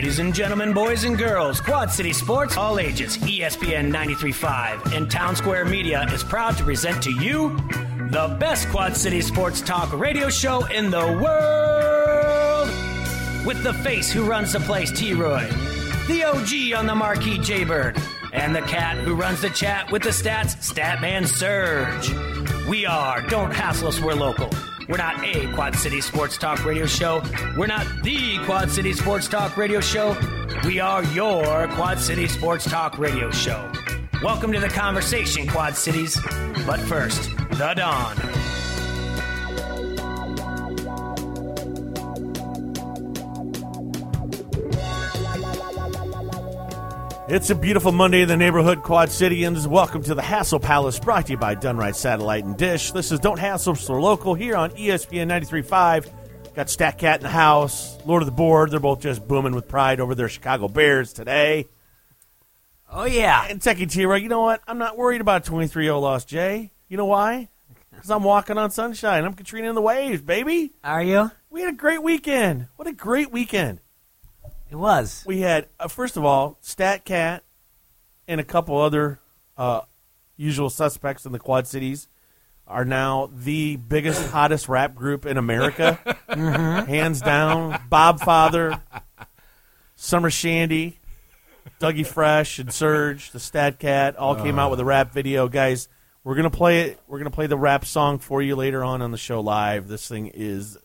Ladies and gentlemen, boys and girls, Quad City Sports, all ages, ESPN 93.5 and Town Square Media is proud to present to you the best Quad City Sports Talk radio show in the world. With the face who runs the place, T Roy, the OG on the marquee, J Bird, and the cat who runs the chat with the stats, Statman Surge. We are Don't Hassle Us, We're Local. We're not a Quad City Sports Talk radio show. We're not the Quad City Sports Talk radio show. We are your Quad City Sports Talk radio show. Welcome to the conversation, Quad Cities. But first, the dawn. It's a beautiful Monday in the neighborhood, Quad Cityans. Welcome to the Hassle Palace, brought to you by Done Right Satellite and Dish. This is Don't Hassle So Local here on ESPN 93.5. Got Stat Cat in the house, Lord of the Board. They're both just booming with pride over their Chicago Bears today. Oh, yeah. And Techie T? You know what? I'm not worried about a 23 0 loss, Jay. You know why? Because I'm walking on sunshine. I'm Katrina in the waves, baby. Are you? We had a great weekend. What a great weekend. It was. we had uh, first of all Stat Cat and a couple other uh, usual suspects in the Quad Cities are now the biggest, hottest rap group in America, hands down. Bob Father, Summer Shandy, Dougie Fresh, and Surge, the Stat Cat, all came out with a rap video, guys. We're gonna play it. We're gonna play the rap song for you later on on the show live. This thing is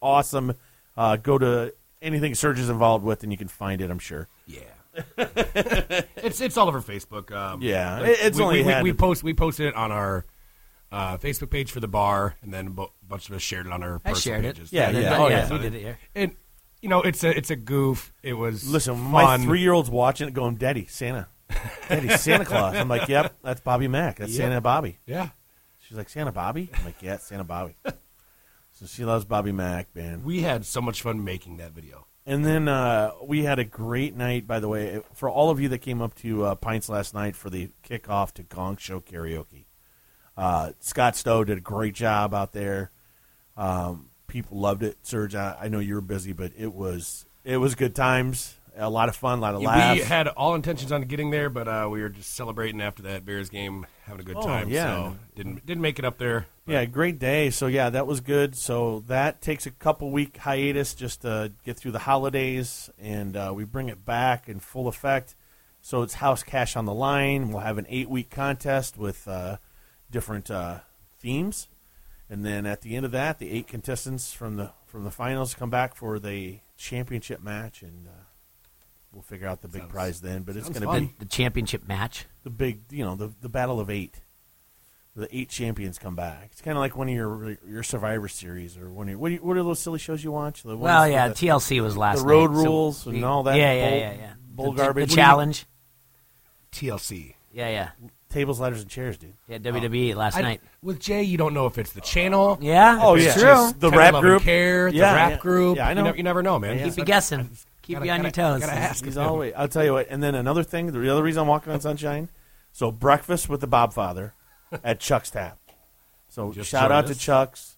awesome. Uh, go to anything Surge is involved with, and you can find it. I'm sure. Yeah. it's it's all over Facebook. Um, Yeah, like, it's we, only we, had- we, we post we posted it on our uh, Facebook page for the bar, and then a bu- bunch of us shared it on our I personal shared it. pages. Yeah, yeah, yeah. Oh, yeah. yeah. We did it here. And you know, it's a it's a goof. It was Listen, my three year old's watching it, going, "Daddy, Santa, Daddy, Santa Claus." I'm like, "Yep, that's Bobby Mack. That's Yep. Santa Bobby." Yeah, She's like, "Santa Bobby." I'm like, "Yeah, Santa Bobby." So she loves Bobby Mack, man. we had so much fun making that video. And then uh, we had a great night, by the way, for all of you that came up to uh, Pints last night for the kickoff to Gong Show karaoke. Uh, Scott Stowe did a great job out there. Um, people loved it. Serge, I, I know you were busy, but it was it was good times. A lot of fun, a lot of laughs. We had all intentions on getting there, but uh, we were just celebrating after that Bears game, having a good Oh, time. yeah. So didn't didn't make it up there. but Yeah, great day. So yeah, that was good. So that takes a couple week hiatus just to get through the holidays, and uh, we bring it back in full effect. So it's house cash on the line. We'll have an eight week contest with uh, different uh, themes, and then at the end of that, the eight contestants from the from the finals come back for the championship match, and uh, we'll figure out the big Sounds- prize then. But it's going to be The championship match. the big, you know, the the battle of eight. The eight champions come back. It's kind of like one of your your Survivor series or one of your, what, do you, what are those silly shows you watch? The Well, yeah, the, TLC was last night. the road night, so rules and we- all that Yeah, yeah, bull- yeah, yeah. bull the, garbage. The challenge. TLC. Yeah, yeah. tables, ladders, and chairs, dude. Yeah, WWE oh. last I- night. with Jay, you don't know if it's the channel. Yeah, Oh, it's yeah. true. Just the rap group. care, the rap yeah. group. Yeah, I know. You never, you never know, man. Yeah, Keep you I- guessing. Keep Gotta- you on your gotta- toes. gotta ask. He's always. I'll tell you what. And then another thing. The other reason I'm walking on sunshine. So breakfast with the Bob Father at Chuck's Tap. So Just shout joined out to. Chuck's,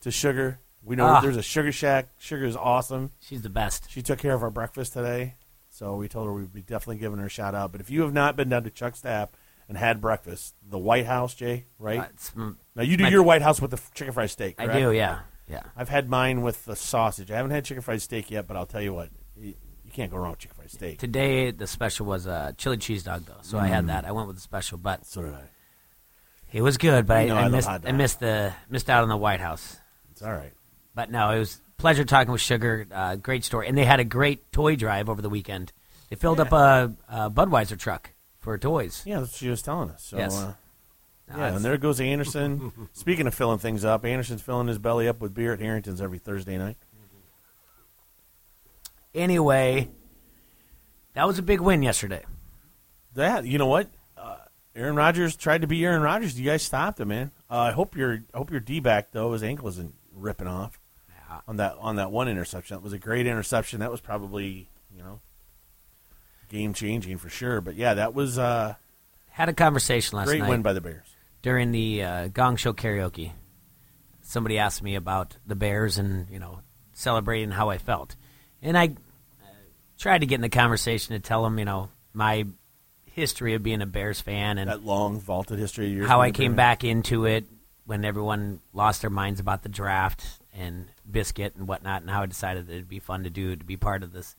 to Sugar. We know Ah. there's a Sugar Shack. Sugar is awesome. She's the best. She took care of our breakfast today, so we told her we'd be definitely giving her a shout out. But if you have not been down to Chuck's Tap and had breakfast, the White House, Jay, right? Uh, now you do my- your White House with the chicken fried steak. I do, yeah, yeah. I've had mine with the sausage. I haven't had chicken fried steak yet, but I'll tell you what, you, can't go wrong with chicken fried steak. Today the special was a chili cheese dog though, so I Mm. had that. I went with the special, but So did I. it was good. But You know I, I I love missed hot I dogs. missed the missed out on the White House. It's all right. But no, it was a pleasure talking with Sugar. Uh, great story, and they had a great toy drive over the weekend. They filled up a, a Budweiser truck for toys. Yeah, that's what she was telling us. So, Yes. uh, No, yeah, it's- and there goes Anderson. Speaking of filling things up, Anderson's filling his belly up with beer at Harrington's every Thursday night. Anyway, that was a big win yesterday. That you know what, uh, Aaron Rodgers tried to be Aaron Rodgers. You guys stopped him, man. Uh, I hope your I hope your D back though his ankle isn't ripping off Yeah. on that on that one interception. That was a great interception. That was probably you know game changing for sure. But yeah, that was uh, Had a conversation last great night win by the Bears. during the uh, Gong Show karaoke. Somebody asked me about the Bears and you know celebrating how I felt, and I uh, tried to get in the conversation to tell him, you know, my history of being a Bears fan and That long vaulted history of yours. how I came back into it when everyone lost their minds about the draft and Biscuit and whatnot, and how I decided that it'd be fun to do to be part of this,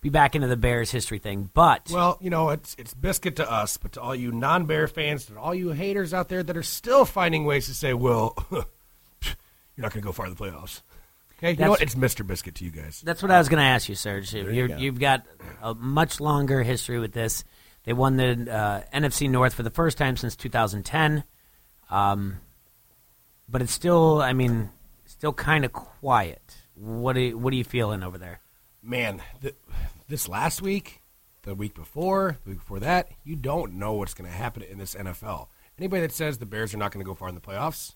be back into the Bears history thing. But Well, you know, it's it's biscuit to us, but to all you non-bear fans, to all you haters out there that are still finding ways to say, "Well, you're not going to go far in the playoffs." You know what? It's Mr. Biscuit to you guys. That's what I was going to ask you, Serge. You go. you've got a much longer history with this. They won the uh, NFC North for the first time since 2010, um, but it's still, I mean, still kind of quiet. What are you, what are you feeling over there? Man, th- this last week, the week before, the week before that, you don't know what's going to happen in this NFL. Anybody that says the Bears are not going to go far in the playoffs,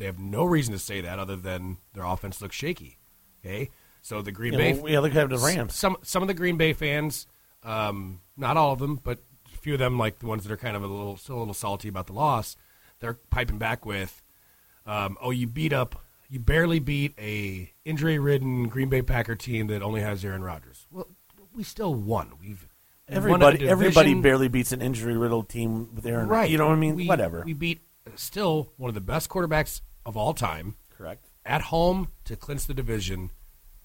they have no reason to say that other than their offense looks shaky. Okay, so the Green Yeah, Bay, well, yeah, look at the Rams. Some some of the Green Bay fans, um, not all of them, but a few of them, like the ones that are kind of a little still a little salty about the loss, they're piping back with, um, "Oh, you beat up, you barely beat a injury-ridden Green Bay Packer team that only has Aaron Rodgers." Well, we still won. We've we've won a Everybody, everybody barely beats an injury riddled team with Aaron. right. You know what I mean? We- Whatever. We beat still one of the best quarterbacks of all time Correct. at home to clinch the division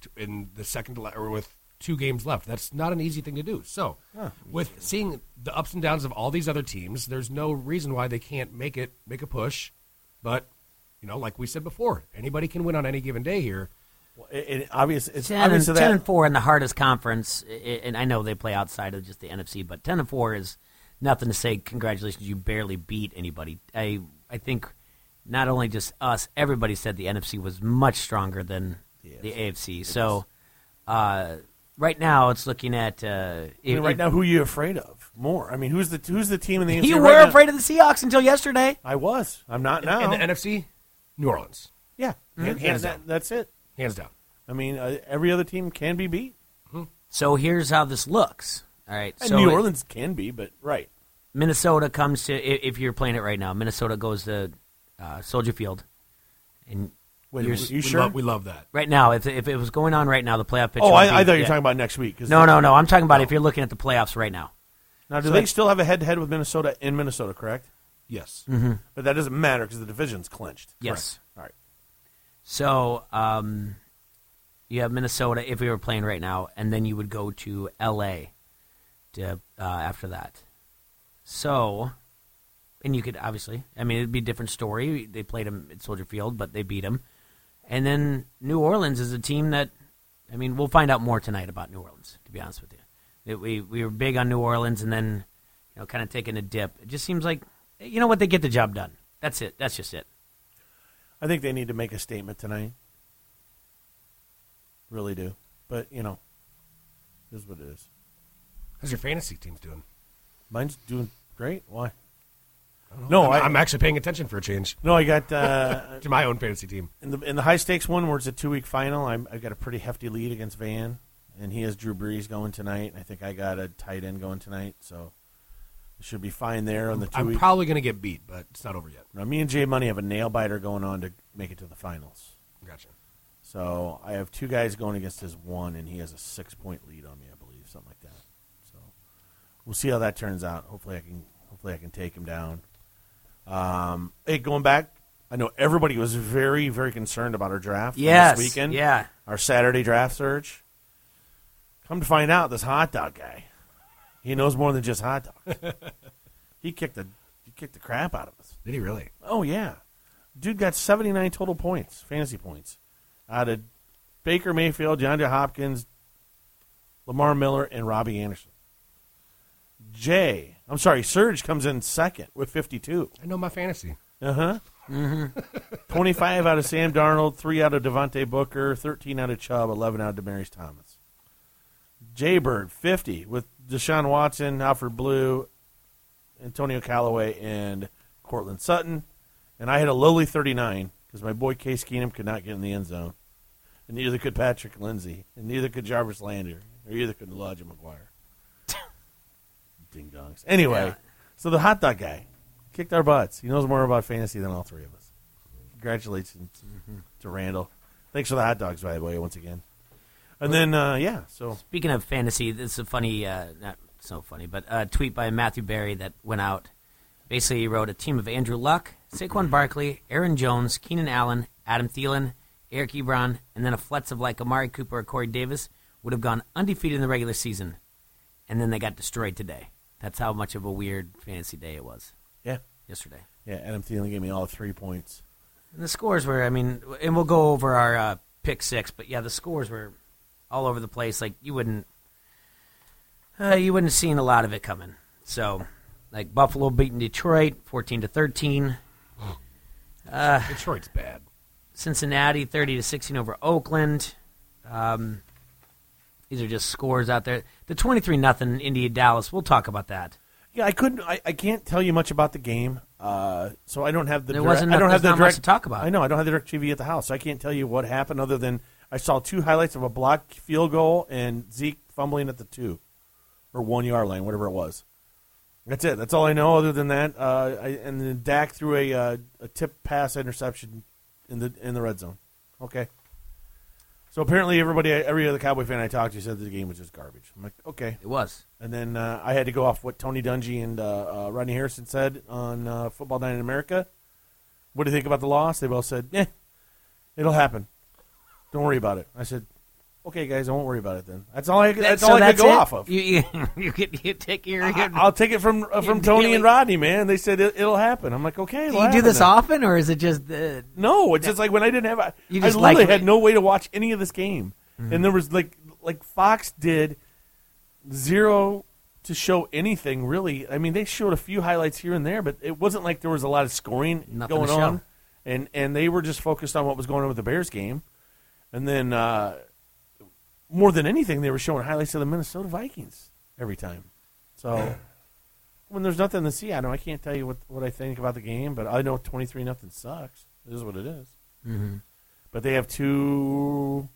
to, in the second le- or with two games left. That's not an easy thing to do. So, with seeing the ups and downs of all these other teams, there's no reason why they can't make it make a push. But you know, like we said before, anybody can win on any given day here. Well, it, it, obvious, it's 10 obvious and, that 10 and 4 in the hardest conference, and I know they play outside of just the NFC, but 10 and 4 is nothing to say, congratulations, you barely beat anybody. I, I think not only just us, everybody said the NFC was much stronger than the AFC. So uh, right now it's looking at. Uh, I mean, if- right now, who are you afraid of more? I mean, who's the who's the team in the? NFC you right were now? afraid of the Seahawks until yesterday. I was. I'm not now. In the NFC, New Orleans, yeah, Hands Hands down. that, that's it. hands down. I mean, uh, every other team can be beat. So here's how this looks. All right. And so New it- Orleans can be, but right. Minnesota comes to if you're playing it right now. Minnesota goes to uh, Soldier Field, and Wait, you're you We sure? love, we love that. right now, if if it was going on right now, the playoff picture. oh, I, be- I thought you were yeah. talking about next week. No, no, no. I'm talking about if you're looking at the playoffs right now. Now, do So they still have a head-to-head with Minnesota in Minnesota? Correct. Yes. But that doesn't matter because the division's clinched. Yes. All right. So um, you have Minnesota if we were playing right now, and then you would go to L.A. To, uh, after that. So, and you could obviously, I mean, it'd be a different story. They played them at Soldier Field, but they beat them. And then New Orleans is a team that, I mean, we'll find out more tonight about New Orleans. To be honest with you, That we we were big on New Orleans, and then you know, kind of taking a dip. It just seems like, you know what, they get the job done. That's it. That's just it. I think they need to make a statement tonight. Really do. But, you know, this is what it is. How's your fantasy teams doing? Mine's doing great. Why? No, I'm, I, I'm actually paying attention for a change no, I got uh, to my own fantasy team. in the in the high stakes one where it's a two week final. I'm, I've got a pretty hefty lead against Van, and he has Drew Brees going tonight. I think I got a tight end going tonight, so it should be fine there on the 2 I'm week. probably going to get beat, but it's not over yet. now, me and Jay Money have a nail biter going on to make it to the finals. Gotcha. So I have two guys going against his one, and he has a six point lead on me, I believe, something like that. So we'll see how that turns out. Hopefully, I can hopefully I can take him down. Um, hey, going back, I know everybody was very very concerned about our draft Yes. this weekend. Yeah. our Saturday draft surge. Come to find out, this hot dog guy, he knows more than just hot dogs. he kicked the he kicked the crap out of us. Did he really? Oh yeah, dude got seventy nine total points, fantasy points, out of Baker Mayfield, DeAndre Hopkins, Lamar Miller, and Robbie Anderson. Jay, I'm sorry, Serge comes in second with fifty two. I know my fantasy. Uh huh. Twenty five out of Sam Darnold, three out of Devontae Booker, thirteen out of Chubb, eleven out of Demaryius Thomas. Jaybird fifty with Deshaun Watson, Alfred Blue, Antonio Callaway, and Courtland Sutton. And I had a lowly 39 because my boy Case Keenum could not get in the end zone. And neither could Patrick Lindsay. And neither could Jarvis Landry. Or either could Elijah McGuire. Ding dongs. Anyway, Yeah. so the hot dog guy kicked our butts. He knows more about fantasy than all three of us. Congratulations to Randall. Thanks for the hot dogs, by the way, once again. And then uh, yeah, so Speaking of fantasy, this is a funny, uh, not so funny, but a tweet by Matthew Berry that went out. Basically, he wrote a team of Andrew Luck, Saquon Barkley, Aaron Jones, Keenan Allen, Adam Thielen, Eric Ebron, and then a flex of like Amari Cooper or Corey Davis would have gone undefeated in the regular season, and then they got destroyed today. That's how much of a weird fantasy day it was yeah, yesterday. yeah. Adam Thielen gave me all three points. And the scores were, I mean, and we'll go over our uh, pick six, but yeah, the scores were all over the place. Like you wouldn't, uh, you wouldn't have seen a lot of it coming. So, like Buffalo beating Detroit, fourteen to thirteen. Detroit's bad. Cincinnati, thirty to sixteen over Oakland. Um, these are just scores out there. The twenty-three nothing India Dallas. We'll talk about that. Yeah, I couldn't. I, I can't tell you much about the game, uh, so I don't have the. There direct- wasn't I don't have the there's not much direct to talk about. I know I don't have the DirecTV at the house, so I can't tell you what happened other than I saw two highlights of a blocked field goal and Zeke fumbling at the two or one yard line, whatever it was. That's it. That's all I know. Other than that, uh, I, and then Dak threw a uh, a tip pass interception in the in the red zone. Okay. So apparently, everybody, every other Cowboy fan I talked to said the game was just garbage. I'm like, okay. It was. And then uh, I had to go off what Tony Dungy and uh, uh, Rodney Harrison said on uh, Football Night in America. What do you think about the loss? They both said, "Eh, it'll happen. Don't worry about it." I said, "Okay, guys, I won't worry about it then." That's all I. That's so all I that's could go it? off of. You you, you, get, you take your. I, I'll take it from uh, from Tony really- and Rodney, man. They said it, it'll happen. I'm like, okay. do you do this then. often, or is it just uh, No, it's just like when I didn't have. I, You I literally like- had no way to watch any of this game, Mm-hmm. and there was like like Fox did zero to show anything really. I mean, they showed a few highlights here and there, but it wasn't like there was a lot of scoring Nothing going on, and and they were just focused on what was going on with the Bears game, and then uh, more than anything, they were showing highlights of the Minnesota Vikings every time. So. When there's nothing to see, I know I can't tell you what, what I think about the game, but I know twenty three nothing sucks. It is what it is. mhm. But they have two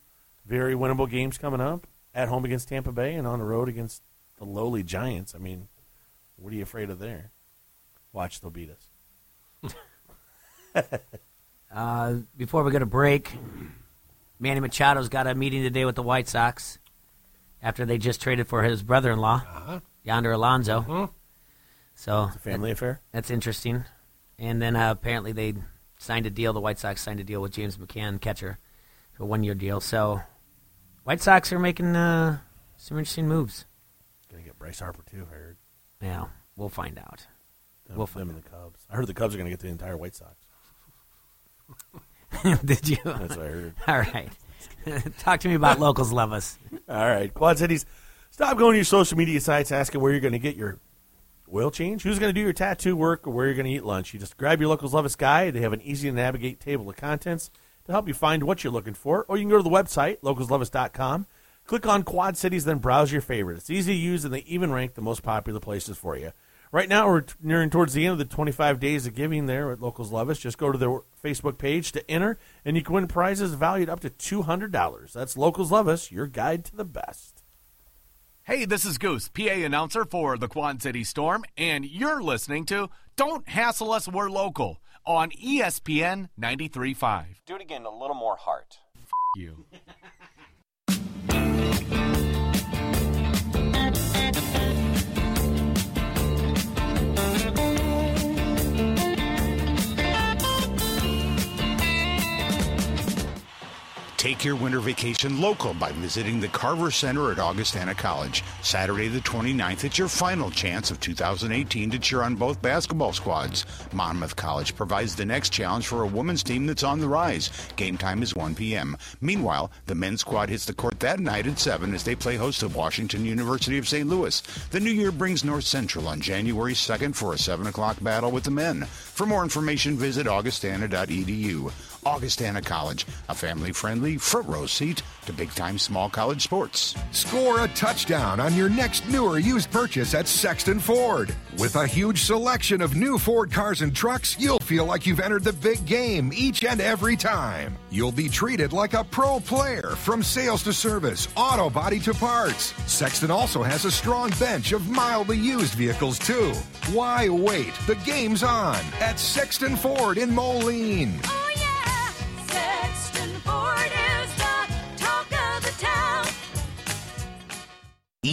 very winnable games coming up at home against Tampa Bay and on the road against the lowly Giants. I mean, what are you afraid of there? Watch, they'll beat us. Uh, before we go to break, Manny Machado's got a meeting today with the White Sox after they just traded for his brother-in-law, Uh-huh. Yonder Alonso. Mhm. So It's a family affair. that's interesting. And then uh, apparently they signed a deal. The White Sox signed a deal with James McCann, catcher, for a one-year deal. So White Sox are making uh, some interesting moves. Gonna get Bryce Harper too. I heard. Yeah, we'll find out. Them, We'll them find and the Cubs. I heard the Cubs are gonna get the entire White Sox. Did you? That's what I heard. All right. Talk to me about locals love us. All right, Quad Cities. Stop going to your social media sites asking where you're going to get your oil change, who's going to do your tattoo work, or where you're going to eat lunch. You just grab your locals Love Us guide. They have an easy to navigate table of contents to help you find what you're looking for. Or you can go to the website localsloveus.com, click on Quad Cities, then browse your favorite. It's easy to use, and they even rank the most popular places for you. Right now, we're nearing towards the end of the 25 days of giving there at Locals Love Us. Just go to their Facebook page to enter, and you can win prizes valued up to $200. That's Locals Love Us, your guide to the best. Hey, this is Goose, PA announcer for the Quad City Storm, and you're listening to Don't Hassle Us, We're Local on ESPN 93.5. Do it again, a little more heart. You. Take your winter vacation local by visiting the Carver Center at Augustana College. Saturday the 29th, it's your final chance of 2018 to cheer on both basketball squads. Monmouth College provides the next challenge for a women's team that's on the rise. Game time is 1 p.m. Meanwhile, the men's squad hits the court that night at 7 as they play host to Washington University of St. Louis. The new year brings North Central on January 2nd for a 7 o'clock battle with the men. For more information, visit augustana.edu. Augustana College, a family friendly front row seat to big time small college sports. Score a touchdown on your next new or used purchase at Sexton Ford. With a huge selection of new Ford cars and trucks, you'll feel like you've entered the big game each and every time. You'll be treated like a pro player from sales to service, auto body to parts. Sexton also has a strong bench of mildly used vehicles, too. Why wait? The game's on at Sexton Ford in Moline.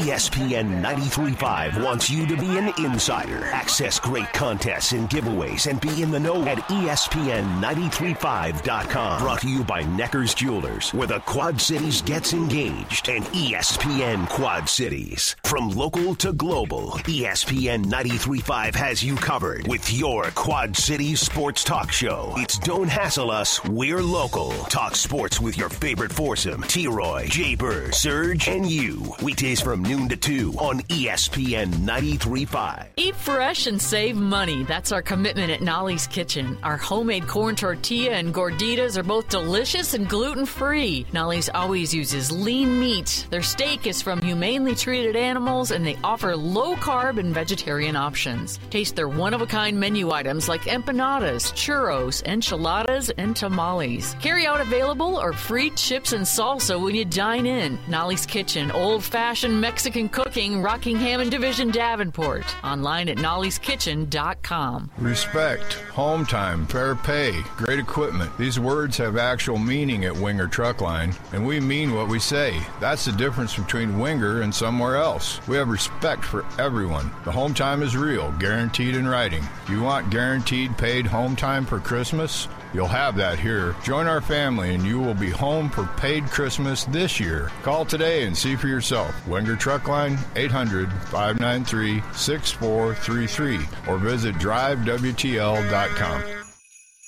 ESPN 93.5 wants you to be an insider. Access great contests and giveaways and be in the know at E ESPN935.com. Brought to you by Necker's Jewelers, where the Quad Cities gets engaged, and ESPN Quad Cities. From local to global, ESPN 93.5 has you covered with your Quad Cities sports talk show. It's Don't Hassle Us, We're Local. Talk sports with your favorite foursome, T-Roy, Jay Bird, Surge, and you. Weekdays from noon to 2 on ESPN 93.5. Eat fresh and save money. That's our commitment at Nolly's Kitchen. Our homemade corn tortilla and gorditas are both delicious and gluten free. Nolly's always uses lean meat. Their steak is from humanely treated animals, and they offer low carb and vegetarian options. Taste their one of a kind menu items like empanadas, churros, enchiladas, and tamales. Carry out available or free chips and salsa when you dine in. Nolly's Kitchen, old fashioned Mexican cooking, Rockingham and Division Davenport. Online at nollie'skitchen.com. Respect, home time, fair pay, great equipment. These words have actual meaning at Winger Truck Line, and we mean what we say. That's the difference between Winger and somewhere else. We have respect for everyone. The home time is real, guaranteed in writing. You want guaranteed paid home time for Christmas? You'll have that here. Join our family and you will be home for paid Christmas this year. Call today and see for yourself. Wenger Truck Line 800 593 6433 or visit drivewtl.com.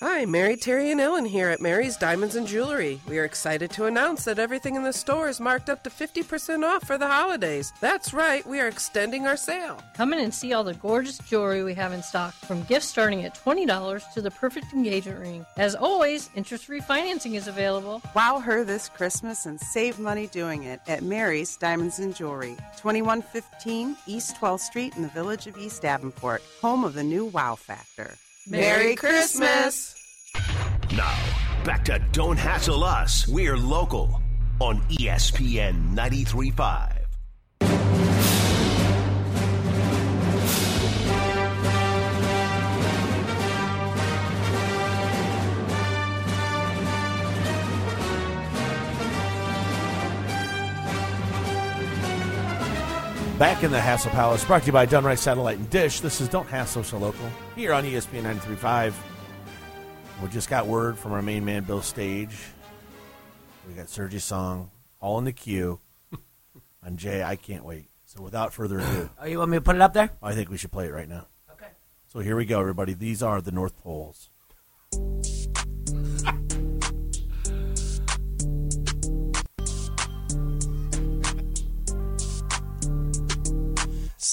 Hi, Mary, Terry, and Ellen here at Mary's Diamonds and Jewelry. We are excited to announce that everything in the store is marked up to 50% off for the holidays. That's right, we are extending our sale. Come in and see all the gorgeous jewelry we have in stock, from gifts starting at $20 to the perfect engagement ring. As always, interest free financing is available. Wow her this Christmas and save money doing it at Mary's Diamonds and Jewelry, 2115 East 12th Street in the village of East Davenport, home of the new Wow Factor. Merry Christmas! Now, back to Don't Hassle Us, We're Local on ESPN 93.5. Back in the Hassle Palace, brought to you by Done Right Satellite and Dish. This is Don't Hassle So Local here on ESPN 93.5. We just got word from our main man, Bill Stage. We got Sergi's song all in the queue. and Jay, I can't wait. So without further ado, Oh, you want me to put it up there? I think we should play it right now. Okay. So here we go, everybody. These are the North Poles.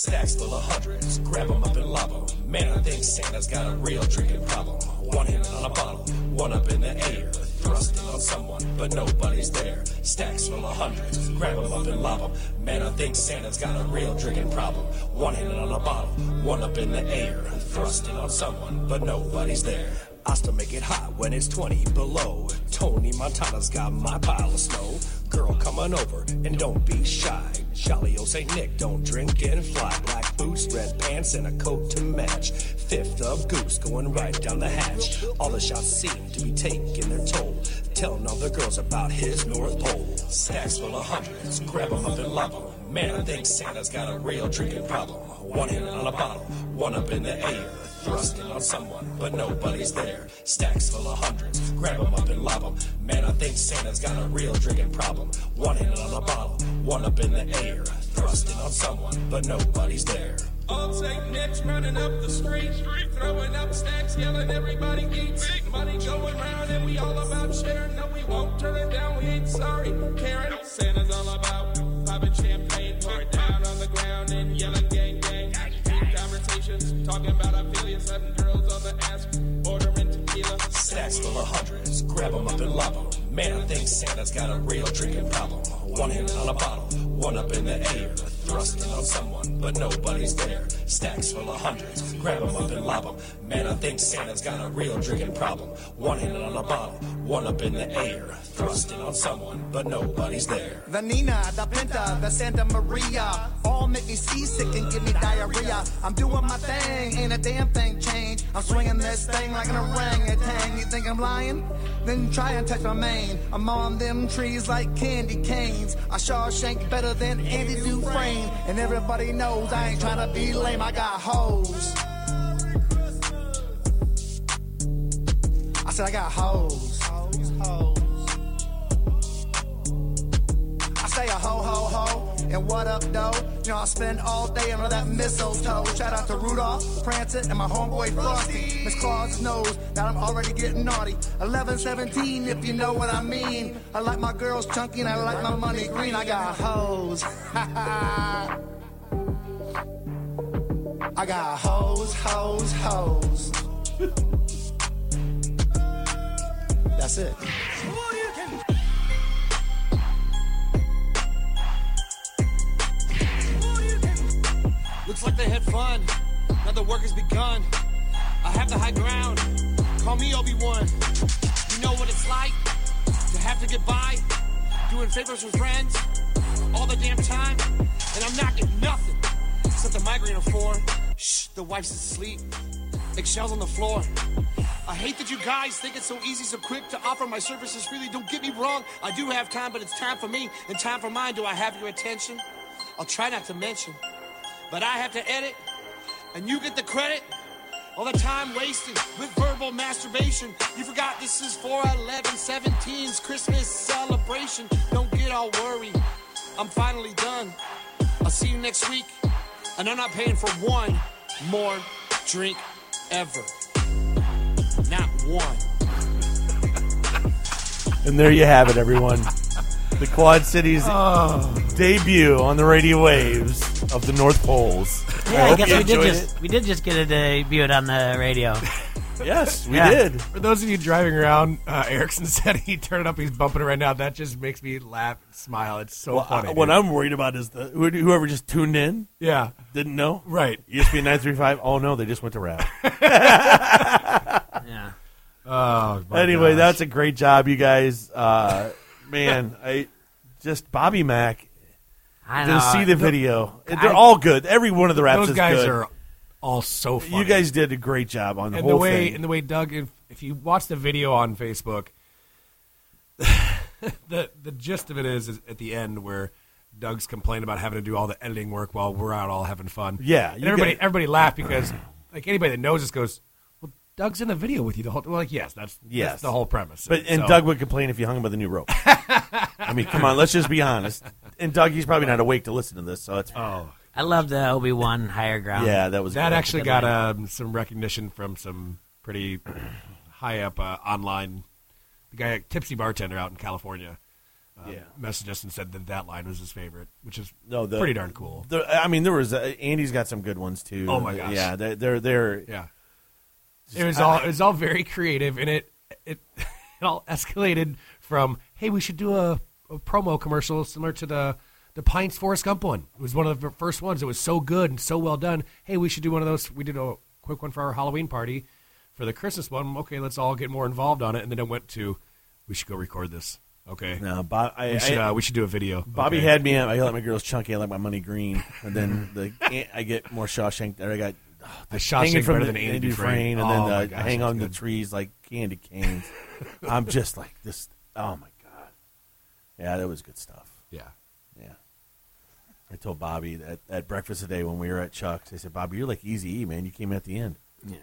Stacks full of hundreds, grab 'em up lob 'em. Man, I think Santa's got a real drinking problem. One hand on a bottle, one up in the air, thrusting on someone, but nobody's there. Stacks full of hundreds, grab 'em up and lob 'em. Man, I think Santa's got a real drinking problem. One hand on a bottle, one up in the air, thrusting on someone, but nobody's there. I still make it hot when it's 20 below. Tony Montana's got my pile of snow. Girl, come on over and don't be shy. Jolly old Nick, don't drink and fly. Black boots, red pants, and a coat to match. Fifth of goose going right down the hatch. All the shots seem to be taking their toll. Telling all the girls about his North Pole. Stacks full of hundreds, grab 'em up and love 'em. Man, I think Santa's got a real drinking problem. One hand on a bottle, one up in the air. Thrusting on someone, but nobody's there. Stacks full of hundreds, grab 'em up and lob 'em. Man, I think Santa's got a real drinking problem. One hand on a bottle, one up in the air. Thrusting on someone, but nobody's there. All take Nick's running up the street, throwing up stacks, yelling everybody eats. Money going round and we all about sharing. No, we won't turn it down, we ain't sorry caring. Santa's all about popping champagne, pour it down on the ground and yelling. Deep conversations, talking about you, sudden girls on the ass, ordering tequila. Stacks full of hundreds, grab 'em up and lob 'em. Man, I think Santa's got a real drinking problem. One hand on a bottle, one up in the air, thrusting on someone, but nobody's there. Stacks full of hundreds, grab 'em up and lob 'em. Man, I think Santa's got a real drinking problem. One hand on a bottle, one up in the air, thrusting on someone, but nobody's there. The Nina, the Pinta, the Santa Maria, all make me seasick and give me diarrhea. I'm doing my thing, ain't a damn thing change. I'm swinging this thing like an orangutan. You think I'm lying? Then try and touch my mane. I'm on them trees like candy canes. I Shawshank better than Andy Dufresne, and everybody knows I ain't trying to be lame. I got hoes. I said I got hoes. I say a ho ho ho, and what up though? You know I spend all day under that mistletoe. Shout out to Rudolph, Prancer, and my homeboy Frosty. Miss Claus knows that I'm already getting naughty. 11, 17, if you know what I mean. I like my girls chunky and I like my money green. I got hoes. I got hoes, hoes, hoes. That's it. Looks like they had fun. Now the work has begun. I have the high ground. Call me Obi-Wan. You know what it's like to have to get by, doing favors for friends all the damn time, and I'm not getting nothing except a migraine or four. Shh, the wife's asleep. Eggshells on the floor. I hate that you guys think it's so easy, so quick to offer my services freely. Don't get me wrong, I do have time, but it's time for me and time for mine. Do I have your attention? I'll try not to mention, but I have to edit, and you get the credit. All the time wasted with verbal masturbation. You forgot this is for 11 17's Christmas celebration. Don't get all worried. I'm finally done. I'll see you next week. And I'm not paying for one more drink ever. Not one. And there you have it, everyone. The Quad Cities debut on the radio waves of the North Poles. Yeah, I, hope guess you we did enjoyed just we did just get a debuted on the radio. Yes, we Yeah. did. For those of you driving around, uh, Erickson said he turned it up. He's bumping it right now. That just makes me laugh and smile. It's so Well, funny. I- what dude. I'm worried about is the who- whoever just tuned in. Yeah. didn't know. Right. ESPN nine three five. Oh no, they just went to rap. yeah. Oh, my anyway, gosh. that's a great job, you guys. Uh, man, I just Bobby Mack. I know. see the video, I- they're all good. Every one of the raps Those is guys good. are all so funny. You guys did a great job on the and whole the way thing. and the way Doug, if, if you watch the video on Facebook, the the gist of it is, is at the end where Doug's complaining about having to do all the editing work while we're out all having fun. Yeah, and you everybody get- everybody laughed because like anybody that knows this goes, Doug's in the video with you the whole. Well, like yes, that's Yes, that's the whole premise. But and So- Doug would complain if you hung him by the new rope. I mean, come on, let's just be honest. And Doug, he's probably not awake to listen to this, so it's oh. I love the Obi Wan higher ground. Yeah, that was that good. actually got um, some recognition from some pretty high up uh, online. The guy, tipsy bartender out in California, uh, Yeah. messaged us and said that that line was his favorite, which is no, the, pretty darn cool. the- I mean, there was uh, Andy's got some good ones too. Oh, my gosh. Yeah, they're they're, they're Yeah, it was all it was all very creative, and it it it all escalated from hey, we should do a, a promo commercial similar to the the Pints Forrest Gump one. It was one of the first ones. It was so good and so well done. Hey, we should do one of those. We did a quick one for our Halloween party. For the Christmas one, okay, let's all get more involved on it. And then it went to, we should go record this. Okay, No, Bob, I, we should I- uh, we should do a video. Bobby Okay. had me. at, I like my girls chunky. I like my money green. And then the I get more Shawshank. There I got The hanging Shawshank from the than Andy Dufresne, Dufresne. and then Oh, my uh, gosh, hang on the trees like candy canes. I'm just like this. Oh my god! Yeah, that was good stuff. Yeah. Yeah. I told Bobby that at breakfast today when we were at Chuck's. I said, "Bobby, you're like Easy E, man. You came at the end." Yeah.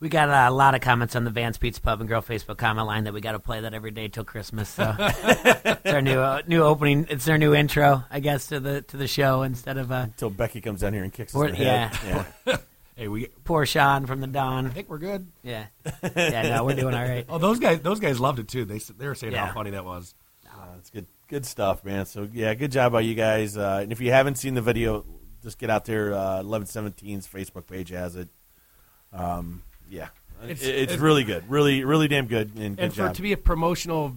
We got uh, a lot of comments on the Vance Pizza Pub and Girl Facebook comment line that we got to play that every day till Christmas. So it's our new uh, new opening. It's our new intro, I guess, to the to the show instead of uh, Until Becky comes down here and kicks us in the head. yeah. yeah. Hey, we poor Sean from the Dawn. I think we're good. Yeah, yeah. No, we're doing all right. Oh, those guys, those guys loved it too. They they were saying Yeah. how funny that was. Uh, it's good, good stuff, man. So yeah, good job by you guys. Uh, and if you haven't seen the video, just get out there. Uh, 1117's Facebook page has it. Um, yeah, it's, It's- it's, really good, really, really damn good. And good and for job. it to be a promotional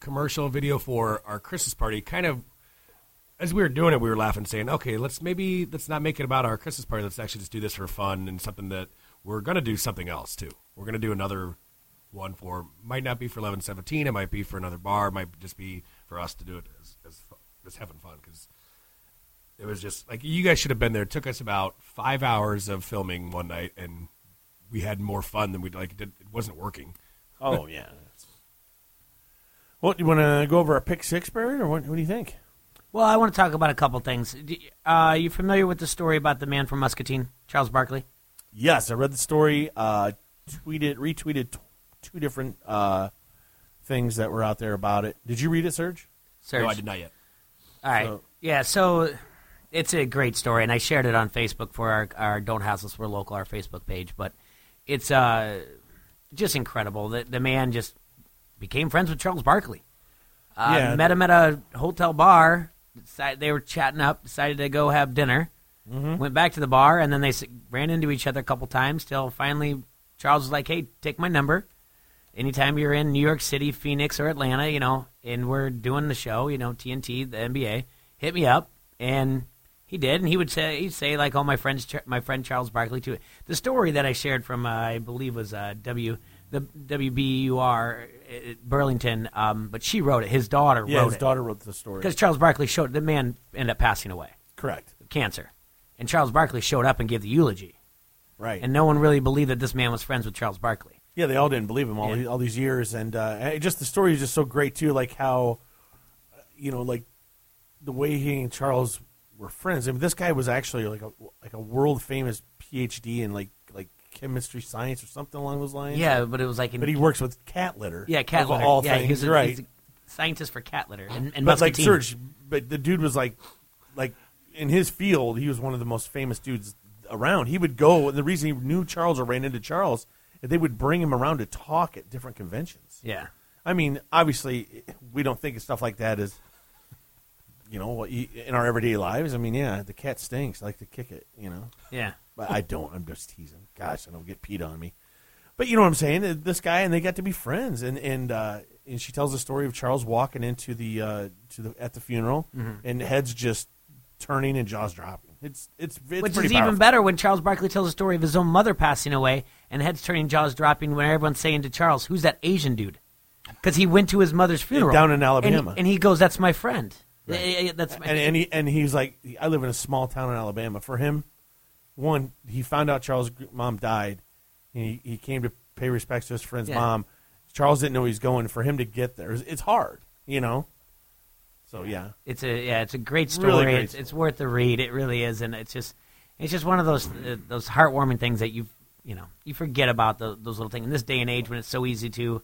commercial video for our Christmas party, kind of as we were doing it, we were laughing, saying, "Okay, let's maybe let's not make it about our Christmas party. Let's actually just do this for fun and something that we're going to do something else too. We're going to do another one for might not be for eleven seventeen. It might be for another bar. It might just be for us to do it as as, as having fun because it was just like you guys should have been there. It took us about five hours of filming one night, and we had more fun than we'd like. It, did, it wasn't working. Oh yeah. Well, do you want to go over our pick six, Barry, or what, what do you think? Well, I want to talk about a couple things. D- Uh, you familiar with the story about the man from Muscatine, Charles Barkley? Yes, I read the story. Uh, tweeted, retweeted t- two different uh, things that were out there about it. Did you read it, Serge? Serge? No, I did not yet. All right. So- yeah, so it's a great story, and I shared it on Facebook for our, our Don't Hassle Us We're Local, our Facebook page. But it's uh, just incredible. that the man just became friends with Charles Barkley. Uh, Yeah. Met him at a hotel bar. Decided, they were chatting up, decided to go have dinner. Mm-hmm. Went back to the bar, and then they ran into each other a couple times till finally Charles was like, hey, take my number anytime you're in New York City, Phoenix, or Atlanta, you know, and we're doing the show, you know, TNT, the NBA, hit me up, and he did, and he would say, he'd say like, "Oh, my friend's my friend Charles Barkley too." The story that I shared from, uh, I believe, was uh, W the WBUR uh, Burlington, um, but she wrote it. His daughter Yeah, wrote his it daughter wrote the story. because Charles Barkley showed the man ended up passing away, Correct. cancer, and Charles Barkley showed up and gave the eulogy, Right. and no one really believed that this man was friends with Charles Barkley. Yeah, they all didn't believe him all, Yeah. these, all these years, and uh, just the story is just so great too. Like how, you know, like the way he and Charles were friends. I mean, this guy was actually like a like a world famous PhD in like like chemistry science or something along those lines. Yeah, but it was like in, but he works with cat litter. Yeah, cat litter. All yeah, things, he's a, right? he's a scientist for cat litter. And, and but like. Serge, but the dude was like, like in his field, he was one of the most famous dudes around. He would go, and the reason he knew Charles or ran into Charles, they would bring him around to talk at different conventions. Yeah. I mean, obviously, we don't think of stuff like that as, you know, in our everyday lives. I mean, yeah, the cat stinks. I like to kick it, you know. Yeah. But I don't. I'm just teasing. Gosh, I don't get peed on me. But you know what I'm saying? This guy and they got to be friends, and and uh, and she tells the story of Charles walking into the uh, to the at the funeral, Mhm. and heads just turning and jaws dropping. It's it's, it's Which is even better when Charles Barkley tells the story of his own mother passing away and heads turning, jaws dropping when everyone's saying to Charles, "Who's that Asian dude?" Because he went to his mother's funeral Down in And he- Alabama. and he, goes, "That's my friend." Right. That's my and and he and he's like, I live in a small town in Alabama. For him, one, he found out Charles' mom died, and he, he came to pay respects to his friend's Yeah. mom. Charles didn't know he was going. For him to get there, it's, hard, you know. So yeah, It's a yeah, it's a great story. Really great it's, it's worth the read. It really is, and it's just it's just one of those uh, those heartwarming things that you you know you forget about the, those little things in this day and age when it's so easy to.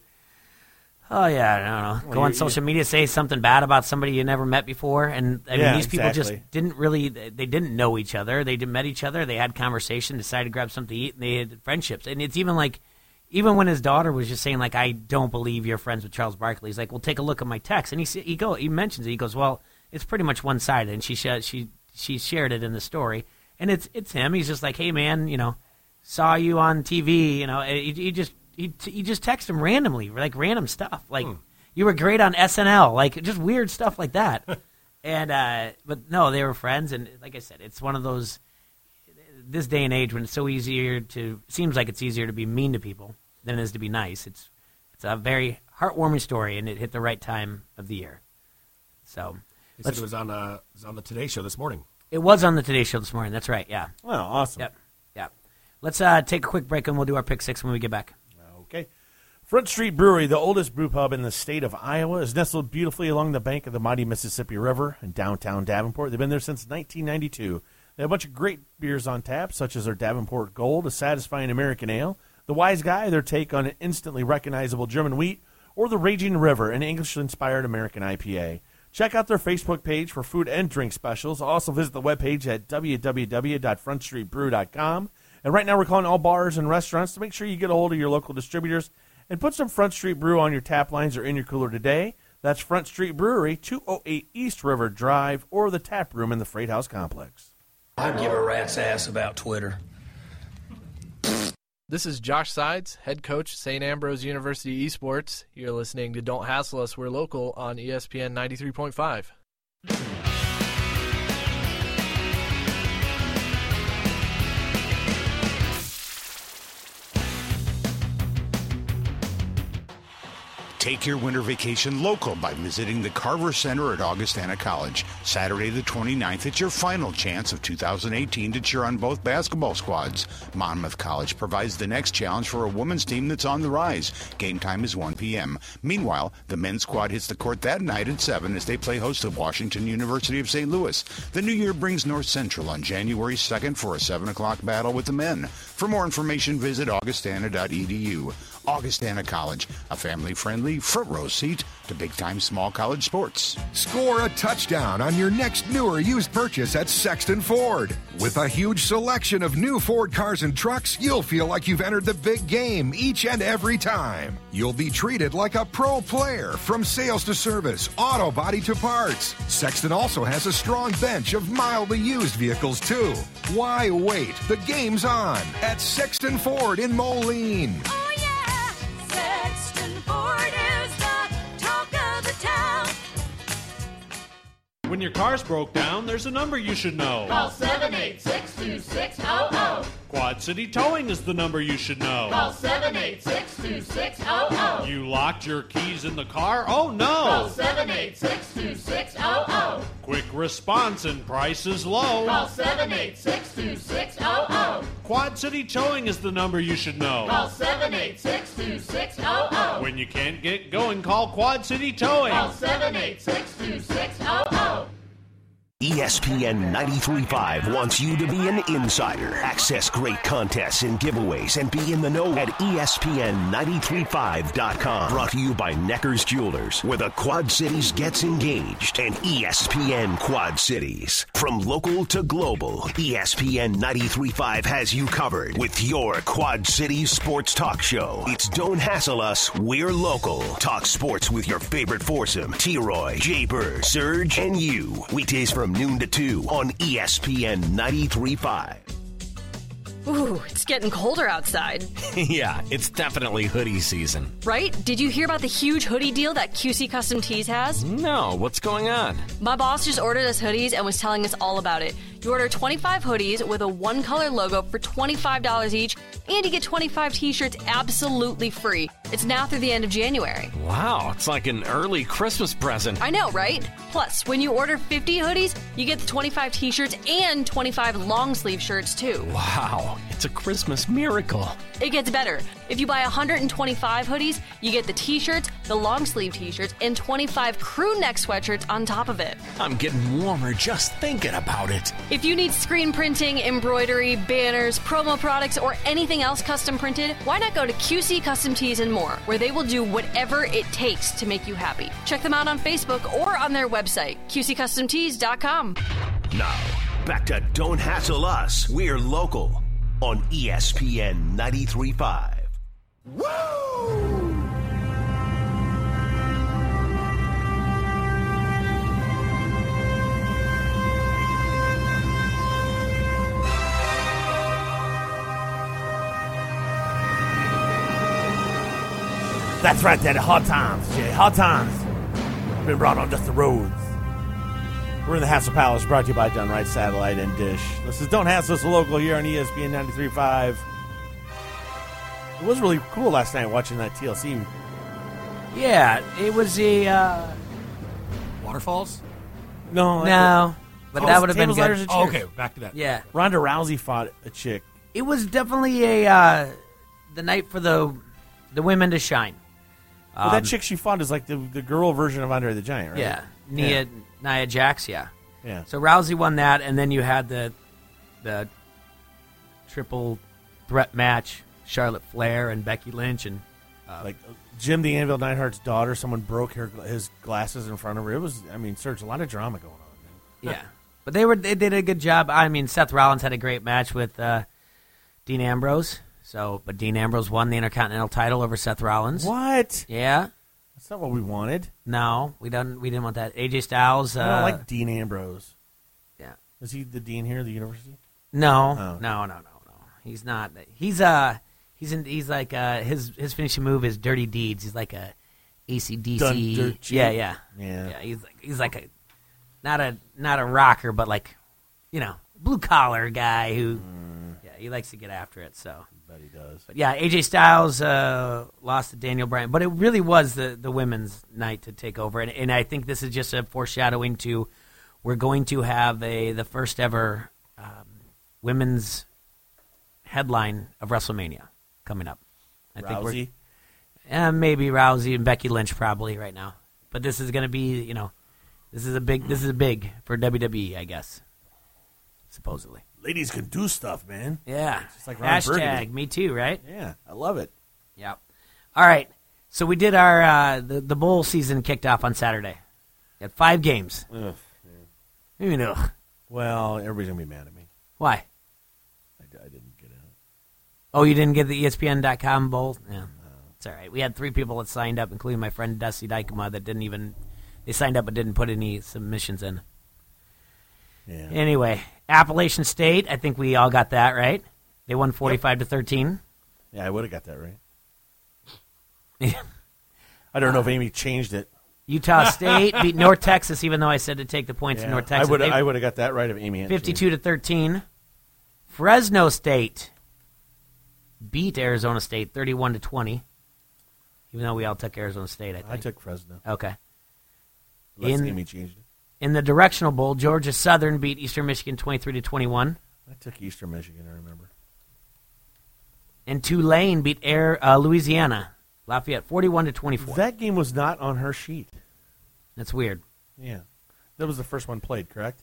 Oh yeah, I don't know. Well, Go on social media, say something bad about somebody you never met before, and I Yeah, mean these people exactly. just didn't really. They didn't know each other. They didn't met each other. They had conversation, decided to grab something to eat, and they had friendships. And it's even like, even when his daughter was just saying like, "I don't believe you're friends with Charles Barkley," he's like, "Well, take a look at my text," and he he go he mentions it. He goes, "Well, it's pretty much one sided," and she sh- she she shared it in the story, and it's it's him. He's just like, "Hey man, you know, saw you on TV," you know, he, he just he he just text him randomly, like random stuff, like you were great on SNL, like just weird stuff like that. and uh, but no, they were friends, and like I said, it's one of those this day and age when it's so easier to seems like it's easier to be mean to people than it is to be nice. It's it's a very heartwarming story, and it hit the right time of the year. So said it was on uh, it was on the Today Show this morning. it was on the Today Show this morning. That's right. Yeah. Wow, awesome. Yep. Yep. Let's uh, take a quick break, and we'll do our pick six when we get back. Front Street Brewery, the oldest brew pub in the state of Iowa, is nestled beautifully along the bank of the mighty Mississippi River in downtown Davenport. They've been there since 1992. They have a bunch of great beers on tap, such as their Davenport Gold, a satisfying American ale, the Wise Guy, their take on an instantly recognizable German wheat, or the Raging River, an English-inspired American IPA. Check out their Facebook page for food and drink specials. Also visit the webpage at www.frontstreetbrew.com. And right now we're calling all bars and restaurants to make sure you get a hold of your local distributors and put some Front Street Brew on your tap lines or in your cooler today. That's Front Street Brewery, 208 East River Drive, or the tap room in the Freight House Complex. I give a rat's ass about Twitter. This is Josh Sides, head coach, St. Ambrose University Esports. You're listening to Don't Hassle Us, We're Local on ESPN 93.5. Take your winter vacation local by visiting the Carver Center at Augustana College. Saturday the 29th, it's your final chance of 2018 to cheer on both basketball squads. Monmouth College provides the next challenge for a women's team that's on the rise. Game time is 1 p.m. Meanwhile, the men's squad hits the court that night at 7 as they play host to Washington University of St. Louis. The new year brings North Central on January 2nd for a 7 o'clock battle with the men. For more information, visit augustana.edu. Augustana College, a family friendly front row seat to big time small college sports. Score a touchdown on your next new or used purchase at Sexton Ford. With a huge selection of new Ford cars and trucks, you'll feel like you've entered the big game each and every time. You'll be treated like a pro player from sales to service, auto body to parts. Sexton also has a strong bench of mildly used vehicles, too. Why wait? The game's on at Sexton Ford in Moline. When your car's broke down, there's a number you should know. Call 786-2600. Quad City Towing is the number you should know. Call 786-2600. You locked your keys in the car? Oh no! Call 786-2600. Quick response and price is low. Call 786-2600. Quad City Towing is the number you should know. Call 786-2600. When you can't get going, call Quad City Towing. Call 786-2600. ESPN 93.5 wants you to be an insider. Access great contests and giveaways and be in the know at E ESPN935.com. Brought to you by Necker's Jewelers, where the Quad Cities gets engaged, and ESPN Quad Cities. From local to global, ESPN 93.5 has you covered with your Quad Cities sports talk show. It's Don't Hassle Us, We're Local. Talk sports with your favorite foursome, T-Roy, Jay Bird, Serge, and you. Weekdays from noon to 2 on ESPN 93.5. Ooh, it's getting colder outside. yeah, it's definitely hoodie season. Right? Did you hear about the huge hoodie deal that QC Custom Tees has? No, what's going on? My boss just ordered us hoodies and was telling us all about it. You order 25 hoodies with a one color logo for $25 each, and you get 25 t shirts absolutely free. It's now through the end of January. Wow, it's like an early Christmas present. I know, right? Plus, when you order 50 hoodies, you get the 25 t shirts and 25 long sleeve shirts too. Wow, it's a Christmas miracle. It gets better. If you buy 125 hoodies, you get the t shirts, the long sleeve t shirts, and 25 crew neck sweatshirts on top of it. I'm getting warmer just thinking about it. If you need screen printing, embroidery, banners, promo products, or anything else custom printed, why not go to QC Custom Tees and more, where they will do whatever it takes to make you happy. Check them out on Facebook or on their website, qccustomtees.com. Now, back to Don't Hassle Us, We're Local on ESPN 93.5. Woo! That's right, Daddy. Hard times, Jay. Hard times. Been brought on just the roads. We're in the Hassle Palace, brought to you by Done Right Satellite and Dish. This is Don't Hassle Us Local here on ESPN 93.5. It was really cool last night watching that TLC. Yeah, it was a. Uh, Waterfalls? No, no, but Oh, that would have been tables, good. ladders, and Oh, okay, back to that. Yeah, Ronda Rousey fought a chick. it was definitely a uh, the night for the the women to shine. Well, Um, that chick she fought is like the, the girl version of Andre the Giant, right? Yeah, Nia Nia Jax. Yeah, Yeah. So Rousey won that, and then you had the the triple threat match: Charlotte Flair and Becky Lynch, and uh, like Jim the Anvil Neidhart's daughter. Someone broke her his glasses in front of her. It was, I mean, Serge, a lot of drama going on. Yeah, but they were they did a good job. I mean, Seth Rollins had a great match with uh, Dean Ambrose. So, but Dean Ambrose won the Intercontinental title over Seth Rollins. What? Yeah, That's not what we wanted. no, we don't. We didn't want that. AJ Styles. Uh, I don't like Dean Ambrose. Yeah. Is he the dean here at the university? No, Oh. no, no, no, no. He's not. He's uh, he's in. He's like uh, his his finishing move is Dirty Deeds. He's like a ACDC. Dun, dirt, cheap. yeah, yeah, Yeah. yeah. He's like he's like a not a not a rocker, but like you know blue collar guy who. Mm. Yeah, he likes to get after it. So, bet he does. But yeah, AJ Styles uh, lost to Daniel Bryan, but it really was the the women's night to take over, and, and I think this is just a foreshadowing to we're going to have a the first ever um, women's headline of WrestleMania coming up. I think we're uh, maybe Rousey and Becky Lynch probably right now, but this is going to be you know this is a big this is big for WWE, I guess, supposedly. Ladies can do stuff, man. Yeah. Just like Ron Hashtag Burgundy. me too, right? Yeah, I love it. Yep. All right. So we did our uh, the the bowl season kicked off on Saturday. We had five games. Ugh, You know Well, everybody's gonna be mad at me. why? I, I didn't get it. Oh, you didn't get the ESPN.com bowl? Yeah, it's all right. We had three people that signed up, including my friend Dusty Dykema, that didn't even they signed up but didn't put any submissions in. Yeah. Anyway, Appalachian State. I think we all got that right. They won forty-five to thirteen. Yeah, I would have got that right. I don't know if uh, Amy changed it. Utah State beat North Texas, even though I said to take the points in North Texas. I would They- I would have got that right if Amy had 52 to 13. Fresno State beat Arizona State 31 to 20. Even though we all took Arizona State, I think. I took Fresno. Okay. Unless In- Amy changed it. In the directional bowl, Georgia Southern beat Eastern Michigan 23 to 21. I took Eastern Michigan. I remember. And Tulane beat Air uh, Louisiana Lafayette 41 to 24. That game was not on her sheet. That's weird. Yeah, that was the first one played, correct?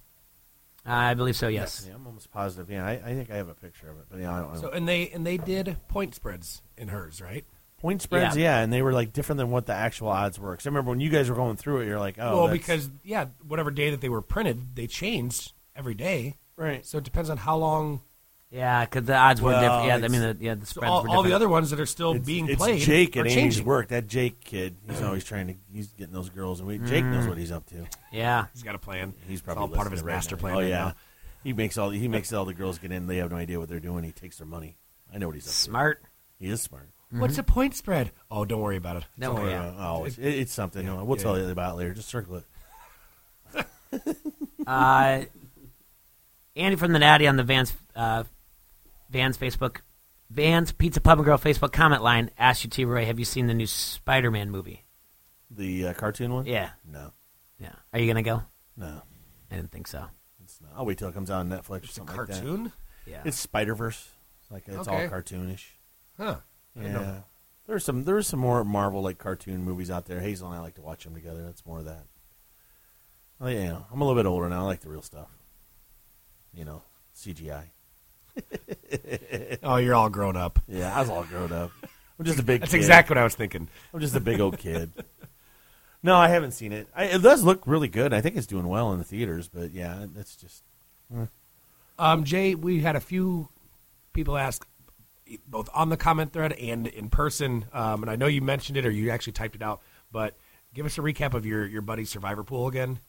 I believe so. Yes. Yeah, I'm almost positive. Yeah, I, I think I have a picture of it, but yeah, I don't know. So and they and they did point spreads in hers, right? Point spreads, yeah. and they were like different than what the actual odds were. Because I remember when you guys were going through it, you're like, oh, well, that's- because yeah, whatever day that they were printed, they changed every day. Right. So it depends on how long. Yeah, because the odds were Well, different. Yeah, I it's- mean, the, yeah, the So spreads all, were all the other ones that are still it's, being it's played Jake are at Amy's changing. work. That Jake kid, he's always trying to. He's getting those girls, and we, Jake knows Mm. what he's up to. Yeah. He's got a plan. He's It's probably all part of his right master now. plan Oh right yeah, now. he makes all he makes all the girls get in. They have no idea what they're doing. He takes their money. I know what he's up to. Smart. He is smart. What's a point spread? Oh, don't worry about it. It's Don't okay. worry. Uh, oh, it's, it- it's something. Yeah, we'll yeah, tell yeah. you about it later. Just circle it. uh, Andy from the Natty on the Vans uh, Vans Facebook Vans Pizza Pub and Grill Facebook comment line asked you, T. Roy, have you seen the new Spider-Man movie? The uh, cartoon one? Yeah. No. Yeah. Are you gonna go? No. I didn't think so. It's not. I'll wait till it comes out on Netflix. or It's a something like that. cartoon? Yeah. It's Spider Verse. Like it's Okay. all cartoonish. Huh. I didn't know. Yeah. There's some there's some more Marvel like cartoon movies out there. Hazel and I like to watch them together. That's more of that. Well, yeah, I'm a little bit older now. I like the real stuff. You know, CGI. Oh, you're all grown up. Yeah, I was all grown up. I'm just a big. That's kid. exactly what I was thinking. I'm just a big old kid. No, I haven't seen it. I, it does look really good. I think it's doing well in the theaters, but yeah, that's just. eh. Um, Jay, we had a few people ask both on the comment thread and in person, um, and I know you mentioned it or you actually typed it out, but give us a recap of your your buddy's survivor pool again.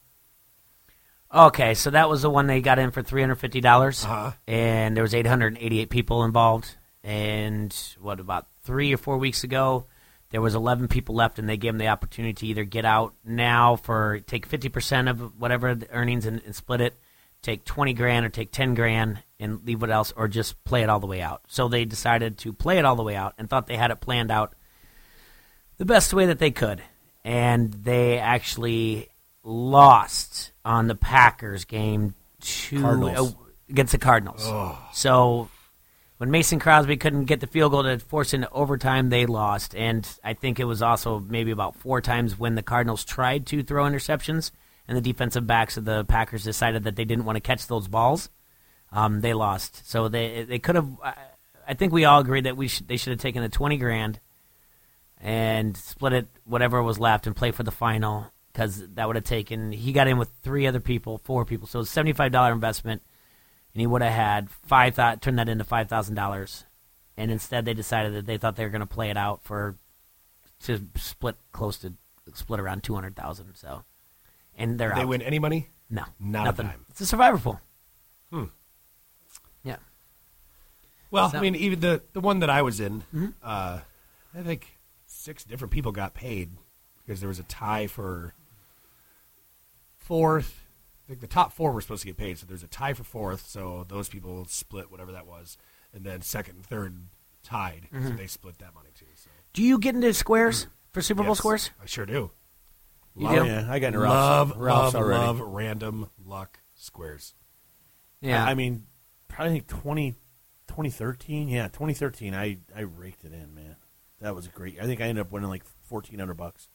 Okay, so that was the one they got in for three hundred fifty dollars, Uh-huh. and there was eight hundred eighty eight people involved. And what about three or four weeks ago, there was eleven people left, and they gave them the opportunity to either get out now for take fifty percent of whatever the earnings and, and split it, take twenty grand or take ten grand and leave what else, or just play it all the way out. So they decided to play it all the way out and thought they had it planned out the best way that they could. And they actually lost on the Packers game to uh, against the Cardinals. So when Mason Crosby couldn't get the field goal to force into overtime, they lost. And I think it was also maybe about four times when the Cardinals tried to throw interceptions, and the defensive backs of the Packers decided that they didn't want to catch those balls. Um, they lost. So they they could have. I- think we all agreed that we should they should have taken the twenty grand and split it whatever was left and play for the final because that would have taken. He got in with three other people, four people, so it's seventy five dollar investment, and he would have had five thought turned that into five thousand dollars, and instead they decided that they thought they were going to play it out for to split close to split around two hundred thousand. So, and they're Did they out. win any money? No, Not nothing. It's a survivor pool. Hmm. Yeah. Well, So- I mean, even the the one that I was in, Mhm. uh, I think six different people got paid because there was a tie for fourth. I think the top four were supposed to get paid, so there's a tie for fourth. So those people split whatever that was, and then second and third tied. So Mhm. they split that money too. So. Do you get into squares for Super Bowl squares? I sure do. You love, do? Yeah, I got into love, Ralph's- Ralph's love, already. love random luck squares. Yeah. I, I mean, probably think 20, 2013. Yeah, 2013. I, I raked it in, man. That was great. I think I ended up winning like 1400 bucks.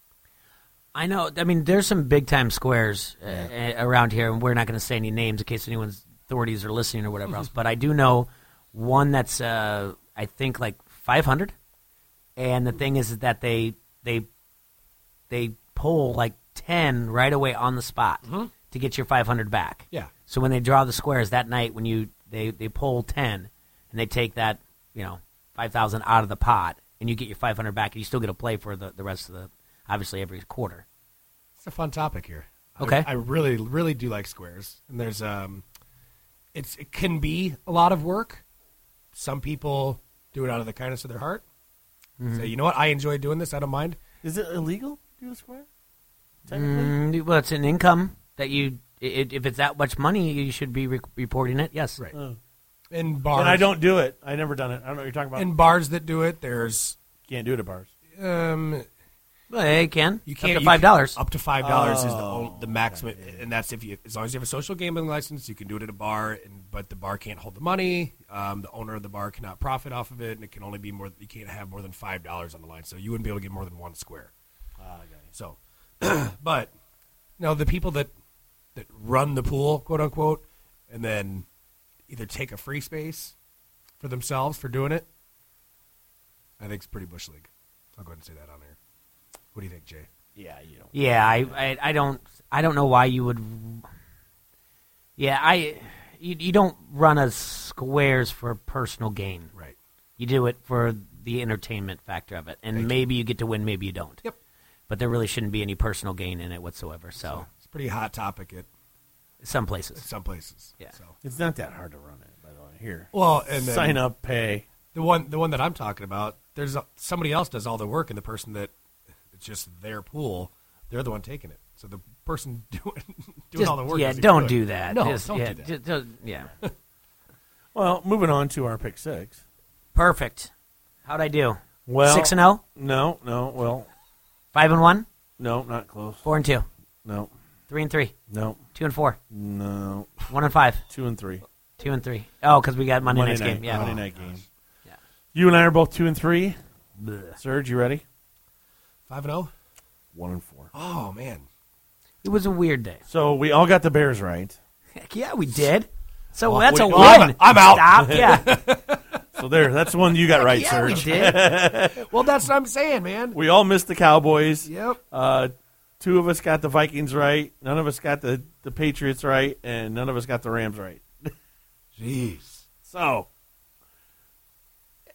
I know. I mean, there's some big time squares uh, around here, and we're not going to say any names in case anyone's authorities are listening or whatever else. But I do know one that's uh, I think like 500, and the thing is that they they they pull like 10 right away on the spot to get your 500 back. Yeah. So when they draw the squares that night, when you they they pull 10, and they take that you know 5,000 out of the pot, and you get your 500 back, and you still get to play for the the rest of the obviously every quarter. It's a fun topic here. Okay. I, really, really do like squares, and there's um, it's it can be a lot of work. Some people do it out of the kindness of their heart. Mhm. Say, you know what, I enjoy doing this. I don't mind. Is it illegal to do a square? Mm, well, it's an income that you. i if it's that much money, you should be re- reporting it. Yes. Right. Oh. In bars, And I don't do it. I never done it. I don't know what you're talking about. In bars that do it, there's Can't do it at bars. um, Well, yeah, you can. you can't to you $5. can- Up to five dollars is the Oh, on- the maximum, and that's if you as long as you have a social gambling license, you can do it at a bar. And but the bar can't hold the money. Um, the owner of the bar cannot profit off of it, and it can only be more. You can't have more than five dollars on the line, so you wouldn't be able to get more than one square. Ah, So, but no, the people that that run the pool, quote unquote, and then either take a free space for themselves for doing it, I think it's pretty bush league. I'll go ahead and say that on there. What do you think, Jay? Yeah, you don't. Yeah, I, I, I don't, I don't know why you would. Yeah, I, you, you don't run a squares for personal gain. Right. You do it for the entertainment factor of it, and Thank maybe you. get to win, maybe you don't. Yep. But there really shouldn't be any personal gain in it whatsoever. So, It's a pretty hot topic at some places. some places. Yeah. So. It's not that hard to run it, by the way. Here. Well, and then sign up, pay. The one, the one that I'm talking about, there's a, somebody else does all the work, and the person that it's just their pool, they're the one taking it. So the person doing doing Just- all the work. yeah, don't do that. No, Just- don't yeah, do that. ju- ju- yeah. Well, moving on to our pick six. Perfect. How'd I do? Well, six and zero, No, no. Well, five and one, no, not close. four and two, No, three and three, no, two and four, no. one and five, Two and three. two and three. Oh, because we got Monday, Monday night's night, game. Yeah. Monday night game. Yeah. You and I are both two and three. Serge, you ready? Five and zero. One and four. Oh man, It was a weird day. So we all got the Bears right. Heck yeah, we did. So Well, that's we- a well, win. I'm- I'm out. Stop. Yeah. So there, that's the one you got right, yeah, we Serge. did. well, that's what I'm saying, man. we all missed the Cowboys. Yep. Uh, two of us got the Vikings right. None of us got the, the Patriots right, and none of us got the Rams right. Jeez. So,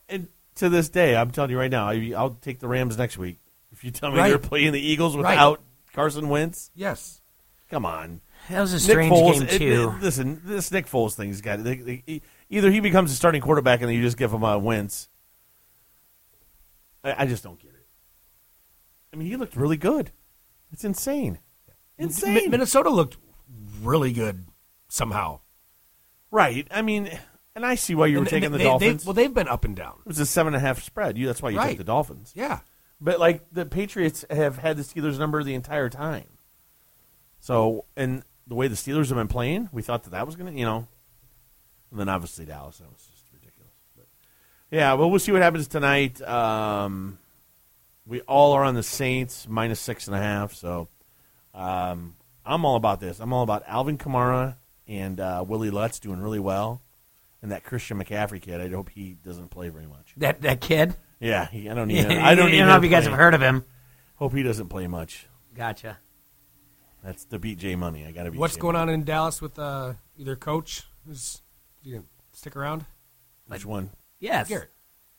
and to this day, I'm telling you right now, I, I'll take the Rams next week. If you tell me Right. they're playing the Eagles Right. without Carson Wentz, Yes. come on. That was a Nick strange Foles, game too. it- listen, this Nick Foles thing's got they, they, either he becomes a starting quarterback and then you just give him a Wentz. I, I just don't get it. I mean, he looked really good. It's insane, insane. Mi- Minnesota looked really good somehow. right? I mean, and I see why you were And taking the they- Dolphins. They, well, they've been up and down. it was a seven and a half spread. You, that's why you Right. took the Dolphins. Yeah. But like the Patriots have had the Steelers number the entire time. So, and the way the Steelers have been playing, we thought that that was going to, you know, and then obviously Dallas. That was just ridiculous. But yeah, well, we'll see what happens tonight. Um, we all are on the Saints minus six and a half. So um, I'm all about this. I'm all about Alvin Kamara and uh, Willie Lutz doing really well, and that Christian McCaffrey kid. I hope he doesn't play very much. That that kid. Yeah, he, I don't need. Yeah, I don't I need. don't know him if you guys have heard of him. Hope he doesn't play much. Gotcha. That's the beat J money. I got to be. What's J going Money. on in Dallas with uh, either coach? Is you gonna stick around? Which one? Yes. Garrett.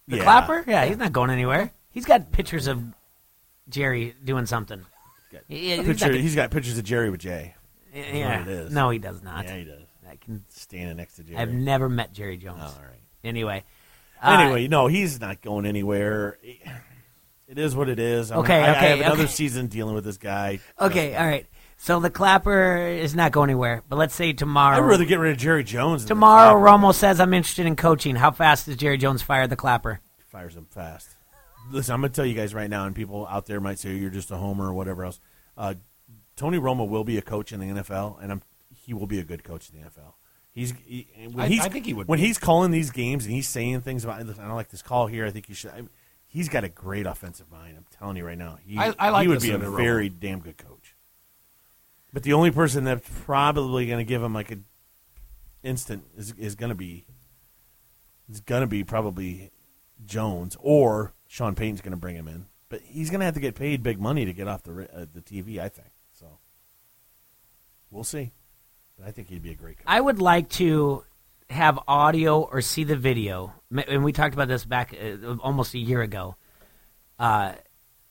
The Yeah. clapper? Yeah, he's not going anywhere. He's got pictures of Jerry doing something. Yeah, he's Picture, he's got pictures of Jerry with Jay. Yeah, what it is. No, he does not. Yeah, he does. I can Standing next to Jerry. I've never met Jerry Jones. Oh, all right. Anyway. uh, Anyway, no, he's not going anywhere. It is what it is. I'm- Okay, I, I okay, have another okay. season dealing with this guy. Okay, all right. So the clapper is not going anywhere. But let's say tomorrow. I'd rather get rid of Jerry Jones. than the Tomorrow. Romo says I'm interested in coaching. How fast does Jerry Jones fire the clapper? fires him fast. Listen, I'm going to tell you guys right now, and people out there might say you're just a homer or whatever else. Uh, Tony Romo will be a coach in the NFL, and I'm, he will be a good coach in the NFL. He's, he, when I- he's I think he would when be. he's calling these games and he's saying things about. Listen, I don't like this call here. I think you should. I, he's got a great offensive mind. I'm telling you right now. He, I- I like he would be a Romo. very damn good coach. But the only person that's probably going to give him like a instant is is going to be is going to be probably Jones or Sean Payton's going to bring him in. But he's going to have to get paid big money to get off the uh, the TV. I think so. We'll see. But I think he'd be a great coach. I would like to have audio or see the video, and we talked about this back uh, almost a year ago, uh,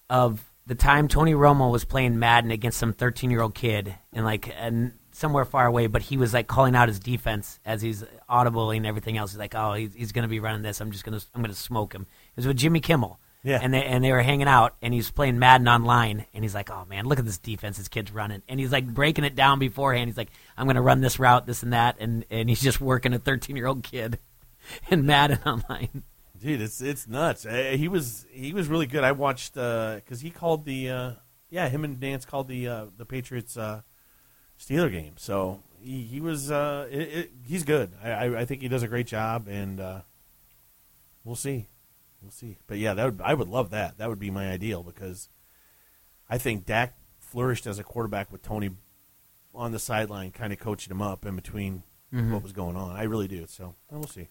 of the time Tony Romo was playing Madden against some 13 year old kid and like and somewhere far away, but he was like calling out his defense as he's audible and everything else. He's like, oh, he's, he's going to be running this. I'm just going to I'm going to smoke him. It was with Jimmy Kimmel. Yeah. And they and they were hanging out, and he's playing Madden online, and he's like, "Oh man, look at this defense this kid's running," and he's like breaking it down beforehand. He's like, "I'm going to run this route, this and that," and and he's just working a 13 year old kid in Madden online. Dude, it's it's nuts. Uh, he was he was really good. I watched because he called the uh, yeah him and Nantz called the uh, the Patriots uh, Steeler game. So he, he was uh, it, it, he's good. I, I I think he does a great job, and uh, we'll see, we'll see. But yeah, that would I would love that. That would be my ideal because I think Dak flourished as a quarterback with Tony on the sideline, kind of coaching him up in between Mhm. what was going on. I really do. So we'll see.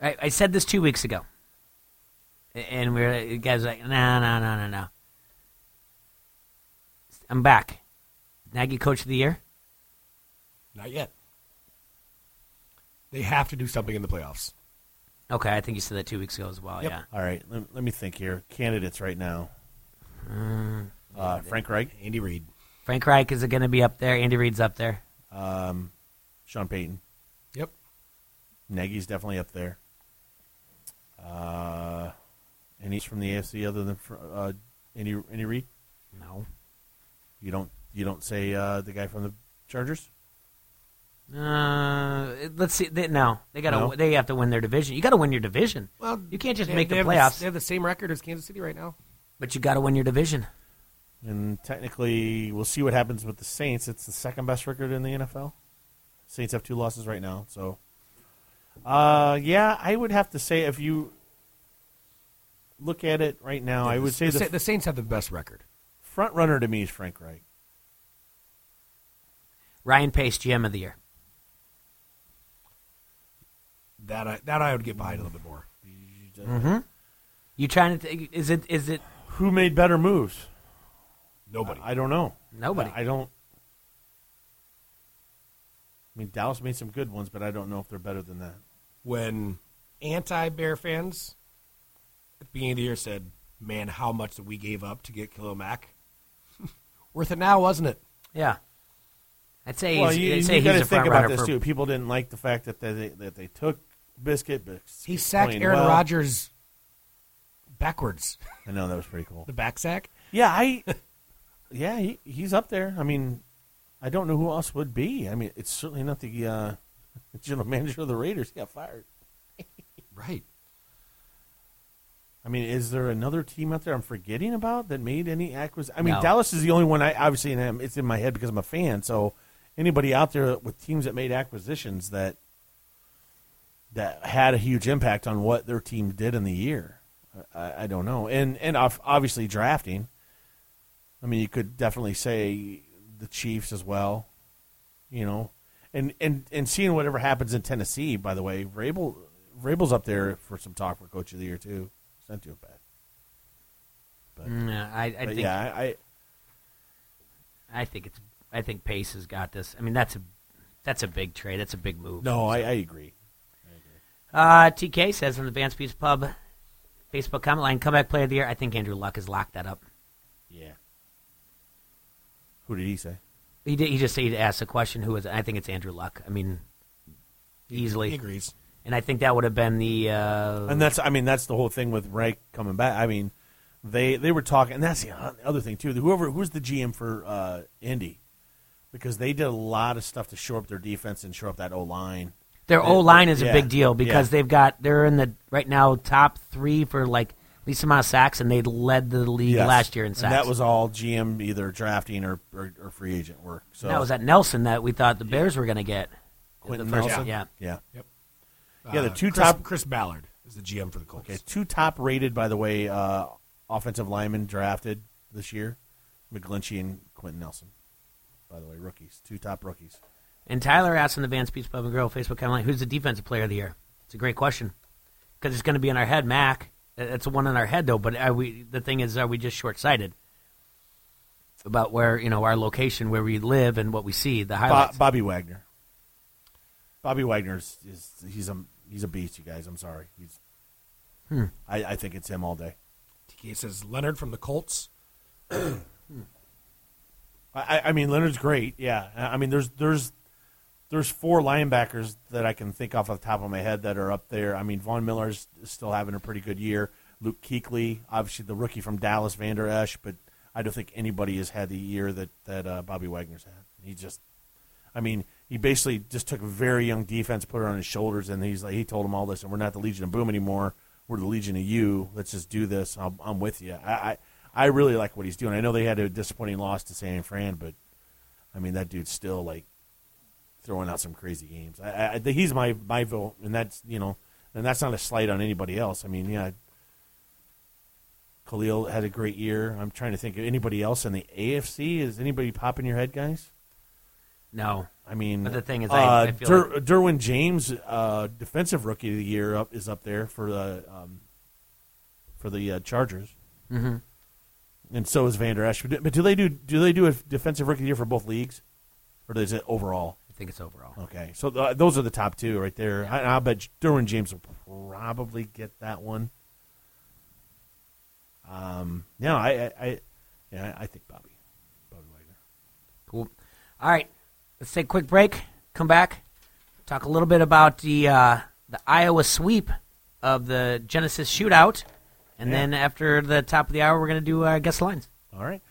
I, I said this two weeks ago, and we are guys like, "No, no, no, no, no." I'm back. Nagy Coach of the Year. Not yet. They have to do something in the playoffs. Okay, I think you said that two weeks ago as well. Yep. Yeah. All right, let, let me think here. Candidates right now. Mm. Uh, Frank Reich, Andy Reid, Frank Reich is it going to be up there. Andy Reid's up there. um, Sean Payton. Yep. Nagy's definitely up there. Uh, and he's from the AFC other than fr- uh, Andy Andy Reid. No. You don't you don't say uh, the guy from the Chargers. Uh, let's see. They, no, they got to. No? They have to win their division. You got to win your division. Well, you can't just they- make they the have playoffs. they have the same record as Kansas City right now. but you got to win your division. And technically, we'll see what happens with the Saints. It's the second best record in the NFL. Saints have two losses right now. So, uh, yeah, I would have to say if you look at it right now, I would say the, the, the Saints have the best record. front runner to me is Frank Reich. Ryan Pace, GM of the year. That I, that I would get behind a little bit more. Mm-hmm. You trying to? Th- is it? Is it? Who made better moves? Nobody. I, I don't know. Nobody. I, I don't. I mean, Dallas made some good ones, but I don't know if they're better than that. When anti-Bear fans at the beginning of the year said, "Man, how much that we gave up to get Khalil Mack." Worth it now, wasn't it? Yeah. I'd say. well, he's, you, I'd you got to think about this for. too. People didn't like the fact that they that they took Biscuit. but He sacked Aaron well. Rodgers backwards. I know that was pretty cool. The back sack. Yeah, I. yeah, he, he's up there. I mean, I don't know who else would be. I mean, it's certainly not the uh, general manager of the Raiders. He got fired. Right. I mean, is there another team out there I'm forgetting about that made any acquisition? I mean, No. Dallas is the only one. I obviously and it's in my head because I'm a fan. So, anybody out there with teams that made acquisitions that that had a huge impact on what their team did in the year, I, I don't know. And and obviously drafting. I mean, you could definitely say the Chiefs as well. You know, and and and seeing whatever happens in Tennessee. By the way, Vrabel Vrabel's up there for some talk for Coach of the Year too. It's not too bad. But, Mm, yeah, I, I think. yeah, I, I I think it's. I think Pace has got this. I mean, that's a. That's a big trade. That's a big move. no, I, I agree. Uh, TK says from the Vans Pizza Pub Facebook comment line, comeback player of the year. I think Andrew Luck has locked that up. Yeah. Who did he say? He did, he just he asked a question. Who it? I think it's Andrew Luck. I mean, easily. He agrees. And I think that would have been the. Uh, And that's I mean that's the whole thing with Reich coming back. I mean, they they were talking, and that's the other thing too. Whoever who's the GM for uh, Indy because they did a lot of stuff to shore up their defense and shore up that O line. Their O line is a big deal because yeah. they've got they're in the right now top three for like least amount of sacks, and they led the league Yes. last year in And sacks. that was all GM either drafting or, or, or free agent work. So And that was at Nelson that we thought the Bears were going to get. Quenton the first, Nelson? yeah, Yeah. Yep. Yeah, the Uh, two Chris- top Chris Ballard is the GM for the Colts. Okay, two top rated by the way uh, offensive linemen drafted this year, McGlinchey and Quenton Nelson. By the way, rookies, two top rookies. And Tyler asked in the Vans Pizza Pub and Grill Facebook comment, like, "Who's the defensive player of the year?" It's a great question because it's going to be in our head, Mack. It's one in our head though. But are we? The thing is, are we just short sighted about where you know our location, where we live, and what we see? The Bo- highlights. Bobby Wagner. Bobby Wagner is, is he's a he's a beast. You guys, I'm sorry. He's. Hmm. I, I think it's him all day. TK says Leonard from the Colts. I, I mean, Leonard's great. Yeah, I I mean, there's there's there's four linebackers that I can think off the top of my head that are up there. I mean, Von Miller's still having a pretty good year. Luke Kuechly, obviously the rookie from Dallas, Vander Esch, but I don't think anybody has had the year that that uh, Bobby Wagner's had. He just, I mean, he basically just took a very young defense, put it on his shoulders, and he's like, he told them all this, and we're not the Legion of Boom anymore. We're the Legion of You. Let's just do this. I'm, I'm with you. I, I I really like what he's doing. I know they had a disappointing loss to San Fran, but I mean that dude's still like throwing out some crazy games. I, I, he's my my vote, and that's you know, and that's not a slight on anybody else. I mean, yeah, Khalil had a great year. I'm trying to think of anybody else in the AFC. Is anybody popping your head, guys? No. I mean, But the thing is, uh, I- I feel Der- Derwin James, uh, defensive rookie of the year, up is up there for the um, for the uh, Chargers. mm-hmm. And so is Vander Esch. But do- But do they do do they do a defensive rookie of the year for both leagues, or is it overall? I think it's overall. Okay, so uh, those are the top two right there. I, I bet Derwin James will probably get that one. Um, no, I, I, I yeah, I think Bobby. Bobby Wagner. Cool. All right, let's take a quick break. Come back, talk a little bit about the uh, the Iowa sweep of the Genesis shootout, and Yeah. then after the top of the hour, we're going to do uh, guess lines. All right.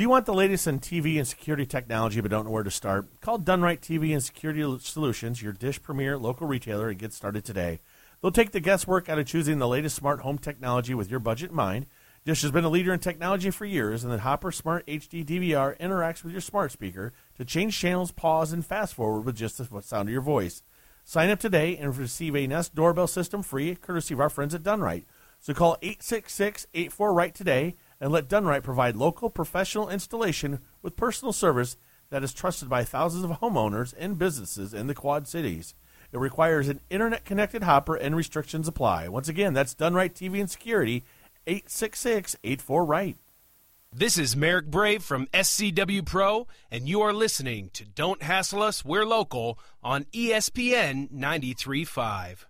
Do you want the latest in TV and security technology but don't know where to start? Call Done Right TV and Security Solutions, your Dish Premier local retailer, and get started today. They'll take the guesswork out of choosing the latest smart home technology with your budget in mind. Dish has been a leader in technology for years, and the Hopper Smart HD DVR interacts with your smart speaker to change channels, pause, and fast forward with just the sound of your voice. Sign up today and receive a Nest doorbell system free, courtesy of our friends at Done Right. So call 866-84-RIGHT today and let Done Right provide local professional installation with personal service that is trusted by thousands of homeowners and businesses in the Quad Cities. It requires an internet-connected hopper and restrictions apply. Once again, that's Done Right TV and Security, 866-84-RIGHT. This is Merrick Brave from SCW Pro, and you are listening to Don't Hassle Us, We're Local on ESPN 93.5.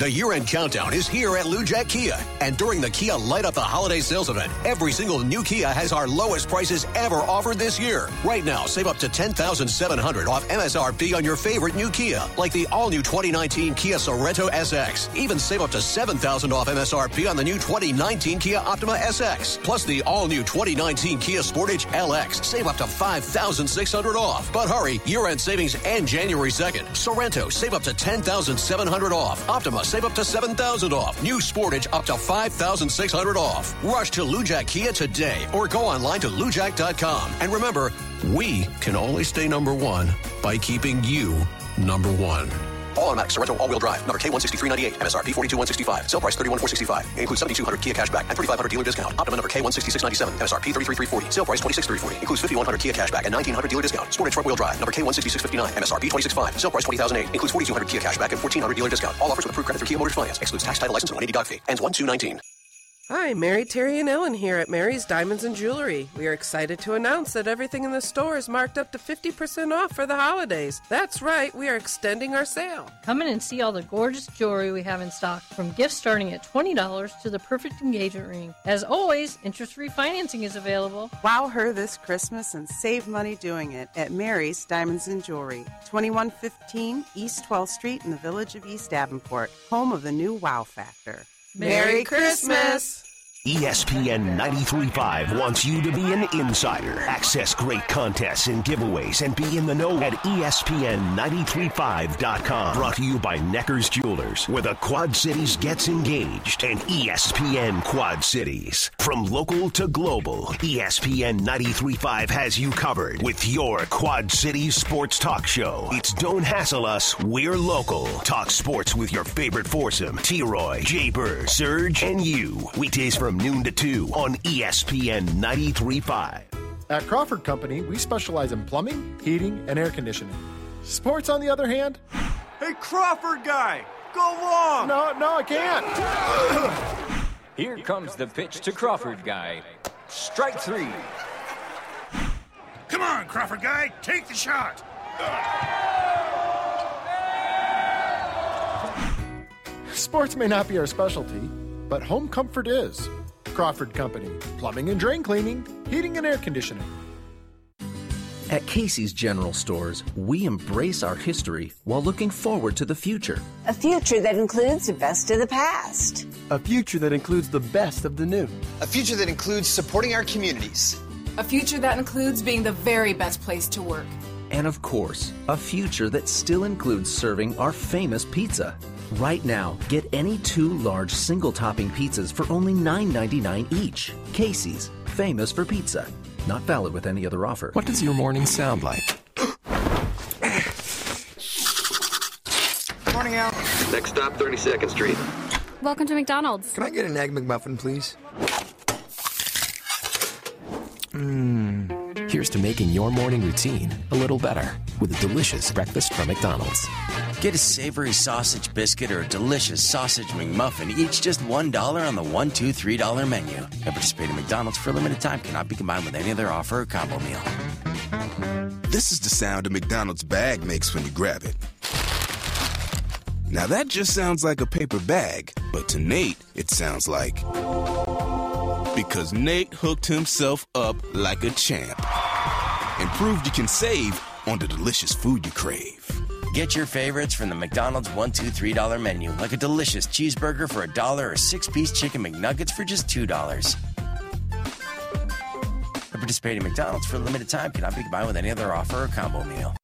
The year-end countdown is here at Lujack Kia. And during the Kia Light Up the Holiday Sales Event, every single new Kia has our lowest prices ever offered this year. Right now, save up to 10,700 off MSRP on your favorite new Kia, like the all-new 2019 Kia Sorento SX. Even save up to 7,000 off MSRP on the new 2019 Kia Optima SX. Plus the all-new 2019 Kia Sportage LX. Save up to 5,600 off. But hurry, year-end savings end January 2nd. Sorento, save up to 10,700 off. Optima, save up to 7,000 off. New Sportage, up to 5,600 off. Rush to Lujack Kia today or go online to lujack.com. And remember, we can only stay number one by keeping you number one. All automatic Sorento all-wheel drive. Number K16398. MSRP 42165. Sale price 31465. Includes 7200 Kia cashback and 3500 dealer discount. Optima number K16697. MSRP 33340. Sale price 26340. Includes 5100 Kia cashback and 1900 dealer discount. Sportage front-wheel drive. Number K16659. MSRP 265. Sale price 20008. Includes 4200 Kia cashback and 1400 dealer discount. All offers with approved credit through Kia Motors Finance. Excludes tax title license and 180 doc fee. Ends 1219. Hi, Mary, Terry, and Ellen here at Mary's Diamonds and Jewelry. We are excited to announce that everything in the store is marked up to 50% off for the holidays. That's right, we are extending our sale. Come in and see all the gorgeous jewelry we have in stock, from gifts starting at $20 to the perfect engagement ring. As always, interest free financing is available. Wow her this Christmas and save money doing it at Mary's Diamonds and Jewelry, 2115 East 12th Street in the village of East Davenport, home of the new Wow Factor. Merry Christmas! ESPN 93.5 wants you to be an insider. Access great contests and giveaways and be in the know at E ESPN935.com. Brought to you by Necker's Jewelers, where the Quad Cities gets engaged, and ESPN Quad Cities. From local to global, ESPN 93.5 has you covered with your Quad Cities sports talk show. It's Don't Hassle Us, We're Local. Talk sports with your favorite foursome, T-Roy, Jay Bird, Serge, and you. Weekdays from noon to 2 on ESPN 93.5. At Crawford Company, we specialize in plumbing, heating, and air conditioning. Sports, on the other hand, Hey, Crawford guy, go long! No, no, I can't. Here comes the pitch to Crawford guy. Strike three. Come on, Crawford guy, take the shot! sports may not be our specialty, but home comfort is. Crawford Company, plumbing and drain cleaning, heating and air conditioning. At Casey's General Stores, we embrace our history while looking forward to the future. A future that includes the best of the past. A future that includes the best of the new. A future that includes supporting our communities. A future that includes being the very best place to work. And of course, a future that still includes serving our famous pizza. Right now, get any two large single topping pizzas for only $9.99 each. Casey's, famous for pizza. Not valid with any other offer. What does your morning sound like? Morning, Al. Next stop, 32nd Street. Welcome to McDonald's. Can I get an Egg McMuffin, please? Mmm. Here's to making your morning routine a little better with a delicious breakfast from McDonald's. Get a savory sausage biscuit or a delicious sausage McMuffin, each just $1 on the one, two, three dollar menu. At participating McDonald's for a limited time cannot be combined with any other offer or combo meal. This is the sound a McDonald's bag makes when you grab it. Now that just sounds like a paper bag, but to Nate, it sounds like. Because Nate hooked himself up like a champ and proved you can save on the delicious food you crave. Get your favorites from the McDonald's one, two, three dollar menu, like a delicious cheeseburger for a dollar or six piece chicken McNuggets for just two dollars. At participating McDonald's for a limited time cannot be combined with any other offer or combo meal.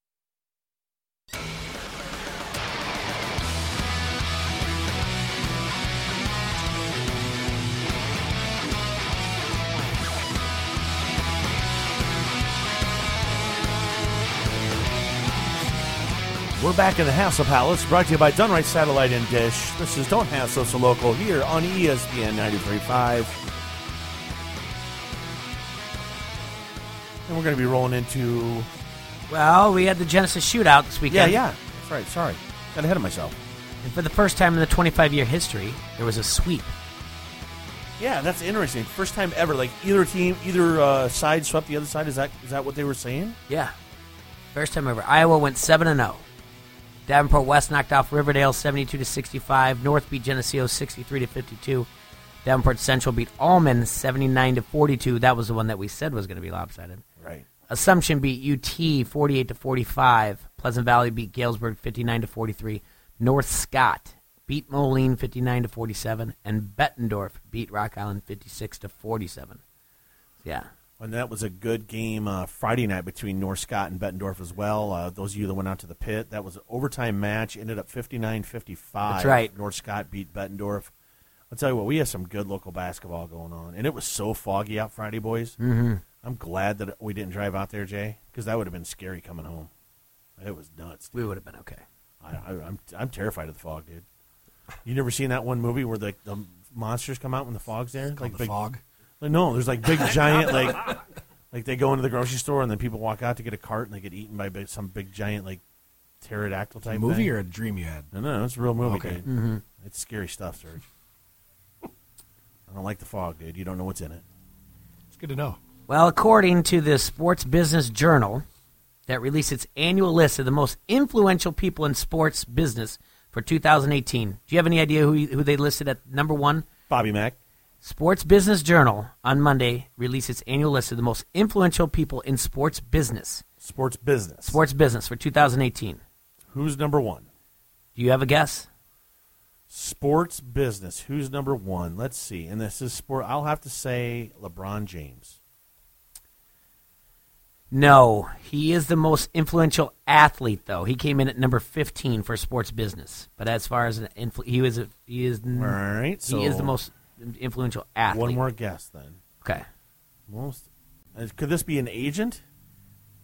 We're back in the Hassle Palace, brought to you by Done Right Satellite and Dish. This is Don't Hassle So Local here on ESPN 93.5. And we're going to be rolling into. Well, we had the Genesis shootout this weekend. Yeah, yeah. That's right. Sorry. Got ahead of myself. And for the first time in the 25 year history, there was a sweep. Yeah, that's interesting. First time ever. Like either team, either uh, side swept the other side. Is that is that what they were saying? Yeah. First time ever. Iowa went 7 and 0. Davenport West knocked off Riverdale 72 to 65. North beat Geneseo 63 to 52. Davenport Central beat Alleman 79 to 42. That was the one that we said was going to be lopsided. Right. Assumption beat UT 48 to 45. Pleasant Valley beat Galesburg 59 to 43. North Scott beat Moline 59 to 47 and Bettendorf beat Rock Island 56 to 47. Yeah. And that was a good game uh, Friday night between North Scott and Bettendorf as well. Uh, those of you that went out to the pit, that was an overtime match. Ended up 59-55. That's right. North Scott beat Bettendorf. I'll tell you what, we have some good local basketball going on. And it was so foggy out Friday, boys. Mhm. I'm glad that we didn't drive out there, Jay, because that would have been scary coming home. It was nuts. We would have been okay. I, I, I'm I'm terrified of the fog, dude. You never seen that one movie where the the monsters come out when the fog's there? like The big, Fog? Like, no, there's like big giant like like they go into the grocery store and then people walk out to get a cart and they get eaten by big, some big giant like pterodactyl type movie thing. or a dream you had? No, no, it's a real movie. Okay. dude. Mhm. It's scary stuff, Serge. I don't like the fog, dude. You don't know what's in it. It's good to know. Well, according to the Sports Business Journal, that released its annual list of the most influential people in sports business for 2018. Do you have any idea who who they listed at number one? Bobby Mack. Sports Business Journal on Monday released its annual list of the most influential people in sports business. Sports business. Sports business for 2018. Who's number one? Do you have a guess? Sports business. Who's number one? Let's see. And this is sport. I'll have to say LeBron James. No, he is the most influential athlete, though. He came in at number 15 for sports business. But as far as an influ- he was, a, he is, All right. he is the so most influential athlete. One more guess then. Okay. Most. uh, Could this be an agent?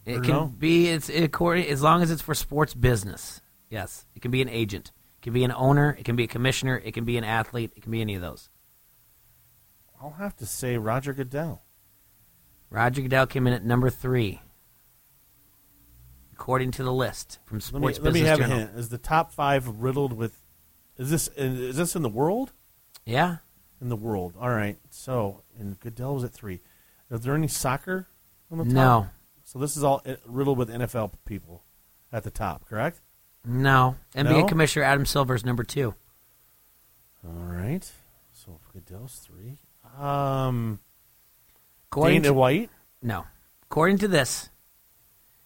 It can no? be it's according as long as it's for sports business. Yes, it can be an agent. It can be an owner. It can be a commissioner. It can be an athlete. It can be any of those. I'll have to say Roger Goodell. Roger Goodell came in at number three, according to the list from Let me, Sports let me Business have Journal. a hint. Is the top five riddled with? Is this is this in the world? Yeah, in the world. All right. So, and Goodell was at three. Is there any soccer on the top? No. So this is all uh, riddled with NFL people at the top, correct? No, NBA No? Commissioner Adam Silver's number two. All right. So Goodell's three. Um, According Dana to- White. No. According to this,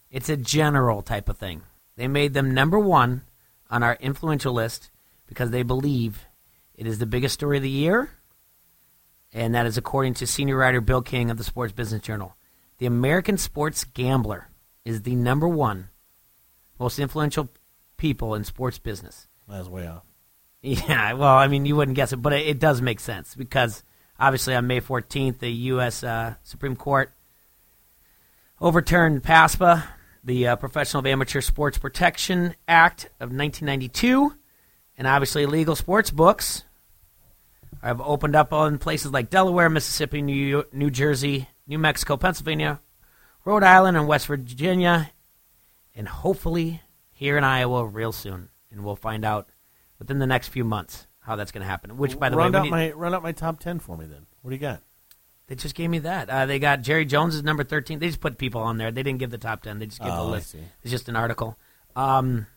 it's a general type of thing. They made them number one on our influential list because they believe it is the biggest story of the year, and that is according to senior writer Bill King of the Sports Business Journal. The American sports gambler is the number one most influential people in sports business. That's way off. Yeah, well, I mean, you wouldn't guess it, but it, it does make sense because obviously on May 14th, the U.S. Uh, Supreme Court overturned PASPA, the uh, Professional Amateur Sports Protection Act of 1992, and obviously legal sports books have opened up in places like Delaware, Mississippi, New, New Jersey, New Mexico, Pennsylvania, Rhode Island, and West Virginia, and hopefully here in Iowa real soon. And we'll find out within the next few months how that's going to happen. Which, by the run way, out need- my run out my top ten for me. Then what do you got? they just gave me that. Uh, they got Jerry Jones is number thirteen. They just put people on there. They didn't give the top ten. They just gave Oh, the I list. see. It's just an article. Um,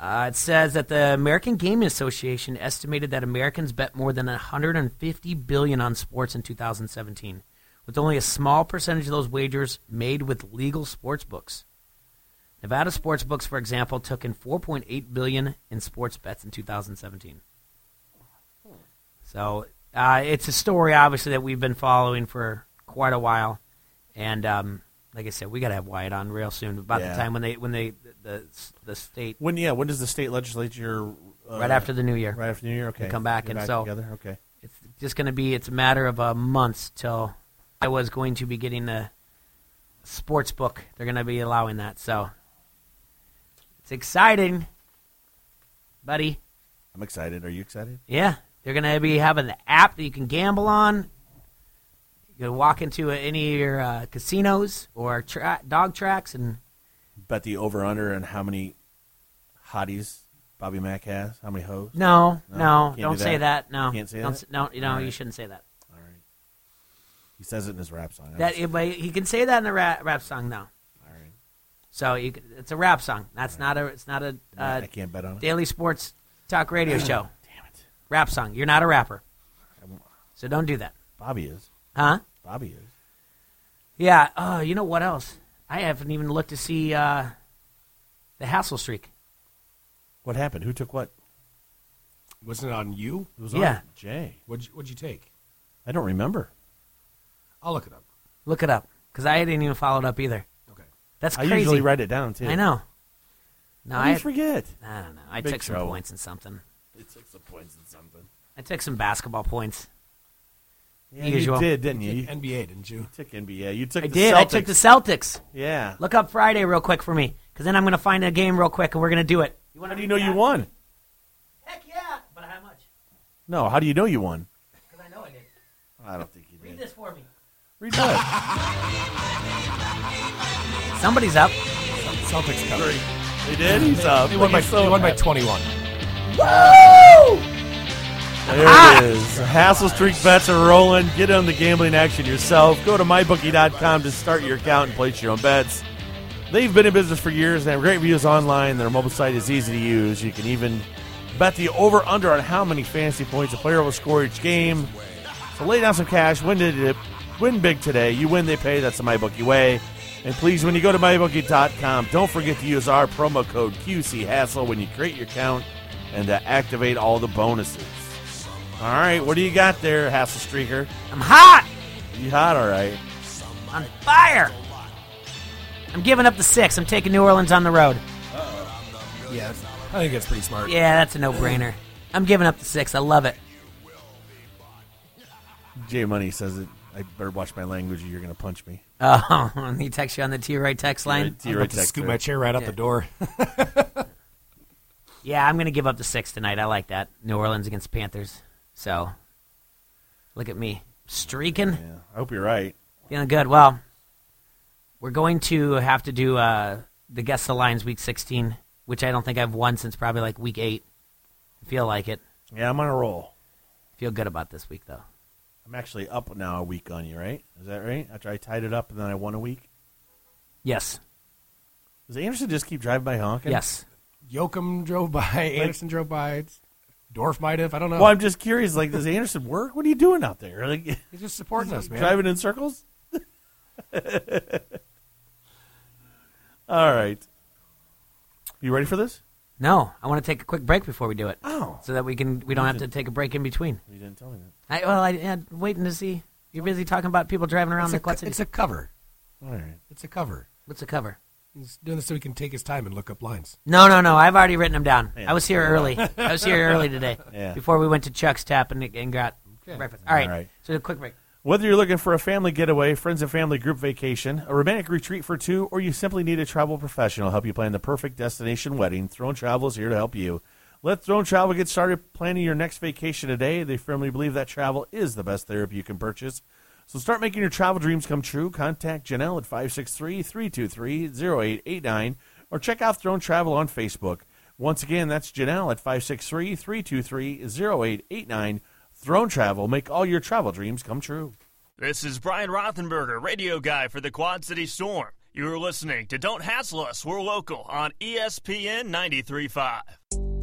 uh, it says that the American Gaming Association estimated that Americans bet more than 150 billion on sports in 2017, with only a small percentage of those wagers made with legal sports books. Nevada sports books, for example, took in 4.8 billion in sports bets in 2017. So uh, it's a story, obviously, that we've been following for quite a while, and um, like I said, we got to have Wyatt on real soon. About Yeah. the time when they when they the the state When yeah, when does the state legislature? Uh, right after the new year, Right after the new year. Okay. they come back, Get and so together. Okay. it's just going to be it's a matter of uh, months till I was going to be getting a sports book. They're going to be allowing that, so it's exciting, buddy. I'm excited. Are you excited? Yeah, they're going to be having the app that you can gamble on. You can walk into any of your uh, casinos or tra- dog tracks and Bet the over under and how many hotties Bobby Mack has. How many hoes? no, no, don't do say that. No, Can't say don't that. s- no, you know, All you shouldn't say that. All right. He says it in his rap song. That it, but he can say that in a rap, rap song now. All right. So you, it's a rap song. That's not a. It's not a. Uh, I can't bet on it. Daily sports talk radio show. Damn it. Rap song. You're not a rapper. So don't do that. Bobby is. Huh? Bobby is. Yeah. Oh, you know what else? I haven't even looked to see uh, the hassle streak. What happened? Who took what? Wasn't it on you? It was Yeah. on Jay. What'd you, what'd you take? I don't remember. I'll look it up. Look it up because I didn't even follow it up either. Okay. That's crazy. I crazy. usually write it down too. I know. No, How do I you forget? I don't know. I Big took some trouble. points in something. It took some points in something. I took some basketball points. Yeah, Usual. you did, didn't you? You You took NBA, didn't you? took NBA. You took I the did. Celtics. I took the Celtics. Yeah. Look up Friday real quick for me, because then I'm going to find a game real quick, and we're going to do it. You How do you know you won? Heck yeah! But how much? No. How do you know you won? Because I know I did. I don't think you did. Read this for me. Read what? Somebody's up. Celtics covered. They did. He's up. They won by, He's so they won by 21. Woo! There it ah. is. Hassle Streak bets are rolling. Get on the gambling action yourself. Go to mybookie.com to start your account and place your own bets. They've been in business for years and have great reviews online. Their mobile site is easy to use. You can even bet the over under on how many fantasy points a player will score each game. So lay down some cash, win it, win big today. You win, they pay. That's the MyBookie way. And please, when you go to mybookie.com, don't forget to use our promo code QC Hassle when you create your account and to activate all the bonuses. All right, what do you got there, Hassle Streaker? I'm hot. You hot, all right? On fire. I'm giving up the six. I'm taking New Orleans on the road. Yeah, I think that's pretty smart. Yeah, that's a no-brainer. I'm giving up the six. I love it. J Money says it. I better watch my language or you're going to punch me. Oh, and he texts you on the T right text line. T right text. Scoot my chair right out Yeah. the door. Yeah, I'm going to give up the six tonight. I like that. New Orleans against Panthers. So, look at me streaking. Yeah, I hope you're right. Feeling good. Well, we're going to have to do uh, the guess the lines week 16, which I don't think I've won since probably like week eight. I feel like it. Yeah, I'm on a roll. Feel good about this week though. I'm actually up now a week on you, right? Is that right? After I tied it up and then I won a week? Yes. Does Anderson just keep driving by honking? Yes. Yoakum drove by. Anderson drove by. Dorf might have. I don't know. Well, I'm just curious. Like, does Anderson work? What are you doing out there? Like, He's just supporting us, man. driving in circles. All right. You ready for this? No, I want to take a quick break before we do it. Oh. So that we can we don't have to take a break in between. You didn't tell me that. I well, I had waiting to see. You're busy talking about people driving around It's the a, City. it's a cover. All right. It's a cover. What's a cover? He's doing this so he can take his time and look up lines. No, no, no. I've already written them down. Yeah. I was here early. I was here early today. Yeah. Before we went to Chuck's Tap and, and got breakfast. All right. All right. So a quick break. Whether you're looking for a family getaway, friends and family group vacation, a romantic retreat for two, or you simply need a travel professional to help you plan the perfect destination wedding, Throne Travel is here to help you. Let Throne Travel get started planning your next vacation today. They firmly believe that travel is the best therapy you can purchase. So start making your travel dreams come true. Contact Janelle at 563-323-0889 or check out Throne Travel on Facebook. Once again, that's Janelle at 563-323-0889. Throne Travel, make all your travel dreams come true. This is Brian Rothenberger, radio guy for the Quad City Storm. You're listening to Don't Hassle Us, We're Local on ESPN 93.5.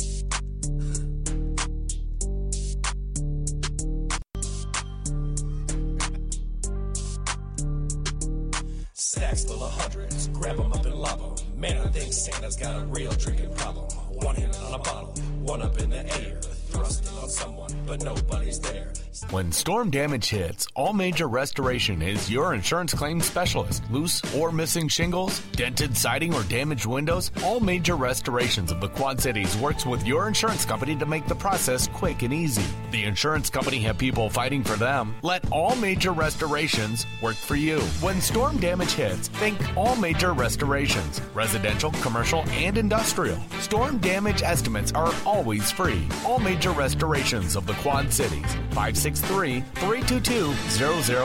Stacks full of hundreds, grab 'em up and lob 'em. Man, I think Santa's got a real drinking problem. One hand on a bottle, one up in the air, on someone, but nobody's there. When storm damage hits, All Major Restoration is your insurance claim specialist. Loose or missing shingles, dented siding, or damaged windows, All Major Restorations of the Quad Cities works with your insurance company to make the process quick and easy. The insurance company have people fighting for them. Let All Major Restorations work for you. When storm damage hits, think All Major Restorations. Residential, commercial, and industrial. Storm damage estimates are always free. All Major Restorations of the Quad Cities. 563 322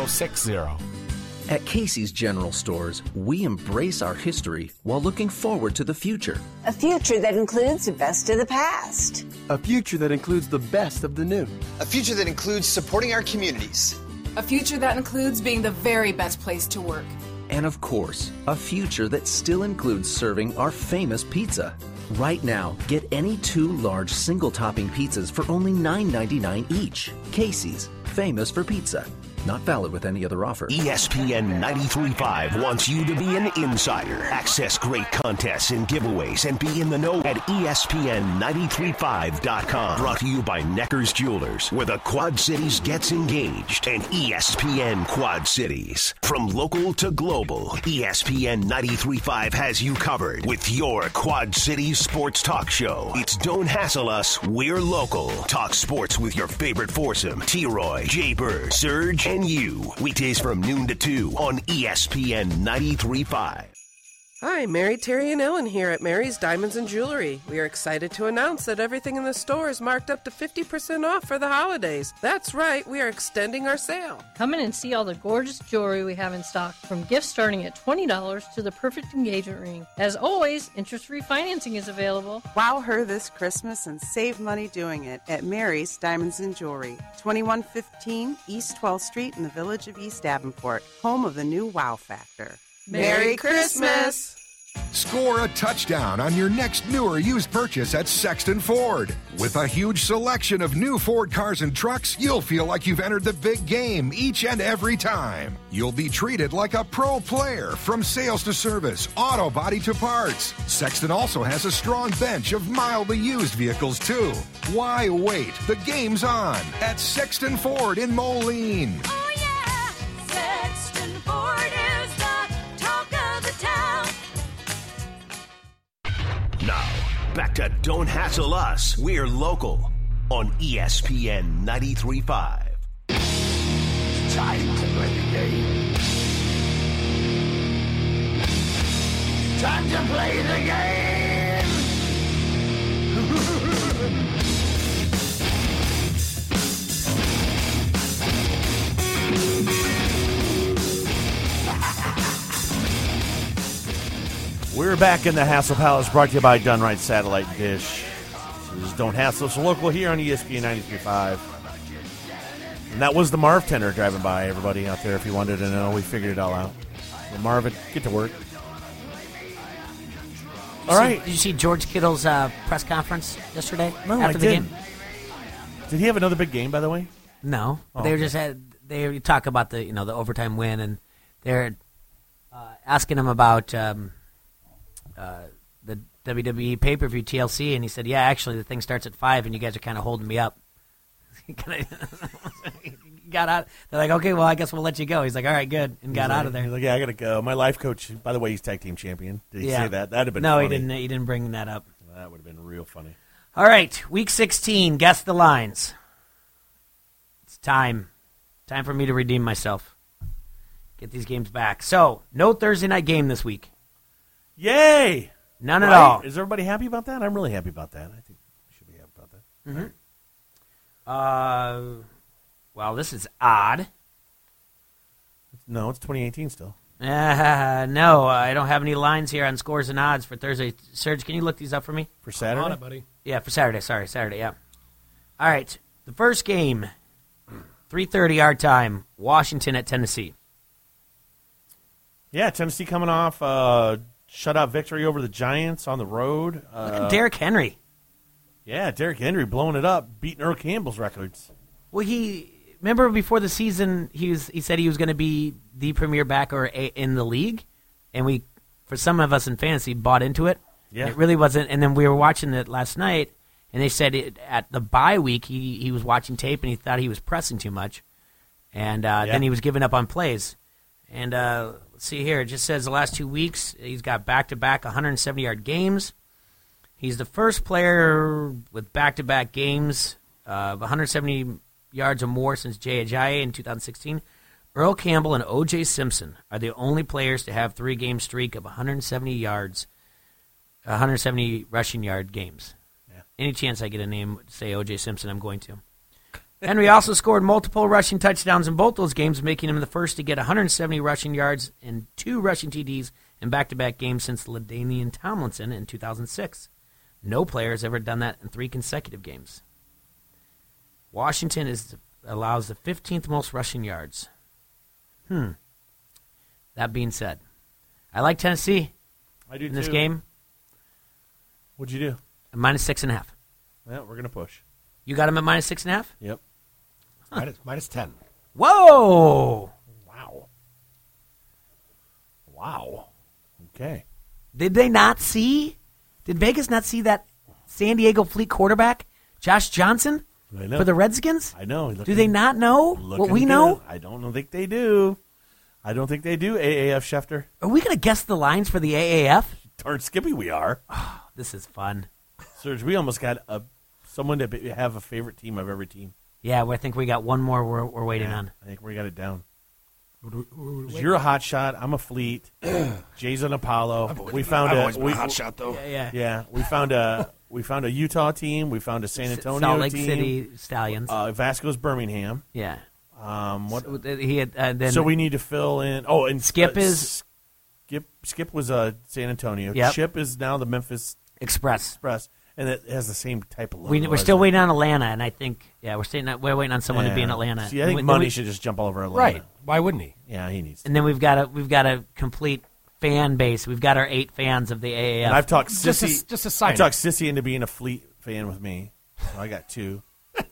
0060. At Casey's General Stores, we embrace our history while looking forward to the future. A future that includes the best of the past. A future that includes the best of the new. A future that includes supporting our communities. A future that includes being the very best place to work. And of course, a future that still includes serving our famous pizza. Right now, get any two large single topping pizzas for only $9.99 each. Casey's, famous for pizza. Not valid with any other offer. ESPN 93.5 wants you to be an insider. Access great contests and giveaways and be in the know at E ESPN935.com. Brought to you by Necker's Jewelers, where the Quad Cities gets engaged, and ESPN Quad Cities. From local to global, ESPN 93.5 has you covered with your Quad Cities sports talk show. It's Don't Hassle Us, We're Local. Talk sports with your favorite foursome, T-Roy, Jay Bird, Serge, and you. Weekdays from noon to 2 on ESPN 93.5. Hi, Mary, Terry, and Ellen here at Mary's Diamonds and Jewelry. We are excited to announce that everything in the store is marked up to 50% off for the holidays. That's right, we are extending our sale. Come in and see all the gorgeous jewelry we have in stock, from gifts starting at $20 to the perfect engagement ring. As always, interest free financing is available. Wow her this Christmas and save money doing it at Mary's Diamonds and Jewelry, 2115 East 12th Street in the village of East Davenport, home of the new Wow Factor. Merry Christmas! Score a touchdown on your next new or used purchase at Sexton Ford. With a huge selection of new Ford cars and trucks, you'll feel like you've entered the big game each and every time. You'll be treated like a pro player from sales to service, auto body to parts. Sexton also has a strong bench of mildly used vehicles, too. Why wait? The game's on at Sexton Ford in Moline. Oh, yeah! Sexton Ford back to Don't Hassle Us. We're local on ESPN 93.5. Time to play the game. Time to play the game. We're back in the Hassle Palace, brought to you by Done Right Satellite Dish. This is Don't Hassle Us local here on ESPN 93.5. And that was the Marv tender driving by, everybody out there, if you wanted to know. We figured it all out. So Marvin, get to work. All right. did you see George Kittle's uh, press conference yesterday No, after I the didn't. game? Did he have another big game, by the way? No, Oh, they were okay. just had they talk about the you know the overtime win, and they're uh, asking him about um, uh, the WWE pay per view TLC, and he said, "Yeah, actually, the thing starts at five, and you guys are kind of holding me up." Got out. They're like, "Okay, well, I guess we'll let you go." He's like, "All right, good," and got He's out of there. He's like, yeah, I got to go. My life coach, by the way, he's tag team champion. Did he yeah. say that? That'd have been no, funny. he didn't. He didn't bring that up. That would have been real funny. All right, week 16. Guess the lines. It's time. Time for me to redeem myself. Get these games back. So, no Thursday night game this week. Yay! None at all. Is everybody happy about that? I'm really happy about that. I think we should be happy about that. Mhm. Uh, well, this is odd. No, it's 2018 still. Uh, no, I don't have any lines here on scores and odds for Thursday. Serge, can you look these up for me? For Saturday? On it, buddy. Yeah, for Saturday. Sorry, Saturday. Yeah. All right. The first game, 3:30 our time. Washington at Tennessee. Yeah, Tennessee coming off uh, shutout victory over the Giants on the road. Uh, Look at Derrick Henry. Yeah, Derrick Henry blowing it up, beating Earl Campbell's records. Well, he remember before the season, he was he said he was going to be the premier backer a, in the league, and we, for some of us in fantasy, bought into it. Yeah. it really wasn't. And then we were watching it last night, and they said it, at the bye week he he was watching tape and he thought he was pressing too much, and uh, Yeah. then he was giving up on plays. And uh, let's see here, it just says the last two weeks he's got back to back 170 yard games. He's the first player with back-to-back games of 170 yards or more since Jay Ajayi in 2016. Earl Campbell and O.J. Simpson are the only players to have three-game streak of 170 yards, 170 rushing yard games. Any chance I get a name, say O.J. Simpson, I'm going to. Henry also scored multiple rushing touchdowns in both those games, making him the first to get 170 rushing yards and two rushing TDs in back-to-back games since LaDainian Tomlinson in 2006. No player has ever done that in three consecutive games. Washington is allows the 15th most rushing yards. Hmm. That being said, I like Tennessee. I do in this too. game. What'd you do? A minus six and a half. Well, we're gonna push. You got him at minus six and a half. Yep. Minus, minus 10. Whoa! Wow. Wow. Okay. Did they not see? Did Vegas not see that San Diego Fleet quarterback, Josh Johnson, I know. for the Redskins? I know. Do they not know what we know? I don't think they do. I don't think they do. AAF Schefter. Are we going to guess the lines for the AAF? Darn Skippy, we are. Ah, this is fun. Serge, we almost got a someone to have a favorite team of every team. Yeah, well, I think we got one more we're, we're waiting Yeah, on. I think we got it down. You're a hot shot. I'm a fleet. Jay's an Apollo. Always we found I've a always been we, a hot shot, though. Yeah, yeah. yeah. We found a we found a Utah team. We found a San Antonio Salt Lake team. City Stallions. Uh, Vasco's Birmingham. yeah. Um, what? So, he had, uh, then so we need to fill in. Oh, and Skip uh, is- Skip. Skip was uh, San Antonio. Yep. Chip is now the Memphis Express. Express, and it has the same type of logo. We, we're still waiting on Atlanta, and I think yeah, we're staying. We're waiting on someone to be in Atlanta. See, I think we- money we- should just jump all over Atlanta. Right. Why wouldn't he? Yeah, he needs. To. And then we've got a we've got a complete fan base. We've got our eight fans of the AAF. And I've talked Just a- Sissy. just a I sign talked Sissy into being a fleet fan with me. So I got two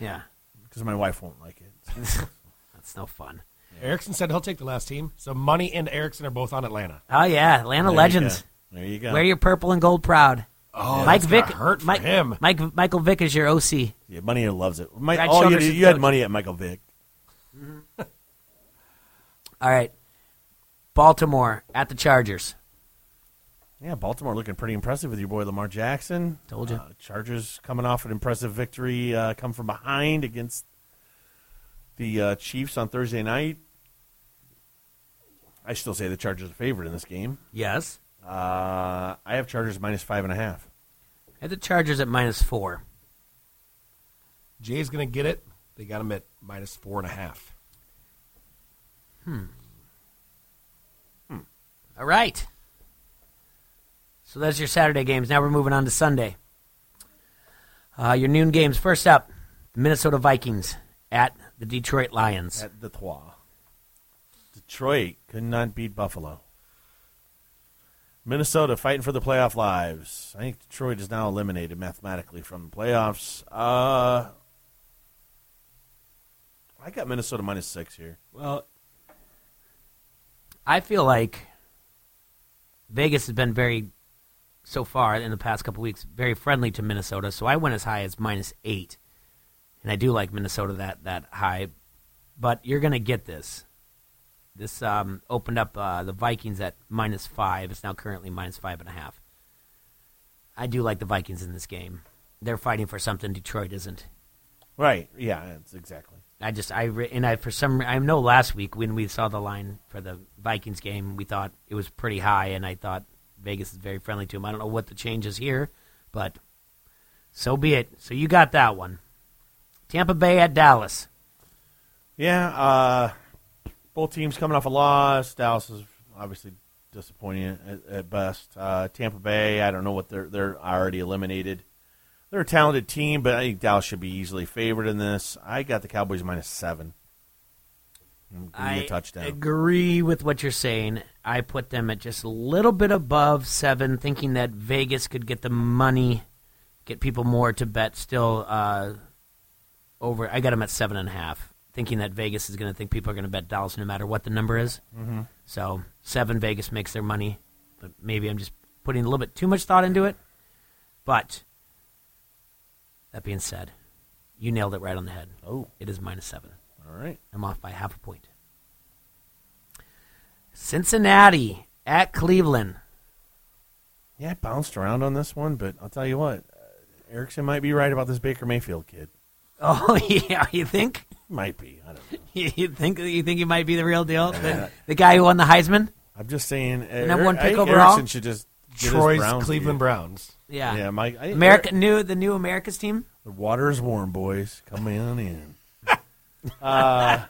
yeah, because my wife won't like it. that's no fun. Erickson said he'll take the last team. So Money and Erickson are both on Atlanta. Oh yeah, Atlanta There legends. go. There you go. Wear your purple and gold proud. Oh, Mike Vick hurt Mike, him. Mike Michael Vick is your OC. Yeah, money loves it. All you, shoulder you had coach. money at Michael Vick. All right, Baltimore at the Chargers. Yeah, Baltimore looking pretty impressive with your boy Lamar Jackson. Told you. Uh, Chargers coming off an impressive victory, uh, come from behind against the uh, Chiefs on Thursday night. I still say the Chargers are favorite in this game. Yes, Uh, I have Chargers minus five and a half. at the Chargers at minus four. Jay's going to get it. They got him at minus four and a half. Hmm. Hmm. All right. So that's your Saturday games. Now we're moving on to Sunday. Uh, your noon games. First up, the Minnesota Vikings at the Detroit Lions. At the Trois. Detroit could not beat Buffalo. Minnesota fighting for the playoff lives. I think Detroit is now eliminated mathematically from the playoffs. Uh, I got Minnesota minus six here. Well, I feel like Vegas has been very, so far in the past couple weeks, very friendly to Minnesota. So I went as high as minus eight, and I do like Minnesota that that high. But you're going to get this. This um, opened up uh, the Vikings at minus five. It's now currently minus five and a half. I do like the Vikings in this game. They're fighting for something Detroit isn't. Right? Yeah, it's exactly. I just I re- and I for some I know last week when we saw the line for the Vikings game we thought it was pretty high and I thought Vegas is very friendly to him. I don't know what the change is here, but so be it. So you got that one. Tampa Bay at Dallas. Yeah, uh, both teams coming off a loss. Dallas is obviously disappointing at, at best. Uh, Tampa Bay, I don't know what they're they're already eliminated. They're a talented team, but I think Dallas should be easily favored in this. I got the Cowboys minus seven. I touchdown. agree with what you're saying. I put them at just a little bit above seven, thinking that Vegas could get the money, get people more to bet. Still uh, over. I got them at seven and a half, thinking that Vegas is going to think people are going to bet Dallas no matter what the number is. Mhm. So seven, Vegas makes their money, but maybe I'm just putting a little bit too much thought into it. But that being said, you nailed it right on the head. Oh, it is minus seven. All right. I'm off by half a point. Cincinnati at Cleveland. Yeah, I bounced around on this one, but I'll tell you what, uh, Erickson might be right about this Baker Mayfield kid. Oh yeah, you think? Might be. I don't know. You think you think he might be the real deal? The, the guy who won the Heisman? I'm just saying. The number one I pick think overall? Erickson should just get his Troy's Browns Cleveland gear. Browns. Yeah. Yeah, Mike. I, America new the new America's team. The water is warm, boys. Come on in. uh,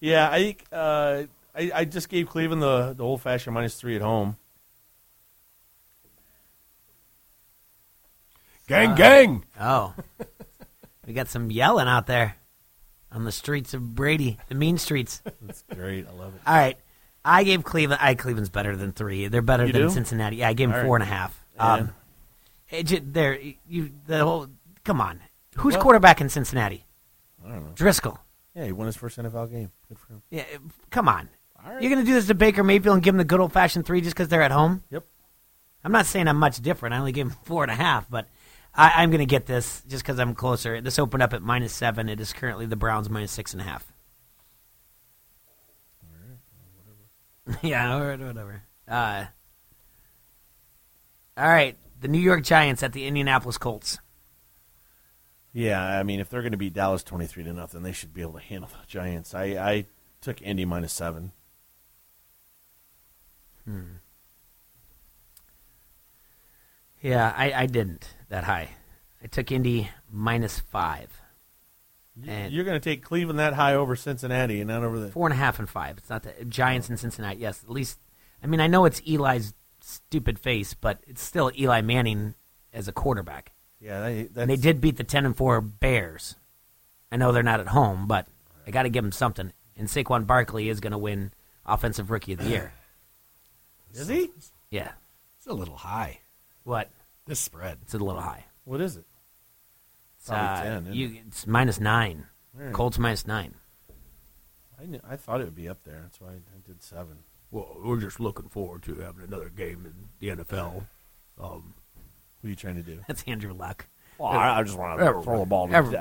yeah, I uh, I, I just gave Cleveland the, the old fashioned minus three at home. Gang, Uh, gang. Oh, we got some yelling out there on the streets of Brady, the mean streets. That's great. I love it. All right, I gave Cleveland. I Cleveland's better than three. They're better You than do? Cincinnati. Yeah, I gave them All right. four and a half. Yeah. Um, it there, you the whole. Come on, who's Well- quarterback in Cincinnati? I don't know. Driskel. Yeah, he won his first NFL game. Good for him. Yeah, come on. You're going to do this to Baker Mayfield and give him the good old fashioned three just because they're at home? Yep. I'm not saying I'm much different. I only gave him four and a half, but I, I'm going to get this just because I'm closer. This opened up at minus seven. It is currently the Browns minus six and a half. yeah, all right, whatever. Uh, all right, the New York Giants at the Indianapolis Colts. Yeah, I mean, if they're going to beat Dallas twenty-three to nothing, they should be able to handle the Giants. I, I took Indy minus seven. Hmm. Yeah, I, I didn't that high. I took Indy minus five. And You're going to take Cleveland that high over Cincinnati and not over the four and a half and five. It's not the Giants and Cincinnati. Yes, at least. I mean, I know it's Eli's stupid face, but it's still Eli Manning as a quarterback. Yeah, they, that's, And they did beat the ten and four Bears. I know they're not at home, but I got to give them something. And Saquon Barkley is going to win Offensive Rookie of the Year. Is he? Yeah. It's a little high. What? This spread. It's a little high. What is it? It's, Probably uh, 10, isn't you, it? it's minus nine. All right. Colts minus nine. I, knew, I thought it would be up there. That's why I, I did seven. Well, we're just looking forward to having another game in the NFL. Um, what are you trying to do? That's Andrew Luck. Well, I, I just want to Everybody- throw the ball to every-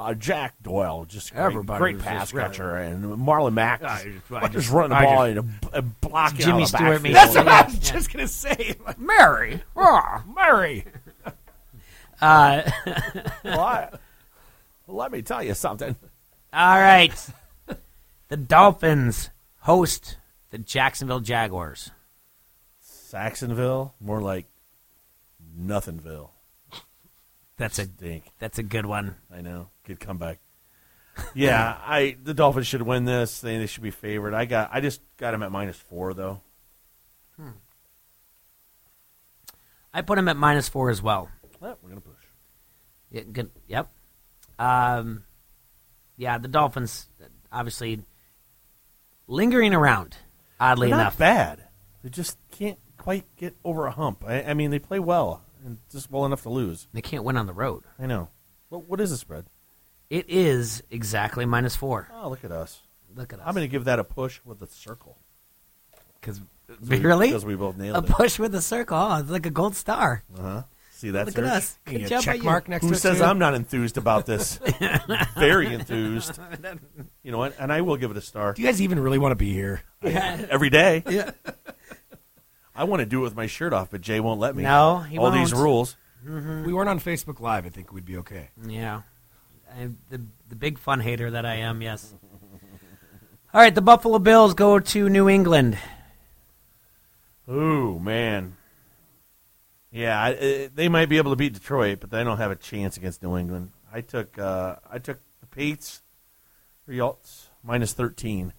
uh, Jack Doyle, just great, Everybody great was pass right. catcher, and Marlon Mack I just, I just, running the I ball just- and, and blocking Jimmy out of the Stewart. That's what I was just gonna say, Mary, oh, Mary. Uh, well, I, well, let me tell you something. all right. the Dolphins host the Jacksonville Jaguars. Saxonville, more like nothingville. That's a Stink. that's a good one. I know. Good comeback. Yeah, I the Dolphins should win this. They, they should be favored. I got I just got them at minus four though. Hmm. I put them at minus four as well. Well, we're gonna push. Yeah, good. Yep. Um, yeah, the Dolphins obviously lingering around. Oddly They're not enough, bad. They just can't quite get over a hump. I, I mean, they play well and just well enough to lose. they can't win on the road. I know. What what is the spread? It is exactly minus four. Oh, look at us. Look at us. I'm going to give that a push with a circle. Because we- really, 'cause we both nailed it. a it. push with a circle. Oh, it's like a gold star. Uh huh. See that's Look at us. Good Yeah, job check by mark you. next Who to it, says too? I'm not enthused about this? Very enthused. You know what? And I will give it a star Do you guys even really want to be here? every day. Yeah. I want to do it with my shirt off, but Jay won't let me. No, he All these won't. rules. We weren't on Facebook Live. I think we'd be okay. Yeah, I, the the big fun hater that I am. Yes. All right, the Buffalo Bills go to New England. Ooh, man. Yeah, I, uh, they might be able to beat Detroit, but they don't have a chance against New England. I took uh, I took the Pates results minus thirteen.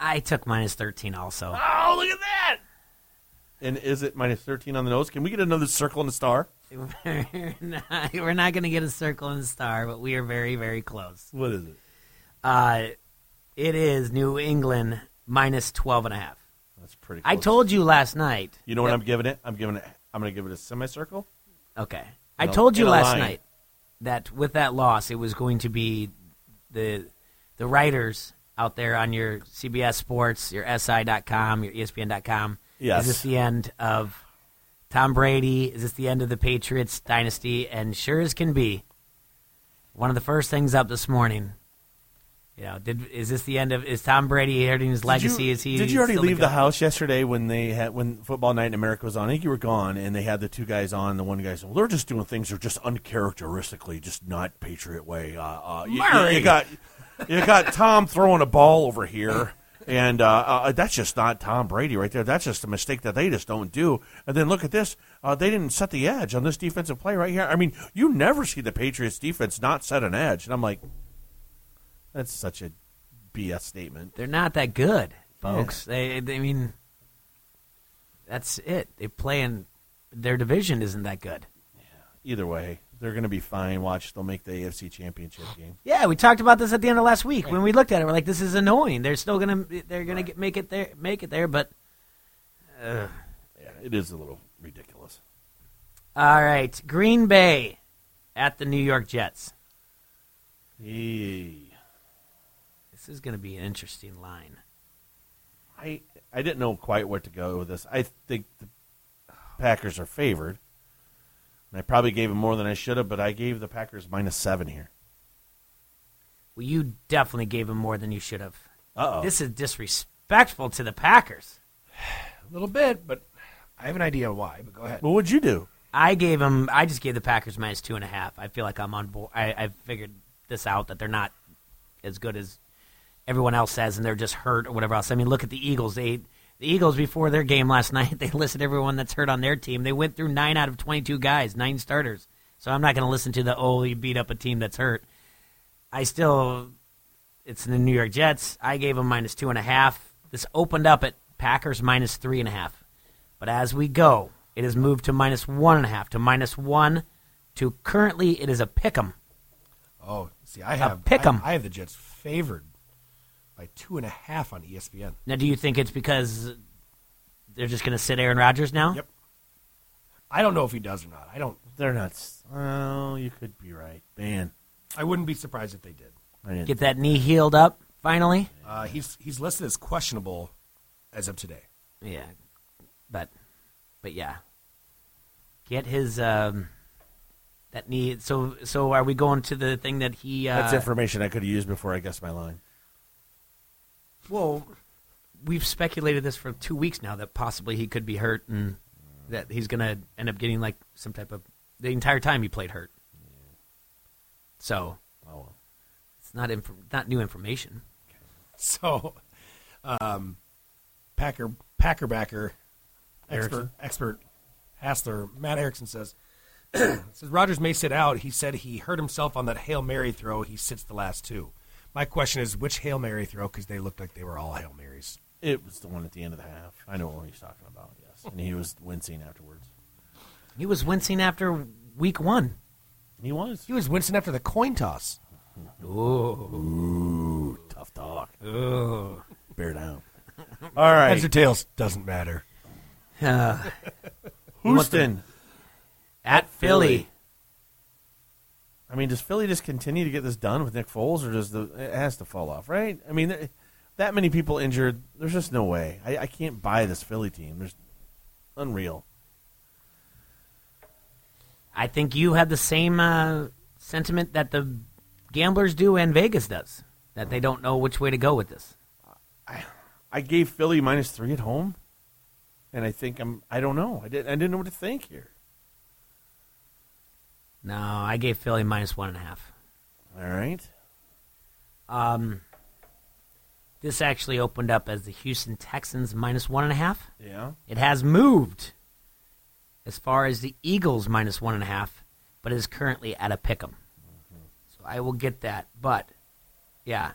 I took minus thirteen also. Oh, look at that! And is it minus thirteen on the nose? Can we get another circle and a star? we're not, we're not going to get a circle and a star, but we are very very close. What is it? Uh, it is New England minus twelve and a half. That's pretty. I told you last night. You know what I'm giving it? I'm giving it. I'm going to give it a semicircle. Okay. I told you last night that with that loss, it was going to be the the writers out there on your CBS Sports, your SI.com, your ESPN.com. Yes. Is this the end of Tom Brady? Is this the end of the Patriots dynasty? And sure as can be, one of the first things up this morning. You know, did is this the end of is Tom Brady hurting his legacy? You, is he? Did you already the leave the house yesterday when they had when Football Night in America was on? I think you were gone, and they had the two guys on. The one guy said, "Well, they're just doing things that are just uncharacteristically, just not Patriot way." Uh, uh, you- you got you got Tom throwing a ball over here. And uh, uh, that's just not Tom Brady right there. That's just a mistake that they just don't do. And then look at this. Uh, they didn't set the edge on this defensive play right here. I mean, you never see the Patriots defense not set an edge. And I'm like, that's such a BS statement. They're not that good, folks. They, they, I mean, that's it. They play in their division isn't that good. Either way, they're going to be fine. Watch, they'll make the AFC Championship game. Yeah, we talked about this at the end of last week when we looked at it. We're like, this is annoying. They're still gonna they're gonna make it there, make it there, but. Uh, Yeah, it is a little ridiculous. all right, Green Bay at the New York Jets. Yee. This is going to be an interesting line. I I didn't know quite where to go with this. I think the Packers are favored. And I probably gave him more than I should have, but I gave the Packers minus seven here. Well, you definitely gave him more than you should have. Uh-oh. This is disrespectful to the Packers. A little bit, but I have an idea why. But go ahead. Well, what'd you do? I gave them. I just gave the Packers minus two and a half. I feel like I'm on board. I, I figured this out that they're not as good as everyone else says, and they're just hurt or whatever else. I mean, look at the Eagles. They the Eagles before their game last night. They listed everyone that's hurt on their team. They went through nine out of twenty-two guys, nine starters. So I'm not going to listen to the oh you beat up a team that's hurt. I still, it's the New York Jets. I gave them minus two and a half. This opened up at Packers minus three and a half, but as we go, it has moved to minus one and a half to minus one to currently it is a pick 'em. Oh, see, I have pick 'em. I, I have the Jets favored by two and a half on ESPN. Now, do you think it's because they're just going to sit Aaron Rodgers now? Yep. I don't know if he does or not. I don't. They're not. s- Well, you could be right, man. I wouldn't be surprised if they did. Get that knee healed up finally. Uh, he's he's listed as questionable as of today. Yeah, but but yeah, get his um, that knee. So so are we going to the thing that he? Uh, That's information I could have used before I guessed my line. Well, we've speculated this for two weeks now that possibly he could be hurt and that he's going to end up getting like some type of the entire time he played hurt. So, it's not inf- not new information. So, um, Packer Packer backer expert expert Hassler Matt Erickson says says Rodgers may sit out. He said he hurt himself on that hail mary throw. He sits the last two. My question is which hail mary throw because they looked like they were all hail marys. It was the one at the end of the half. I know what he's talking about. Yes, and he was wincing afterwards. He was wincing after week one. He was. He was wincing after the coin toss. Ooh, Ooh, tough talk. Ooh. Bear down. All right, Heads or tails doesn't matter. Uh, Houston at Philly. I mean, does Philly just continue to get this done with Nick Foles, or does the it has to fall off? Right? I mean, th- that many people injured. There's just no way. I, I can't buy this Philly team. There's unreal. I think you have the same uh, sentiment that the gamblers do and Vegas does. That they don't know which way to go with this. I, I gave Philly minus three at home, and I think I'm. I don't know. I didn't. I didn't know what to think here. No, I gave Philly minus one and a half. All right. Um, this actually opened up as the Houston Texans minus one and a half. Yeah. It has moved as far as the Eagles minus one and a half, but is currently at a pick 'em. So I will get that. But yeah,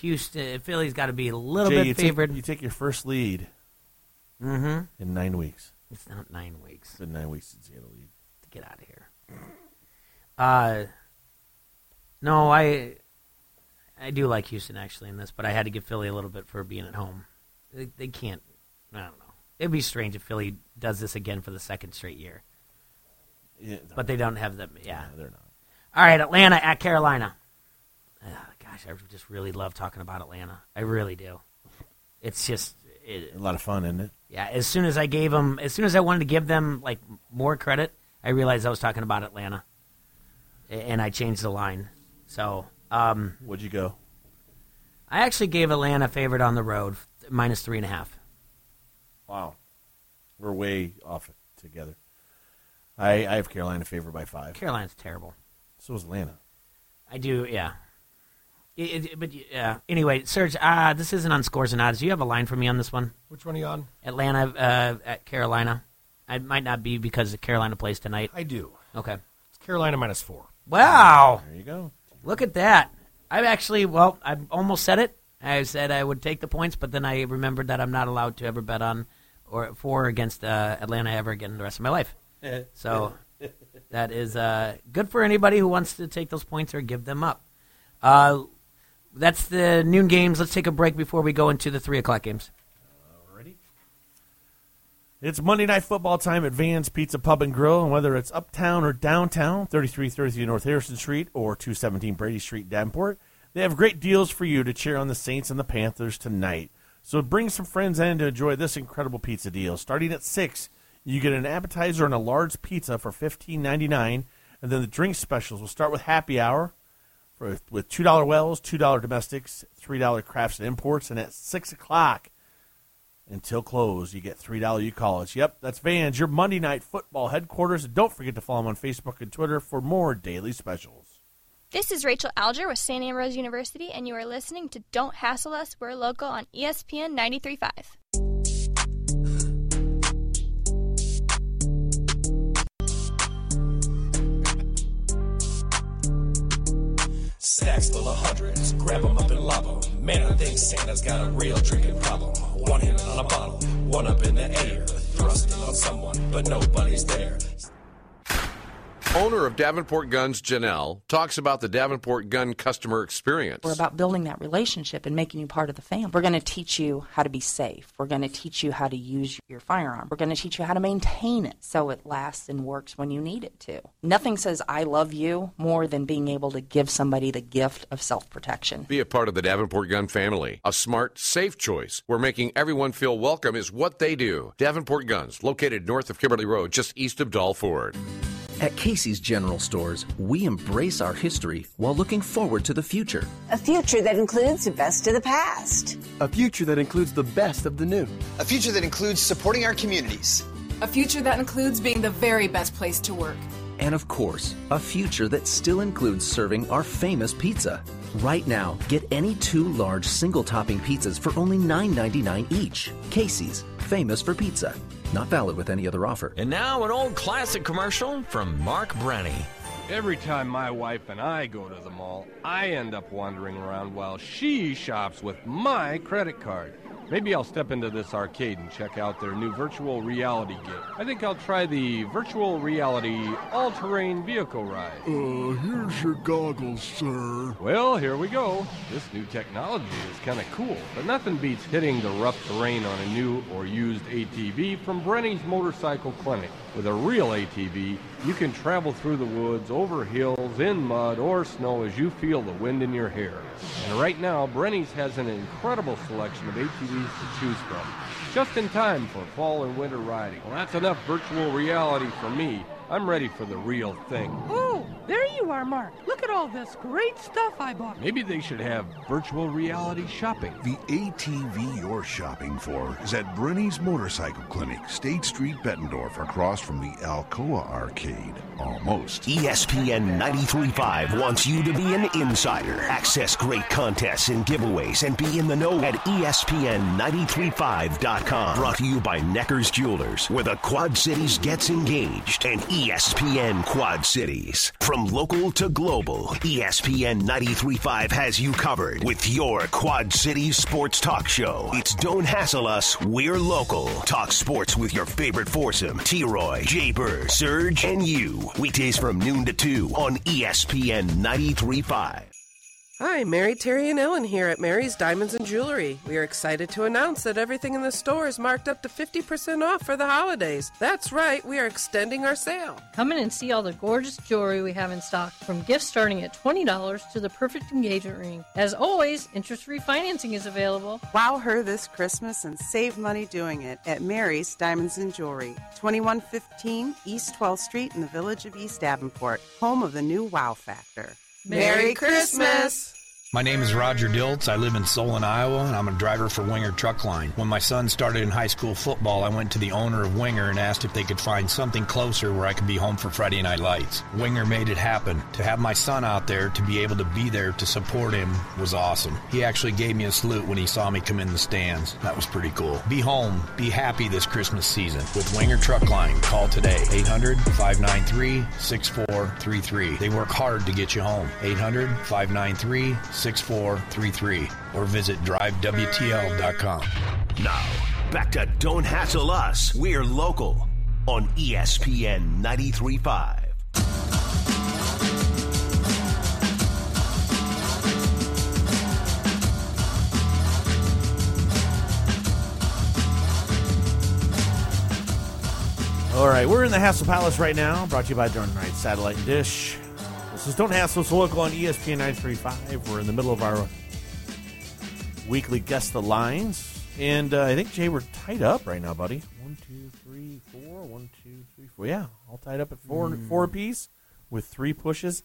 Houston, Philly's got to be a little Jay, bit you favored. Take, you take your first lead mm-hmm. in nine weeks. It's not nine weeks. It's been nine weeks since you had a lead. Get out of here. Uh, no, I I do like Houston actually in this, but I had to give Philly a little bit for being at home. They, they can't. I don't know. It'd be strange if Philly does this again for the second straight year. Yeah, But they don't have them. Yeah, they're not. All right, Atlanta at Carolina. Ah, gosh, I just really love talking about Atlanta. I really do. It's just it, A lot of fun, isn't it? yeah. As soon as I gave them, as soon as I wanted to give them like more credit, I realized I was talking about Atlanta, and I changed the line. So, um, What'd you go? I actually gave Atlanta favored on the road minus three and a half. Wow. We're way off together. I, I have Carolina favored by five. Carolina's terrible. So is Atlanta. I do, yeah. It, it- but yeah. Anyway, Serge, uh, this isn't on scores and odds. Do you have a line for me on this one? Which one are you on? Atlanta uh, at Carolina. I might not be because Carolina plays tonight. I do. Okay. It's Carolina minus four. Wow. There you go. Look at that. I've actually, well, I almost said it. I said I would take the points, but then I remembered that I'm not allowed to ever bet on or for or against uh, Atlanta ever again the rest of my life. So that is uh, good for anybody who wants to take those points or give them up. Uh, that's the noon games. Let's take a break before we go into the three o'clock games. It's Monday Night Football time at Vans Pizza Pub and Grill, and whether it's uptown or downtown, 3333 North Harrison Street or 217 Brady Street, Davenport, they have great deals for you to cheer on the Saints and the Panthers tonight. So bring some friends in to enjoy this incredible pizza deal. Starting at 6, you get an appetizer and a large pizza for $15.99, and then the drink specials will start with happy hour for, with $2 wells, $2 domestics, $3 crafts and imports, and at 6 o'clock, until close. You get $3 you call us. Yep, that's Vans, your Monday night football headquarters. And don't forget to follow them on Facebook and Twitter for more daily specials. This is Rachel Alger with St. Ambrose University, and you are listening to Don't Hassle Us. We're local on ESPN 93.5. Stacks full of hundreds, grab 'em up and lob 'em. Man, I think Santa's got a real drinking problem. One hand on a bottle, one up in the air, thrusting on someone, but nobody's there. Owner of Davenport Guns, Janelle, talks about the Davenport Gun customer experience. We're about building that relationship and making you part of the family. We're going to teach you how to be safe. We're going to teach you how to use your firearm. We're going to teach you how to maintain it so it lasts and works when you need it to. Nothing says I love you more than being able to give somebody the gift of self protection. Be a part of the Davenport Gun family. A smart, safe choice where making everyone feel welcome is what they do. Davenport Guns, located north of Kimberly Road, just east of Dahl Ford. At Casey's General Stores, we embrace our history while looking forward to the future. A future that includes the best of the past. A future that includes the best of the new. A future that includes supporting our communities. A future that includes being the very best place to work. And of course, a future that still includes serving our famous pizza. Right now, get any two large single topping pizzas for only $9.99 each. Casey's, famous for pizza. Not valid with any other offer. And now an old classic commercial from Mark Brenny. Every time my wife and I go to the mall, I end up wandering around while she shops with my credit card. Maybe I'll step into this arcade and check out their new virtual reality game. I think I'll try the virtual reality all terrain vehicle ride. Uh, here's your goggles, sir. Well, here we go. This new technology is kind of cool, but nothing beats hitting the rough terrain on a new or used ATV from Brenny's Motorcycle Clinic. With a real ATV, you can travel through the woods, over hills, in mud or snow as you feel the wind in your hair. And right now, Brenny's has an incredible selection of ATVs to choose from, just in time for fall and winter riding. Well, that's enough virtual reality for me. I'm ready for the real thing. Oh, there you are, Mark. Look at all this great stuff I bought. Maybe they should have virtual reality shopping. The ATV you're shopping for is at Brenny's Motorcycle Clinic, State Street, Bettendorf, across from the Alcoa Arcade. Almost. ESPN 93.5 wants you to be an insider. Access great contests and giveaways and be in the know at E ESPN935.com. Brought to you by Necker's Jewelers, where the Quad Cities gets engaged, and ESPN Quad Cities. From local to global, ESPN 93.5 has you covered with your Quad Cities sports talk show. It's Don't Hassle Us, We're Local. Talk sports with your favorite foursome, T-Roy, Jay Bird, and you. Weekdays from noon to 2 on ESPN 93.5. Hi, Mary, Terry, and Ellen here at Mary's Diamonds and Jewelry. We are excited to announce that everything in the store is marked up to 50% off for the holidays. That's right, we are extending our sale. Come in and see all the gorgeous jewelry we have in stock, from gifts starting at $20 to the perfect engagement ring. As always, interest free financing is available. Wow her this Christmas and save money doing it at Mary's Diamonds and Jewelry, 2115 East 12th Street in the village of East Davenport, home of the new Wow Factor. Merry Christmas! My name is Roger Diltz. I live in Solon, Iowa, and I'm a driver for Winger Truck Line. When my son started in high school football, I went to the owner of Winger and asked if they could find something closer where I could be home for Friday Night Lights. Winger made it happen. To have my son out there, to be able to be there to support him was awesome. He actually gave me a salute when he saw me come in the stands. That was pretty cool. Be home, be happy this Christmas season with Winger Truck Line. Call today 800 593 6433. They work hard to get you home. 800 593 6433 or visit drivewtl.com. Now, back to Don't Hassle Us. We're local on ESPN 93.5. All right, we're in the Hassle Palace right now, brought to you by Done Right Satellite and Dish. This is Don't Hassle, it's local on ESPN 935. We're in the middle of our weekly Guess the Lines. And uh, I think, Jay, we're tied up right now, buddy. One, two, three, four. One, two, three, four. Yeah, all tied up at four, Hmm. four apiece with three pushes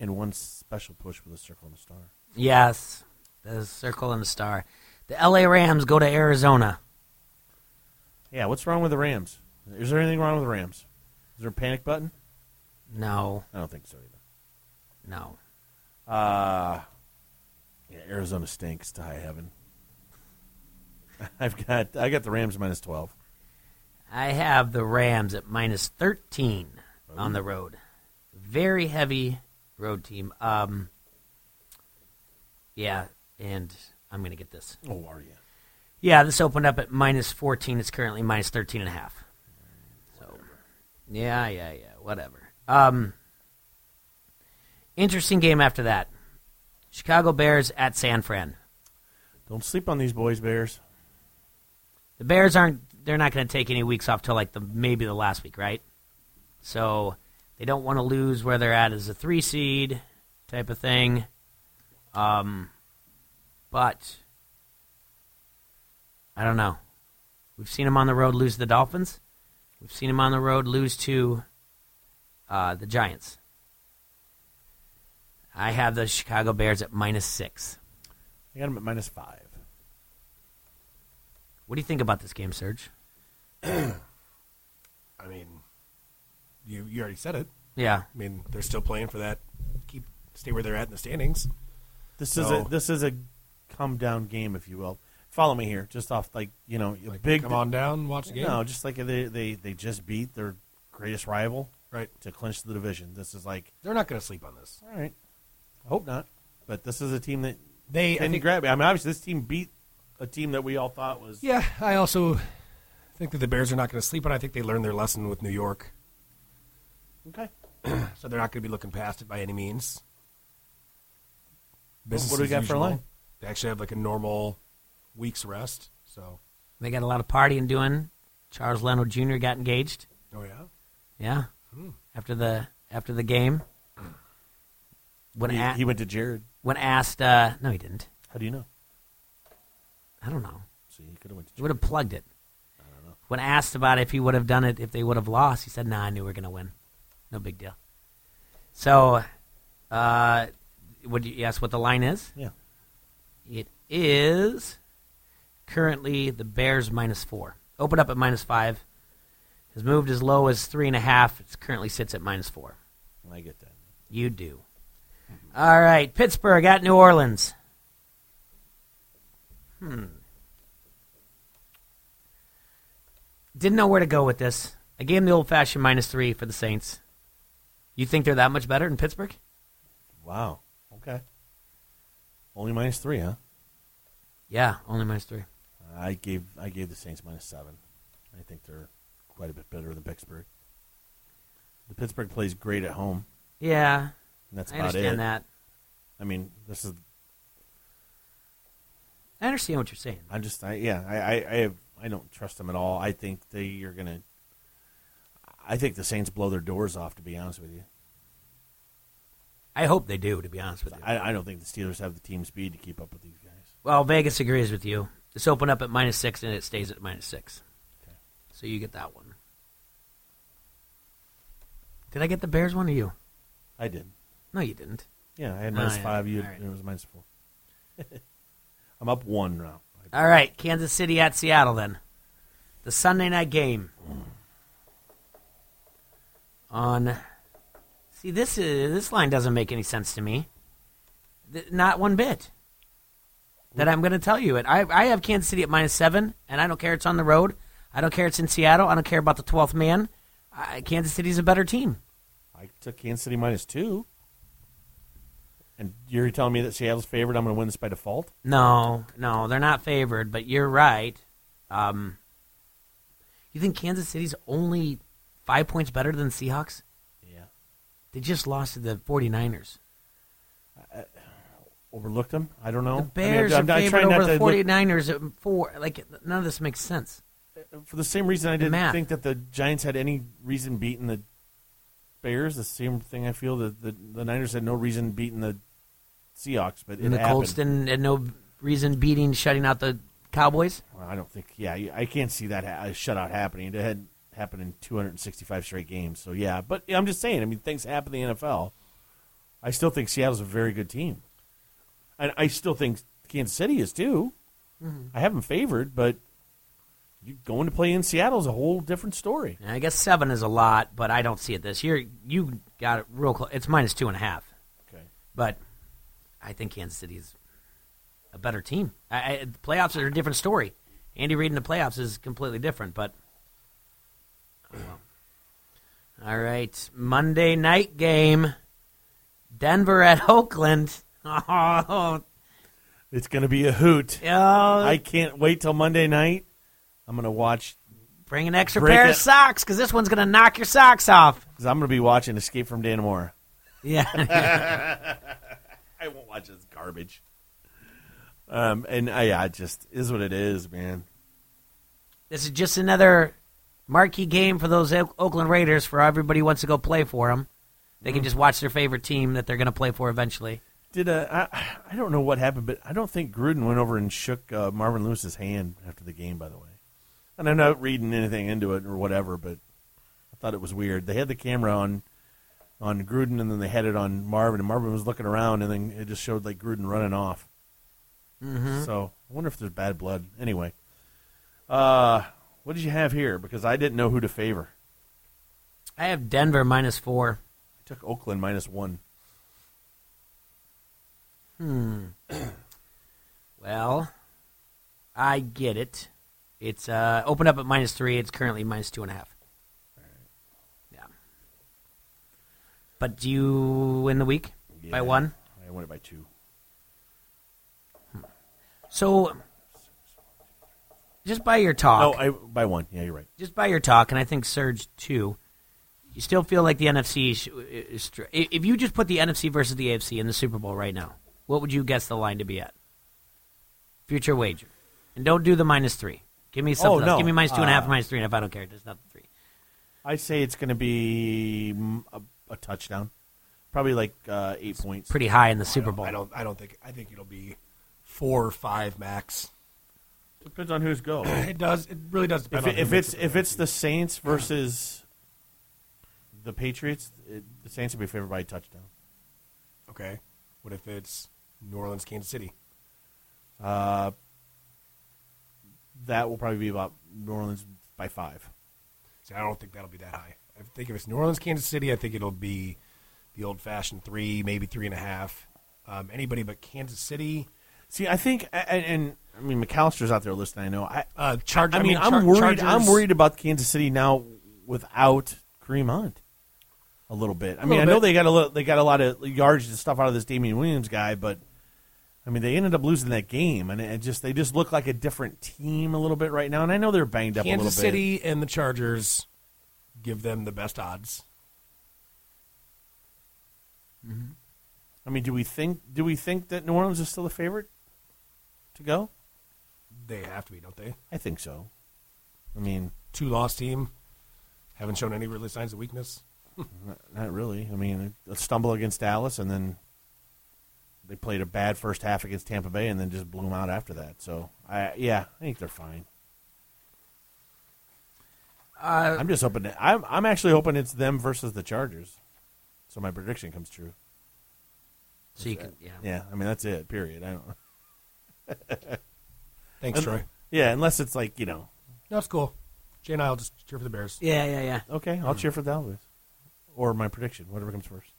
and one special push with a circle and a star. Yes, the circle and the star. The L.A. Rams go to Arizona. Yeah, what's wrong with the Rams? Is there anything wrong with the Rams? Is there a panic button? No. I don't think so either. No. Uh, yeah, Arizona stinks to high heaven. I've got I got the Rams minus twelve. I have the Rams at minus 13 on the road. Very heavy road team. Um, yeah, and I'm going to get this. Oh, are you? Yeah, this opened up at minus 14. It's currently minus 13 and a half. So, yeah, yeah, yeah, whatever. Um, interesting game after that. Chicago Bears at San Fran. Don't sleep on these boys, Bears. The Bears aren't. They're not going to take any weeks off till like the maybe the last week, right? So they don't want to lose where they're at as a three seed type of thing. Um, but I don't know. We've seen them on the road lose to the Dolphins. We've seen them on the road lose to uh, the Giants. I have the Chicago Bears at minus six. I got them at minus five. What do you think about this game, Serge? I mean, you you already said it. Yeah. I mean, they're still playing for that. Keep stay where they're at in the standings. This is a this is a come down game, if you will. Follow me here, just off like you know, a big. come on down, watch the game? No, just like they they they just beat their greatest rival, right, to clinch the division. This is like They're not going to sleep on this. all right. I hope not, but this is a team that They- I didn't think- grab. I mean, obviously, this team beat a team that we all thought was Yeah, I also think that the Bears are not going to sleep on. I think they learned their lesson with New York, okay. so they're not going to be looking past it by any means. What- Business what do we as got for a line? They actually have like a normal week's rest. So, They got a lot of partying doing. Charles Leno Jr. got engaged. oh yeah, Yeah. Hmm. After the after the game. When He- a- he went to Jared. When asked, uh, no, he didn't. How do you know? I don't know. See, he could have went. To He would have plugged it. I don't know. When asked about if he would have done it if they would have lost, he said, "Nah, I knew we were going to win. No big deal." So, uh, would you ask what the line is? Yeah. It is currently the Bears minus four. Opened up at minus five. Has moved as low as three and a half. It currently sits at minus four. I get that. You do. All right, Pittsburgh at New Orleans. Hmm. Didn't know where to go with this. I gave them the old fashioned minus three for the Saints. You think they're that much better than Pittsburgh? Wow. Okay. Only minus three, huh? Yeah, only minus three. I gave I gave the Saints minus seven. I think they're quite a bit better than Pittsburgh. The Pittsburgh plays great at home. Yeah, And that's I about understand it. that. I mean, this is. I understand what you're saying. I'm just. I yeah. I I I, have, I don't trust them at all. I think they are gonna. I think the Saints blow their doors off. To be honest with you, I hope they do. To be honest with you. I, I don't think the Steelers have the team speed to keep up with these guys. Well, Vegas agrees with you. This opened up at minus six and it stays at minus six. Okay. So you get that one. Did I get the Bears one or you? I did. No, you didn't. Yeah, I had Oh, yeah. five. You All had, right. it was minus four. I'm up one now. All right, Kansas City at Seattle then. The Sunday night game. On See, this is this line doesn't make any sense to me. Th- Not one bit. That I'm going to tell you it. I I have Kansas City at minus 7 and I don't care it's on the road. I don't care it's in Seattle. I don't care about the 12th man. I, Kansas City's a better team. I took Kansas City minus two. And you're telling me that Seattle's favored? I'm going to win this by default? No, no, they're not favored, but you're right. Um, you think Kansas City's only five points better than Seahawks? Yeah. They just lost to the 49ers. Overlooked them? I don't know. The Bears I mean, are I'm, I'm favored trying not over the to look- 49ers at four. Like, none of this makes sense. for the same reason I didn't think that the Giants had any reason beating the Bears. The same thing I feel that the, the Niners had no reason beating the Seahawks, but it And the happened. Colts didn't had no reason beating, shutting out the Cowboys. Well, I don't think. Yeah, I can't see that ha- shutout happening. It had happened in 265 straight games. So yeah, but I'm just saying. I mean, things happen in the NFL. I still think Seattle's a very good team, and I still think Kansas City is too. Mhm. I have them favored, but you going to play in Seattle is a whole different story. I guess seven is a lot, but I don't see it this year. You got it real close. It's minus two and a half. Okay. But I think Kansas City is a better team. I, I, the playoffs are a different story. Andy Reid in the playoffs is completely different, but oh well. All right, Monday night game, Denver at Oakland. Oh, It's going to be a hoot. I can't wait till Monday night. I'm going to watch. bring an extra Break pair it. of socks because this one's going to knock your socks off. Because I'm going to be watching Escape from Dannemora. Yeah. I won't watch this garbage. Um, and I, yeah, it just is what it is, man. This is just another marquee game for those Oak- Oakland Raiders for everybody who wants to go play for them. They can Mhm. just watch their favorite team that they're going to play for eventually. Did uh, I, I don't know what happened, but I don't think Gruden went over and shook uh, Marvin Lewis's hand after the game. By the way, and I'm not reading anything into it or whatever, but I thought it was weird. They had the camera on on Gruden, and then they had it on Marvin, and Marvin was looking around, and then it just showed like Gruden running off. Mhm. So I wonder if there's bad blood. Anyway, uh, what did you have here? Because I didn't know who to favor. I have Denver minus four. I took Oakland minus one. Hmm. well, I get it. It's uh, opened up at minus three. It's currently minus two and a half. Yeah. But do you win the week by one? I won it by two. So, just by your talk. No, I by one. Yeah, you're right. just by your talk, and I think Serge too, you still feel like the NFC. Is, if you just put the NFC versus the AFC in the Super Bowl right now, what would you guess the line to be at? Future wager, and don't do the minus three. Give me something. Oh, else. no. Give me minus two and a half, Uh, minus three and a half. I don't care. There's not the three. I say it's going to be a, a touchdown, probably like uh, eight points. Pretty high in the I Super don't- Bowl. I don't. I don't think. I think it'll be four or five max. Depends on who's go. It does. It really does If, depend it, on if it's if it's the Saints versus the Patriots, it, the Saints will be favored by a touchdown. Okay. What if it's New Orleans, Kansas City? Uh, that will probably be about New Orleans by five. See, I don't think that'll be that high. I think if it's New Orleans, Kansas City, I think it'll be the old-fashioned three, maybe three and a half. Um, anybody but Kansas City. See, I think, and, and I mean McAllister's out there listening. I know. I, Uh, I I mean, mean, I'm Char- worried. I'm worried about Kansas City now without Kareem Hunt. A little bit. I mean, I know bit. they got a little, they got a lot of yards and stuff out of this Damien Williams guy, but I mean, they ended up losing that game, and it just they just look like a different team a little bit right now. And I know they're banged up a Kansas little bit. City and the Chargers give them the best odds. Mm-hmm. I mean, do we think do we think that New Orleans is still a favorite to go? They have to be, don't they? I think so. I mean, Two loss team. Haven't shown any really signs of weakness. not, not really. I mean, a stumble against Dallas, and then they played a bad first half against Tampa Bay, and then just blew them out after that. So, I yeah, I think they're fine. Uh, I'm just hoping. That, I'm I'm actually hoping it's them versus the Chargers, so my prediction comes true. So you can, yeah. Yeah, I mean that's it. Period. I don't. Thanks, Un- Troy. Yeah, unless it's like you know. No, it's cool. Jay and I'll just cheer for the Bears. Yeah, yeah, yeah. Okay, I'll cheer for the Cowboys, or my prediction, whatever comes first.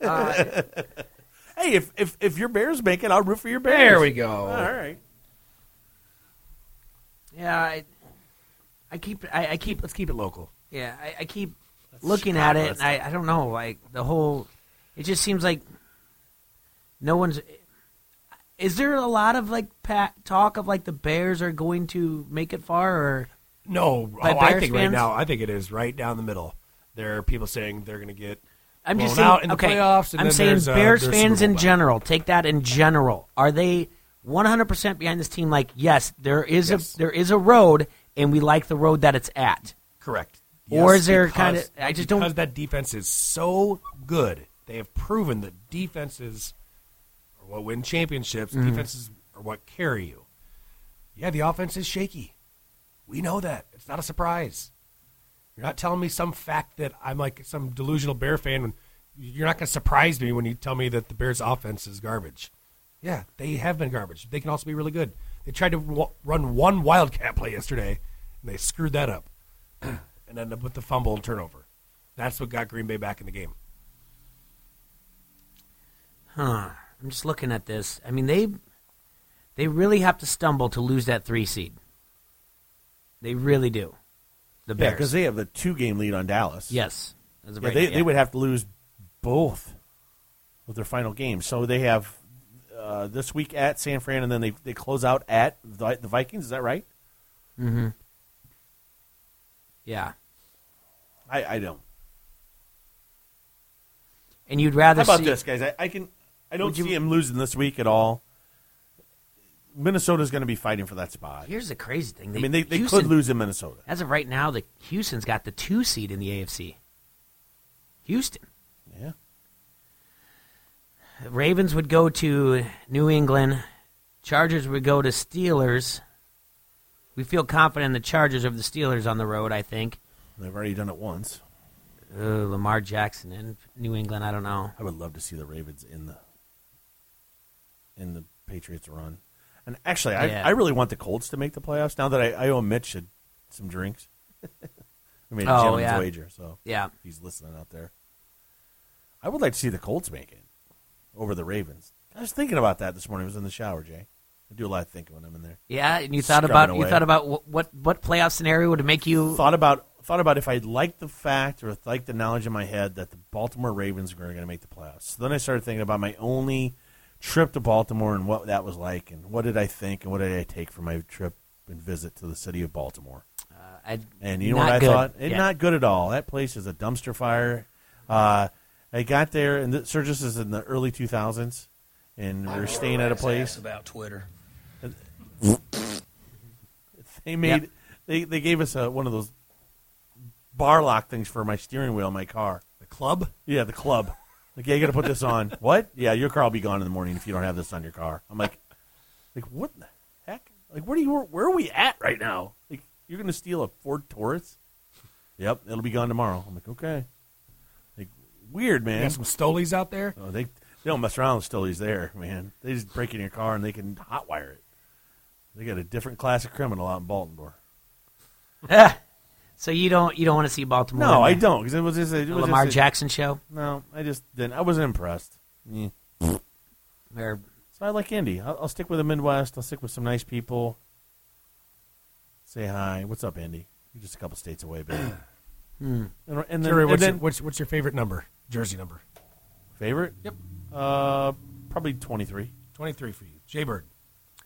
Uh, hey, if if if your Bears make it, I'll root for your Bears. There we go. All right. Yeah, I, I keep, I, I keep, Let's keep it local. yeah, I, I keep looking at it, and I, I don't know, like the whole, it just seems like no one's. Is there a lot of like pat, talk of like the Bears are going to make it far, or No, oh, I Bears think right now, I think it is right down the middle. There are people saying they're going to get. I'm just saying, in the okay, playoffs. And I'm then saying there's, uh, Bears there's fans Super in general. Take that in general. Are they 100 percent behind this team? Like, yes, there is Yes. a there is a road, and we like the road that it's at. Correct. Or is there kind of? I just because don't. Because that defense is so good. They have proven that defenses are what win championships. Mhm. Defenses are what carry you. Yeah, the offense is shaky. We know that. It's not a surprise. You're not telling me some fact that I'm like some delusional Bear fan. When you're not going to surprise me when you tell me that the Bears' offense is garbage. Yeah, they have been garbage. They can also be really good. They tried to w- run one wildcat play yesterday, And they screwed that up and ended up with the fumble and turnover. That's what got Green Bay back in the game. Huh. I'm just looking at this. I mean, they they really have to stumble to lose that three seed. They really do. The Yeah, Bears. because they have the two game lead on Dallas. Yes. Yeah, they, now, they would have to lose both with their final game. So they have uh, this week at San Fran, and then they, they close out at the, the Vikings. Is that right? Mm-hmm. Yeah. I, I don't. And you'd rather How about see this, guys? I, I can. I don't Would you- see him losing this week at all. Minnesota's going to be fighting for that spot. Here's the crazy thing. I mean, they, they Houston- could lose in Minnesota. As of right now, the Houston's got the two seed in the AFC. Houston. Yeah. Ravens would go to New England. Chargers would go to Steelers. We feel confident in the Chargers over the Steelers on the road, I think. They've already done it once. Uh, Lamar Jackson in New England, I don't know. I would love to see the Ravens in the in the Patriots run. And actually, I, Yeah. I really want the Colts to make the playoffs. Now that I, I owe Mitch a, some drinks, I made a Oh, gentleman's yeah. wager. So Yeah. he's listening out there. I would like to see the Colts make it over the Ravens. I was thinking about that this morning. I was in the shower, Jay. I do a lot of thinking when I'm in there. Yeah, and you thought about you thought about what what, what playoff scenario would make you thought about thought about if I liked the fact or liked the knowledge in my head that the Baltimore Ravens were going to make the playoffs. So then I started thinking about my only trip to Baltimore and what that was like, and what did I think and what did I take for my trip and visit to the city of Baltimore. I, and you know what I good. thought? It's Yeah. not good at all. That place is a dumpster fire. Uh, I got there, and the, Surges is in the early 2000s, and we were staying at a place. about Twitter. They made they they gave us a, one of those bar lock things for my steering wheel in my car. The club? Yeah, the club. Like, yeah, you got to put this on. what? Yeah, your car will be gone in the morning if you don't have this on your car. I'm like, like what the heck? Like, where do you where are we at right now? Like, you're going to steal a Ford Taurus? Yep, it'll be gone tomorrow. I'm like, okay. Like, weird, man. You got some Stolies out there? Oh, they they don't mess around with Stolies there, man. They just break in your car and they can hotwire it. They got a different class of criminal out in Baltimore. so you don't you don't want to see Baltimore? No, I don't because it was just a, it the was Lamar just a- Jackson show. No, I just didn't. I wasn't impressed. Or- So I like Indy. I'll, I'll stick with the Midwest. I'll stick with some nice people. Say hi. What's up, Indy? You're just a couple states away, baby. Hmm. And, and then, Jerry, and what's, then your, what's, what's your favorite number? Jersey number? favorite? Yep. Uh, probably twenty three. 23 for you. Jaybird,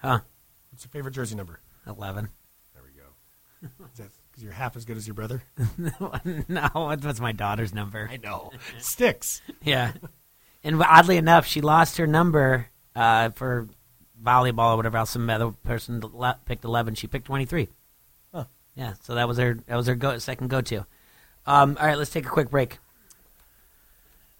Huh? What's your favorite jersey number? Eleven. There we go. Is that because you're half as good as your brother? no, that's my daughter's number. I know. Sticks. Yeah. And oddly enough, she lost her number uh, for volleyball or whatever else. Some other person le- picked eleven. She picked twenty three. Huh. Yeah. So that was her. That was her go- second go to. Um, all right, let's take a quick break.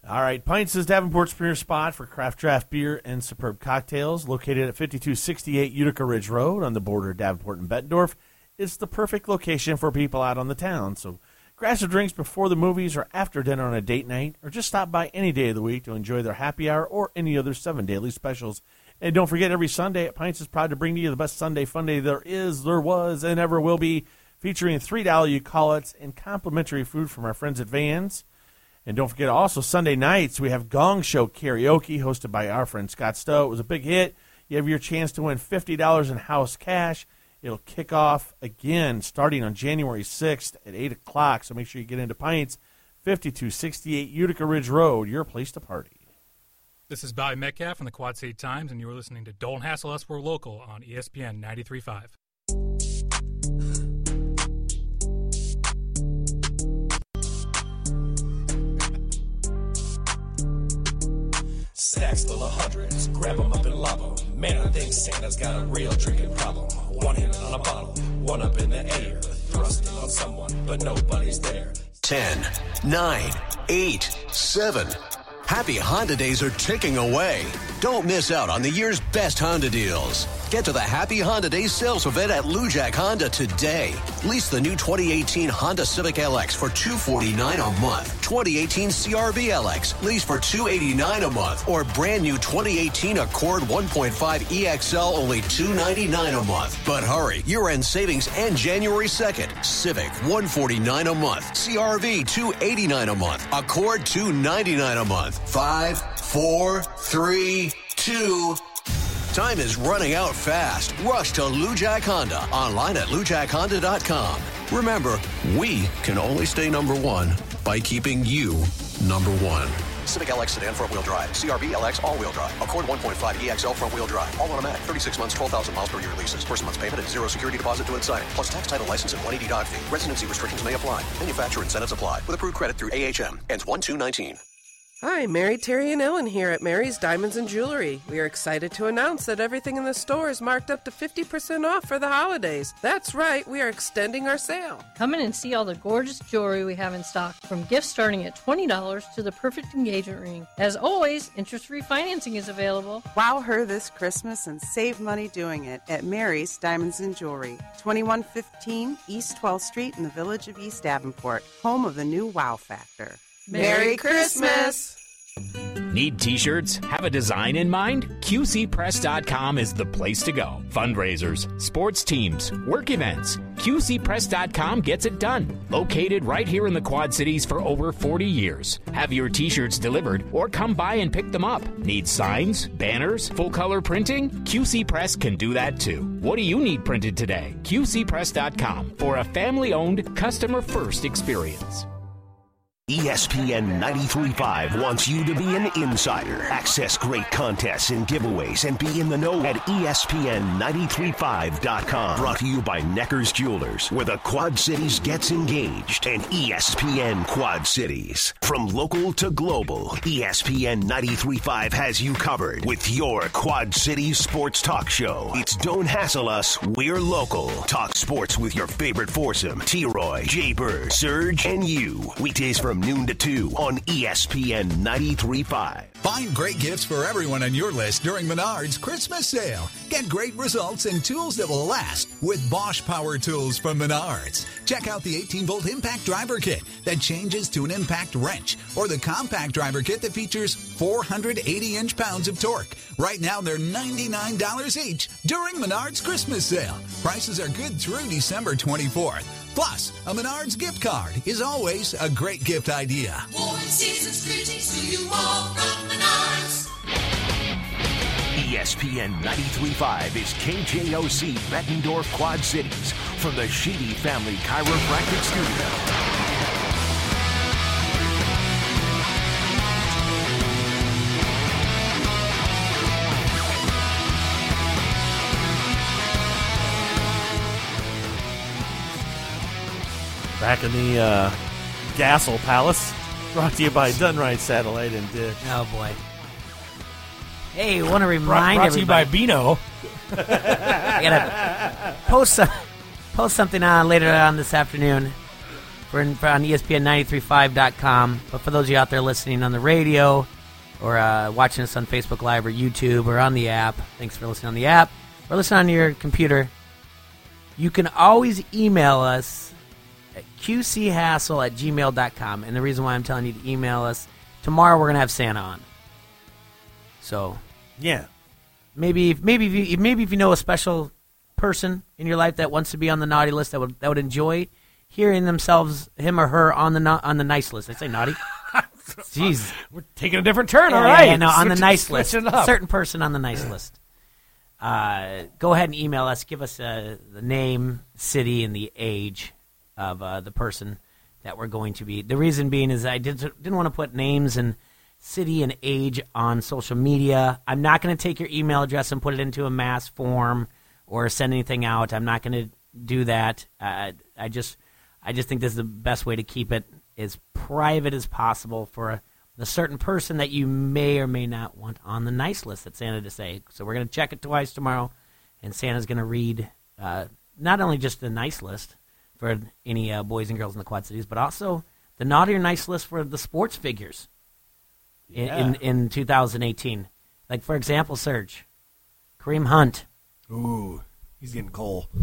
All right, Pints is Davenport's premier spot for craft draft beer and superb cocktails. Located at 5268 Utica Ridge Road on the border of Davenport and Bettendorf, it's the perfect location for people out on the town. So, grab some drinks before the movies or after dinner on a date night, or just stop by any day of the week to enjoy their happy hour or any other seven daily specials. And don't forget, every Sunday at Pints is proud to bring to you the best Sunday fun day there is, there was, and ever will be, featuring three dollar you call it's and complimentary food from our friends at Vans. And don't forget, also Sunday nights we have Gong Show karaoke hosted by our friend Scott Stowe. It was a big hit. You have your chance to win fifty dollars in house cash. It'll kick off again starting on January sixth at eight o'clock. So make sure you get into Pints, fifty-two sixty-eight Utica Ridge Road, your place to party. This is Bobby Metcalf from the Quad City Times, and you are listening to Don't Hassle Us, We're Local on ESPN 93.5. Stacks full of hundreds, grab 'em up and lob 'em. Man, I think Santa's got a real drinking problem. One hand on a bottle, one up in the air, thrusting on someone, but nobody's there. 10, 9, 8, 7. Happy Honda days are ticking away. Don't miss out on the year's best Honda deals. Get to the Happy Honda Days sales event at Lujack Honda today. Lease the new 2018 Honda Civic LX for 249 a month. 2018 CRV LX lease for 289 a month. Or brand new 2018 Accord 1.5 EXL only 299 a month. But hurry, year-end savings end January 2nd. Civic 149 a month. CRV 289 a month. Accord 299 a month. Five, four, three, two. Time is running out fast. Rush to Lujack Honda online at lujackhonda.com. Remember, we can only stay number one by keeping you number one. Civic LX sedan front wheel drive. CRV LX all wheel drive. Accord 1.5 EXL front wheel drive. All automatic. 36 months, 12,000 miles per year leases. First month's payment and zero security deposit to signing. Plus tax title license and 180 dog fee. Residency restrictions may apply. Manufacturer incentives apply. With approved credit through AHM. Ends 1219. Hi, Mary, Terry, and Ellen here at Mary's Diamonds and Jewelry. We are excited to announce that everything in the store is marked up to 50% off for the holidays. That's right, we are extending our sale. Come in and see all the gorgeous jewelry we have in stock, from gifts starting at $20 to the perfect engagement ring. As always, interest free financing is available. Wow her this Christmas and save money doing it at Mary's Diamonds and Jewelry, 2115 East 12th Street in the village of East Davenport, home of the new Wow Factor. Merry Christmas! Need t shirts? Have a design in mind? QCPress.com is the place to go. Fundraisers, sports teams, work events. QCPress.com gets it done. Located right here in the Quad Cities for over 40 years. Have your t shirts delivered or come by and pick them up. Need signs, banners, full color printing? QC Press can do that too. What do you need printed today? QCPress.com for a family owned, customer first experience. ESPN 93.5 wants you to be an insider. Access great contests and giveaways and be in the know at E ESPN935.com. Brought to you by Necker's Jewelers, where the Quad Cities gets engaged, and ESPN Quad Cities. From local to global, ESPN 93.5 has you covered with your Quad Cities sports talk show. It's Don't Hassle Us, We're Local. Talk sports with your favorite foursome, T-Roy, J-Bird, Serge, and you. Weekdays from noon to 2 on ESPN 93.5. Find great gifts for everyone on your list during Menards Christmas sale. Get great results and tools that will last with Bosch Power Tools from Menards. Check out the 18 volt impact driver kit that changes to an impact wrench or the compact driver kit that features 480 inch pounds of torque. Right now they're $99 each during Menards Christmas sale. Prices are good through December 24th. Plus, a Menards gift card is always a great gift idea. Warm season's greetings to you ESPN 93.5 is KJOC Bettendorf Quad Cities from the Sheedy Family Chiropractic Studio. Back in the uh, Hassle Palace, brought to you by Done Right Satellite and Dish. Oh boy. Hey, want to remind brought to you by everybody. Beano. I gotta post some, post something on later on this afternoon for, for on E ESPN935.com. But for those of you out there listening on the radio or uh, watching us on Facebook Live or YouTube or on the app, thanks for listening on the app or listening on your computer. You can always email us at qchassle at gmail.com. And the reason why I'm telling you to email us, tomorrow we're going to have Santa on. So, yeah. Maybe, if, maybe, if you, maybe if you know a special person in your life that wants to be on the naughty list, that would that would enjoy hearing themselves, him or her, on the no, on the nice list. I say naughty. Jeez, we're taking a different turn. Yeah, all right, yeah, no, on the nice list, certain person on the nice list. Uh, go ahead and email us. Give us uh, the name, city, and the age of uh, the person that we're going to be. The reason being is I did, didn't want to put names and city and age on social media. I'm not going to take your email address and put it into a mass form or send anything out. I'm not going to do that. Uh, I just, I just think this is the best way to keep it as private as possible for a, a certain person that you may or may not want on the nice list that Santa to say. So we're going to check it twice tomorrow, and Santa's going to read uh, not only just the nice list for any uh, boys and girls in the Quad Cities, but also the naughty or nice list for the sports figures in, in, Yeah. in 2018. Like, for example, Serge, Kareem Hunt, Ooh, he's getting coal.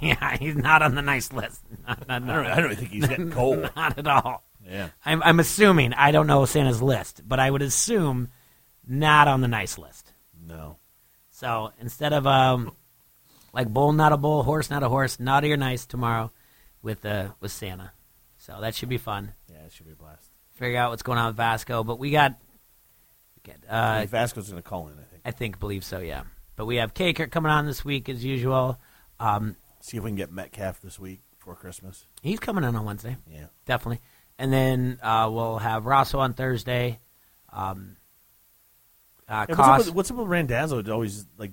Yeah, he's not on the nice list. Not, not, I don't- I don't think he's getting coal. Not at all. Yeah. I'm, I'm assuming. I don't know Santa's list, but I would assume not on the nice list. No. So instead of um, like bull, not a bull, horse, not a horse, naughty or nice tomorrow with uh, with Santa. So that should be fun. Yeah, it should be a blast. Figure out what's going on with Vasco, but we got. we got, I Uh, think Vasco's going to call in. I think. I think, believe so, yeah. But we have Caker coming on this week as usual. Um, See if we can get Metcalf this week before Christmas. He's coming in on Wednesday. Yeah. definitely. And then uh, we'll have Rosso on Thursday. Um, uh, Yeah, what's, up with, what's up with Randazzo? Always like.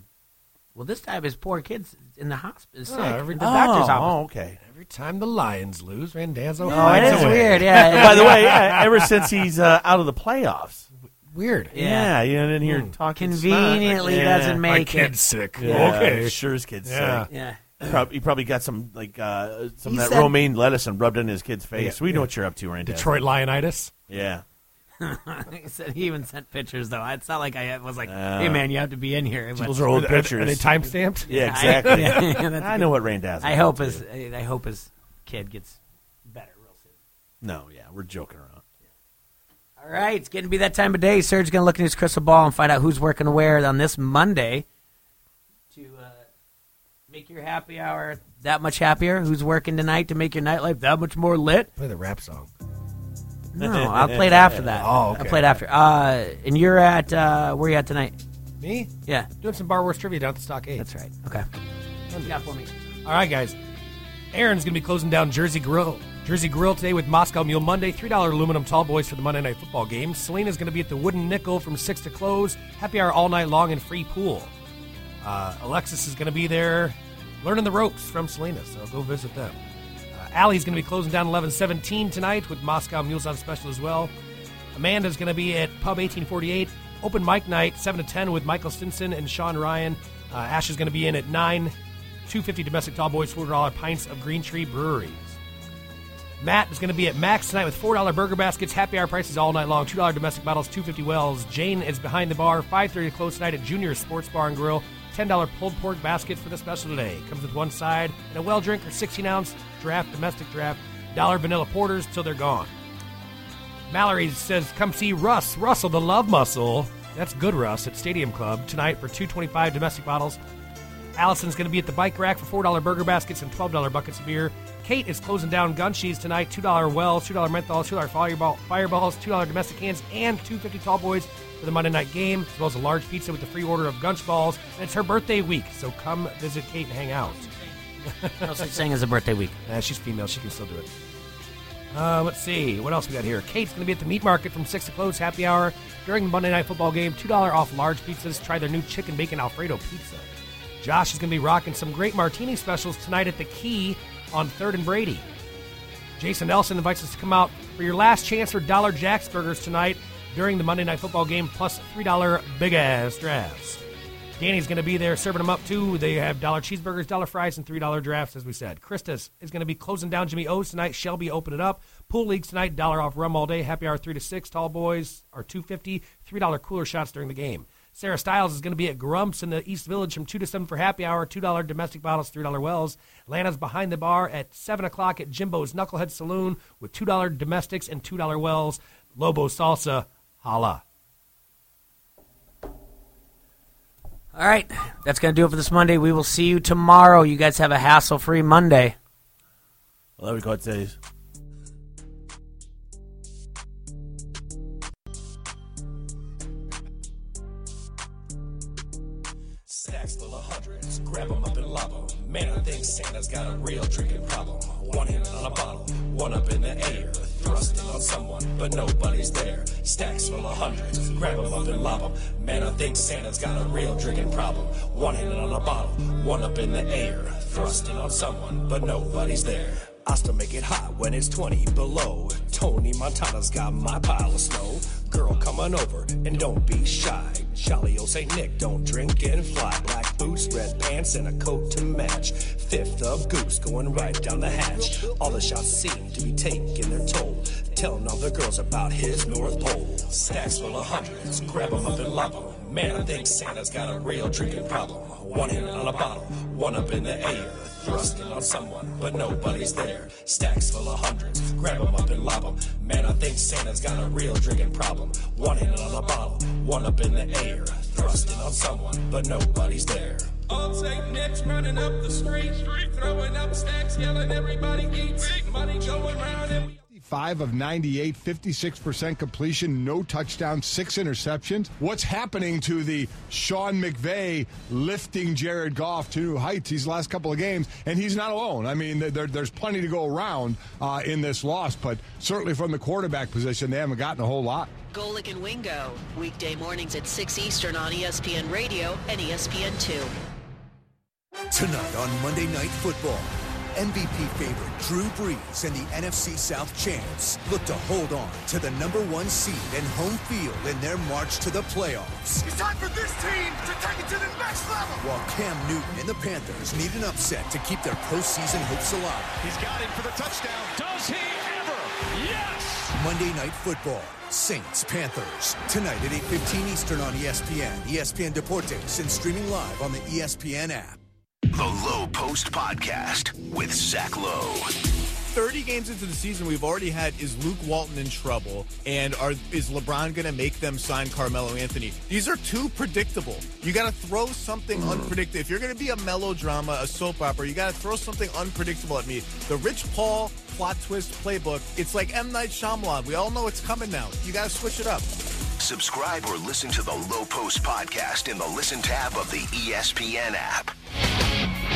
Well, this time his poor kid's in the hospital, sick. Oh, every- the doctor's oh, office. oh, okay. Every time the Lions lose, Randazzo. Oh, finds it is a way. weird, yeah. By the way, yeah, ever since he's uh, out of the playoffs. Weird. Yeah, you didn't hear Hmm. talking. Conveniently snot. doesn't My make kid's it. sick. Yeah, Okay. sure his kid's Yeah. sick. Yeah. He he probably got some like uh, some He of that said- romaine lettuce and rubbed it in his kid's face. Yeah, we know what you're up to, Randazzo. Detroit Lionitis. Yeah. he said he even sent pictures though. It's not like I was like, Uh, "Hey man, you have to be in here." Those are old pictures. are- are they time-stamped? Yeah, I- exactly. yeah, that's I good. know what Randazzo. I hope his to. I hope his kid gets better real soon. No, yeah, we're joking around. All right, it's getting to be that time of day. Serge's going to look in his crystal ball and find out who's working where on this Monday to uh, make your happy hour that much happier. Who's working tonight to make your nightlife that much more lit? Play the rap song. No, I played after that. Oh, okay. I played after. Uh, and you're at uh, where you at tonight? Me? Yeah, Doing some Bar Wars trivia down at the Stockade. that's right. Okay, what you got for me? All right, guys. Aaron's going to be closing down Jersey Grill. Jersey Grill today with Moscow Mule Monday. $3 aluminum tall boys for the Monday Night Football game. Selena's going to be at the Wooden Nickel from 6 to close. Happy hour all night long and free pool. Uh, Alexis is going to be there learning the ropes from Selena, so go visit them. Allie's going to be closing down 1117 tonight with Moscow Mules on special as well. Amanda's going to be at Pub 1848. Open mic night, 7 to 10 with Michael Stinson and Sean Ryan. Uh, Ash is going to be in at 9. 250 domestic tall boys, $4 pints of Green Tree Breweries. Matt is going to be at Max tonight with $4 burger baskets, happy hour prices all night long, $2 domestic bottles, 250 wells. Jane is behind the bar, 5.30 to close tonight at Junior Sports Bar and Grill. $10 pulled pork basket for the special today. Comes with one side and a well drink or 16 ounce draft, domestic draft. Dollar vanilla porters till they're gone. Mallory says, "Come see Russ, Russell, the Love Muscle. That's good, Russ, at Stadium Club tonight for two twenty-five domestic bottles. Allison's going to be at the bike rack for four dollar burger baskets and twelve dollar buckets of beer. Kate is closing down Gunshies tonight. Two dollar wells, two dollar menthols, two dollar fireball, fireballs, two dollar domestic cans, and two fifty tall boys for the Monday night game, as well as a large pizza with the free order of Gunch balls. And it's her birthday week, so come visit Kate and hang out. No such thing as a birthday week. Nah, she's female. She can still do it. Uh, let's see. What else we got here? Kate's going to be at the meat market from 6 to close, happy hour. During the Monday Night Football game, $2 off large pizzas. Try their new chicken bacon Alfredo pizza. Josh is going to be rocking some great martini specials tonight at the Key on 3rd and Brady. Jason Nelson invites us to come out for your last chance for Dollar Jack's Burgers tonight during the Monday Night Football game, plus $3 big ass drafts. Danny's going to be there serving them up too. They have dollar cheeseburgers, dollar fries, and three dollar drafts, as we said. Christus is going to be closing down Jimmy O's tonight. Shelby open it up. Pool leagues tonight, dollar off rum all day. Happy hour three to six. Tall boys are two fifty. Three dollar cooler shots during the game. Sarah Stiles is going to be at Grumps in the East Village from two to seven for happy hour. Two dollar domestic bottles, three dollar wells. Lana's behind the bar at seven o'clock at Jimbo's Knucklehead Saloon with two dollar domestics and two dollar wells. Lobo Salsa, holla. All right, that's going to do it for this Monday. We will see you tomorrow. You guys have a hassle free Monday. Well, we caught Man, I think Santa's got a real drinking problem. One hand on a bottle, one up in the air, thrusting on someone, but nobody's there. Stacks full of hundreds, grab 'em up and lob 'em. Man, I think Santa's got a real drinking problem. One hand on a bottle, one up in the air, thrusting on someone, but nobody's there. I still make it hot when it's 20 below. Tony Montana's got my pile of snow. Girl, come on over and don't be shy. Jolly old Saint Nick, don't drink and fly. Black boots, red pants, and a coat to match. Fifth of goose going right down the hatch. All the shots seem to be taking their toll. Telling all the girls about his North Pole. Stacks full of hundreds, grab 'em up and lob 'em. Man, I think Santa's got a real drinking problem. One hand on a bottle, one up in the air, thrusting on someone, but nobody's there. Stacks full of hundreds, grab 'em up and lob 'em. Man, I think Santa's got a real drinking problem. One hand on a bottle, one up in the air, thrusting on someone, but nobody's there. All St. Nick's running up the street, throwing up stacks, yelling everybody eats. Money going round and we 5 of 98, 56% completion, no touchdowns, six interceptions. What's happening to the Sean McVay lifting Jared Goff to new heights these last couple of games? And he's not alone. I mean, there, there's plenty to go around uh, in this loss, but certainly from the quarterback position, they haven't gotten a whole lot. Golic and Wingo, weekday mornings at 6 Eastern on ESPN Radio and ESPN2. Tonight on Monday Night Football, MVP favorite Drew Brees and the NFC South champs look to hold on to the number one seed and home field in their march to the playoffs. It's time for this team to take it to the next level. While Cam Newton and the Panthers need an upset to keep their postseason hopes alive. He's got it for the touchdown. Does he ever? Yes! Monday Night Football, Saints, Panthers. Tonight at 8.15 Eastern on ESPN, ESPN Deportes, and streaming live on the ESPN app. The Low Post Podcast with Zach Lowe. 30 games into the season we've already had is Luke Walton in trouble and are is LeBron going to make them sign Carmelo Anthony? These are too predictable. You got to throw something mm. unpredictable. If you're going to be a melodrama, a soap opera, you got to throw something unpredictable at me. The Rich Paul plot twist playbook, it's like M Night Shyamalan. We all know it's coming now. You got to switch it up. Subscribe or listen to the Low Post podcast in the Listen tab of the ESPN app.